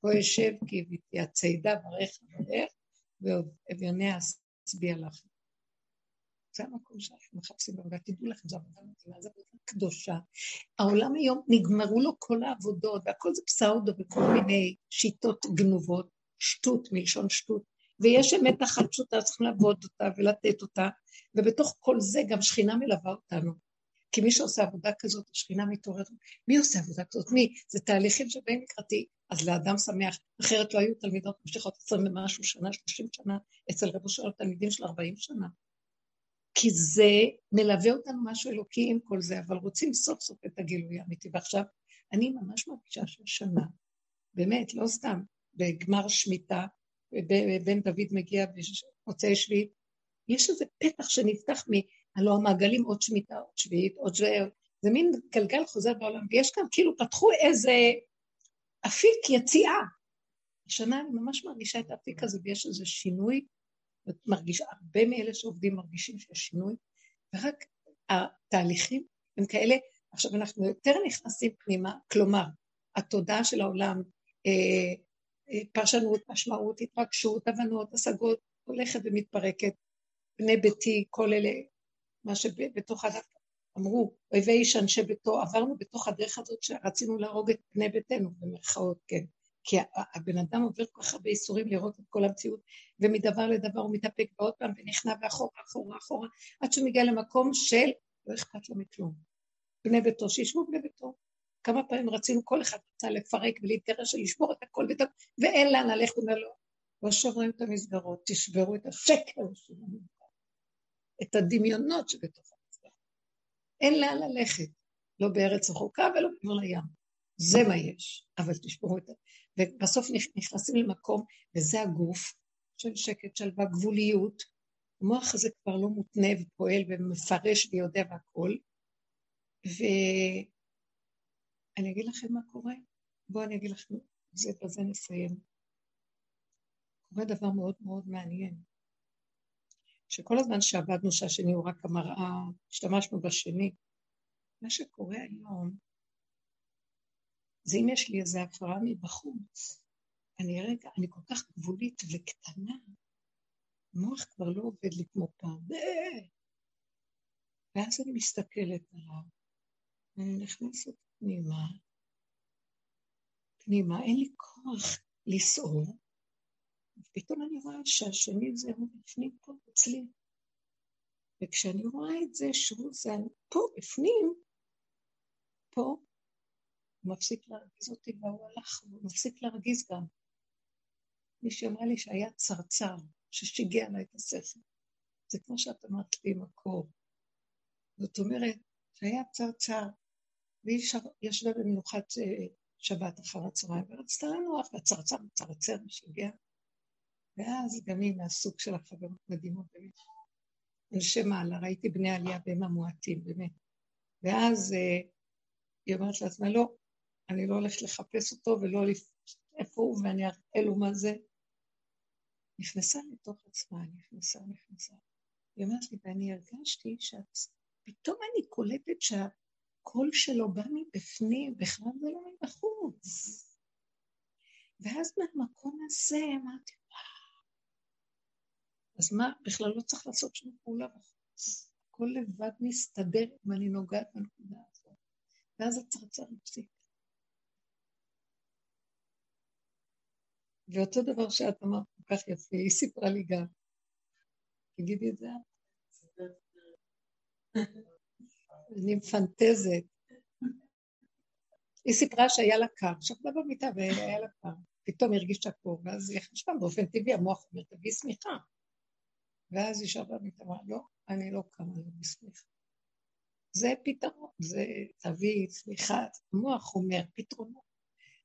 A: פה יושב כי הביתי הצידה ברך וברך, ואביוניה אצביע לכם. זה המקום שאנחנו מחפשים בעבודה, תדעו לכם, זו עבודה מדהימה, זו עבודה קדושה. העולם היום נגמרו לו כל העבודות, והכל זה פסאודו וכל מיני שיטות גנובות, שטות מלשון שטות, ויש אמת אחת פשוטה, צריכים לעבוד אותה ולתת אותה, ובתוך כל זה גם שכינה מלווה אותנו. כי מי שעושה עבודה כזאת, השכינה מתעוררת. מי עושה עבודה כזאת? מי? זה תהליכים שבאים לקראתי. אז לאדם שמח, אחרת לא היו תלמידות ממשיכות עשרים ומשהו שנה, שלושים שנה, אצל רבו של התלמידים של ארבעים שנה. כי זה מלווה אותנו משהו אלוקי עם כל זה, אבל רוצים סוף סוף את הגילוי האמיתי. ועכשיו, אני ממש מרגישה ששנה, באמת, לא סתם, בגמר שמיטה, בן דוד מגיע במוצאי שביעית, יש איזה פתח שנפתח מ... הלוא המעגלים עוד שמיטה, עוד שביעית, עוד שביעית, זה מין גלגל חוזר בעולם, ויש כאן כאילו פתחו איזה אפיק יציאה. השנה אני ממש מרגישה את האפיק הזה, ויש איזה שינוי, מרגישה, הרבה מאלה שעובדים מרגישים שיש שינוי, ורק התהליכים הם כאלה, עכשיו אנחנו יותר נכנסים פנימה, כלומר, התודעה של העולם, אה, אה, פרשנות, משמעות, התרגשות, הבנות, השגות, הולכת ומתפרקת. בני ביתי, כל אלה, מה שבתוך הדף אמרו, אויבי איש אנשי ביתו, עברנו בתוך הדרך הזאת שרצינו להרוג את בני ביתנו, במרכאות, כן. כי הבן אדם עובר כל כך הרבה איסורים לראות את כל המציאות, ומדבר לדבר הוא מתאפק ועוד פעם, ונכנע ואחורה, אחורה, אחורה, עד שהוא מגיע למקום של לא אכפת לו מכלום. בני ביתו, שישבו בני ביתו. כמה פעמים רצינו, כל אחד רצה לפרק ולהתגרש ולשבור את הכל, ואת... ואין לאן ללכת, אומר לו, לא שוברים את המסגרות, תשברו את השקר את הדמיונות שבתוך המסגרות. אין לאן ללכת, לא בארץ רחוקה ולא מעבר לים. זה מה יש, אבל תשברו את זה. ובסוף נכנסים למקום, וזה הגוף של שקט, שלווה, גבוליות. המוח הזה כבר לא מותנה ופועל ומפרש ויודע והכול. ואני אגיד לכם מה קורה. בואו אני אגיד לכם, זה, בזה נסיים. קורה דבר מאוד מאוד מעניין. שכל הזמן שעבדנו שהשני הוא רק המראה, השתמשנו בשני. מה שקורה היום, זה אם יש לי איזו הפרעה מבחוץ, אני רגע, אני כל כך גבולית וקטנה, המוח כבר לא עובד לי כמו פעם, ואז אני מסתכלת עליו, ואני נכנסת פנימה, פנימה, אין לי כוח לסעור, ופתאום אני רואה שהשני זה הוא בפנים פה אצלי. וכשאני רואה את זה שהוא זה פה בפנים, פה, הוא מפסיק להרגיז אותי והוא הלך, הוא מפסיק להרגיז גם. מישהי אמרה לי שהיה צרצר ששיגע לה את השכל. זה כמו שאת אמרת לי מקור. זאת אומרת, שהיה צרצר, והיא ישבה במנוחת אה, שבת אחר הצהריים, ורצתה לנוח, והצרצר מצרצר ושיגע. ואז גם היא מהסוג של החברות מדהימות באמת. אנשי מעלה, ראיתי בני עלייה והם המועטים, באמת. ואז אה, היא אומרת לעצמה, לא, אני לא הולכת לחפש אותו ולא. איפה הוא ואני אראה לו מה זה. נכנסה לתוך עצמה, נכנסה, נכנסה. היא אומרת לי, ואני הרגשתי שפתאום אני קולטת שהקול שלו בא מבפנים, בכלל זה לא מבחוץ. ואז מהמקום הזה אמרתי, וואו, אז מה, בכלל לא צריך לעשות שום פעולה בחוץ. הכל לבד מסתדר אם אני נוגעת בנקודה הזאת. ואז הצרצר הפסיק. ואותו דבר שאת אמרת כל כך יפה, היא סיפרה לי גם. תגידי את זה אני מפנטזת. היא סיפרה שהיה לה קר, שכבה במיטה והיה לה קר. פתאום הרגישה קור, ואז היא חשבה, באופן טבעי המוח אומר, תביאי שמיכה. ואז היא שבה במיטה, אמרה, לא, אני לא קמה לא בשמיכה. זה פתרון, זה תביאי שמיכה, המוח אומר פתרונות.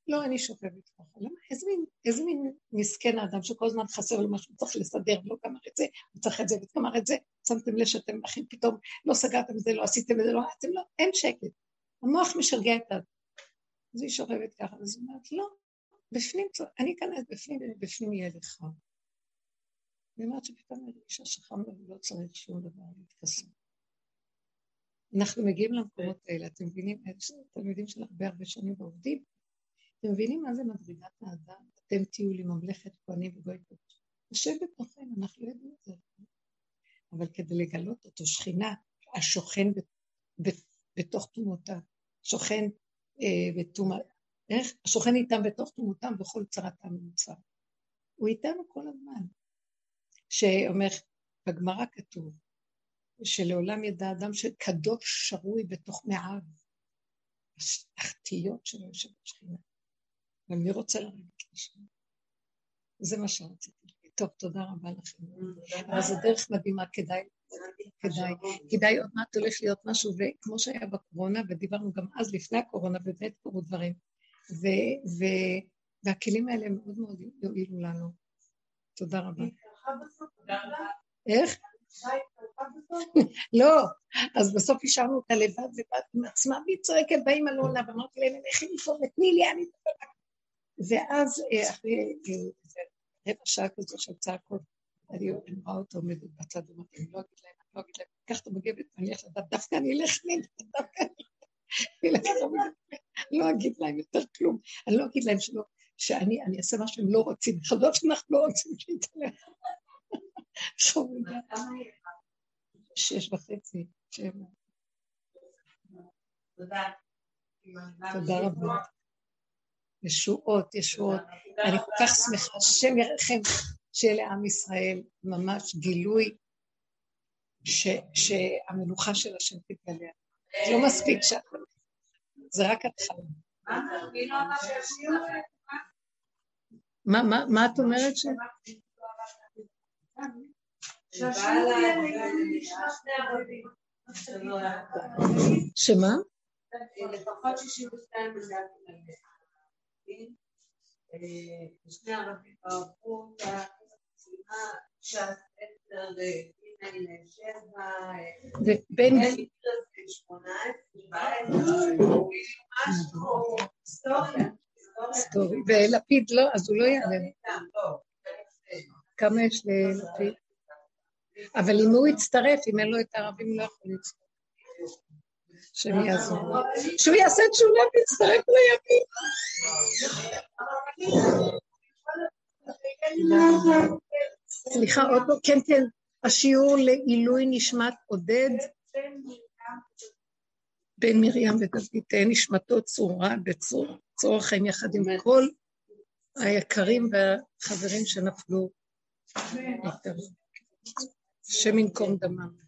A: לא, אני שוכבת ככה. למה? איזה מין, איזה מין מסכן האדם שכל הזמן חסר לו משהו, צריך לסדר, לא גמר את זה, הוא צריך את זה, וגמר את זה, שמתם לב שאתם אחים פתאום, לא סגרתם את זה, לא עשיתם את זה, לא, אתם לא, אין שקט. המוח משגע את ה... אז היא שוכבת ככה, אז היא אומרת, לא, בפנים, אני אכנס בפנים, ובפנים יהיה לך. היא אומרת שפתאום אישה שחם ולא צריך שום דבר להתכסות. אנחנו מגיעים למקומות האלה, אתם מבינים, תלמידים של הרבה הרבה שנים ועובדים, אתם מבינים מה זה מדרגת האדם? אתם תהיו לי ממלכת כהנים וגוי קודש. יושב בתוכנו, אנחנו לא יודעים את זה. אבל כדי לגלות אותו, שכינה, השוכן בתוך תומותיו, שוכן אה, בתומת, איך? השוכן איתם בתוך תומותם בכל צרתם ונוצר. הוא איתנו כל הזמן. שאומר, בגמרא כתוב, שלעולם ידע אדם שקדוש שרוי בתוך מעיו. התחתיות שלו יושבת שכינה. ומי רוצה לרדת לשם? זה מה שרציתי. טוב, תודה רבה לכם. אבל זו דרך מדהימה, כדאי, כדאי, כדאי עוד מעט הולך להיות משהו, וכמו שהיה בקורונה, ודיברנו גם אז לפני הקורונה, ובאמת קורו דברים, והכלים האלה מאוד מאוד יועילו לנו. תודה רבה. איך? לא, אז בסוף השארנו אותה לבד לבד עם עצמה, והיא צועקת באים על עונה, ואמרתי להם, לכי מפה ותני לי, אני... ואז אה, אחרי אה, רבע שעה כזו של צעקות, אני רואה אותו עומדת בצד, אמרתי, אני לא אגיד להם, אני לא אגיד להם, קח את המגבת, אני אלך לדעת, דווקא אני אלך, דווקא אני אלך למגבת. לא, אגיד להם יותר כלום. אני לא אגיד להם שלא, שאני אני אעשה מה שהם לא רוצים. חזות שאנחנו לא רוצים להתעלם. שש וחצי, שבע. תודה רבה. ישועות, ישועות. אני כל כך שמחה, השם ירחם שיהיה לעם ישראל ממש גילוי שהמנוחה של השם תתגלה. לא מספיק שהכל, זה רק התחלה. מה את אומרת ש... שמה? לפחות 62 מנדטים. שני ערבים אהבו אותה, ש"ס עשר, שבע, ובין... שמונה ולפיד לא, אז הוא לא יעלה. כמה יש ללפיד? אבל אם הוא יצטרף, אם אין לו את הערבים, לא יכול להצטרף. שהם יעזור. שהוא יעשה תשובה ויצטרף לימין. סליחה, עוד לא, כן, כן, השיעור לעילוי נשמת עודד בין מרים ודוד, תהא נשמתו צורה בצרור חיים יחד עם כל היקרים והחברים שנפלו. השם ינקום דמם.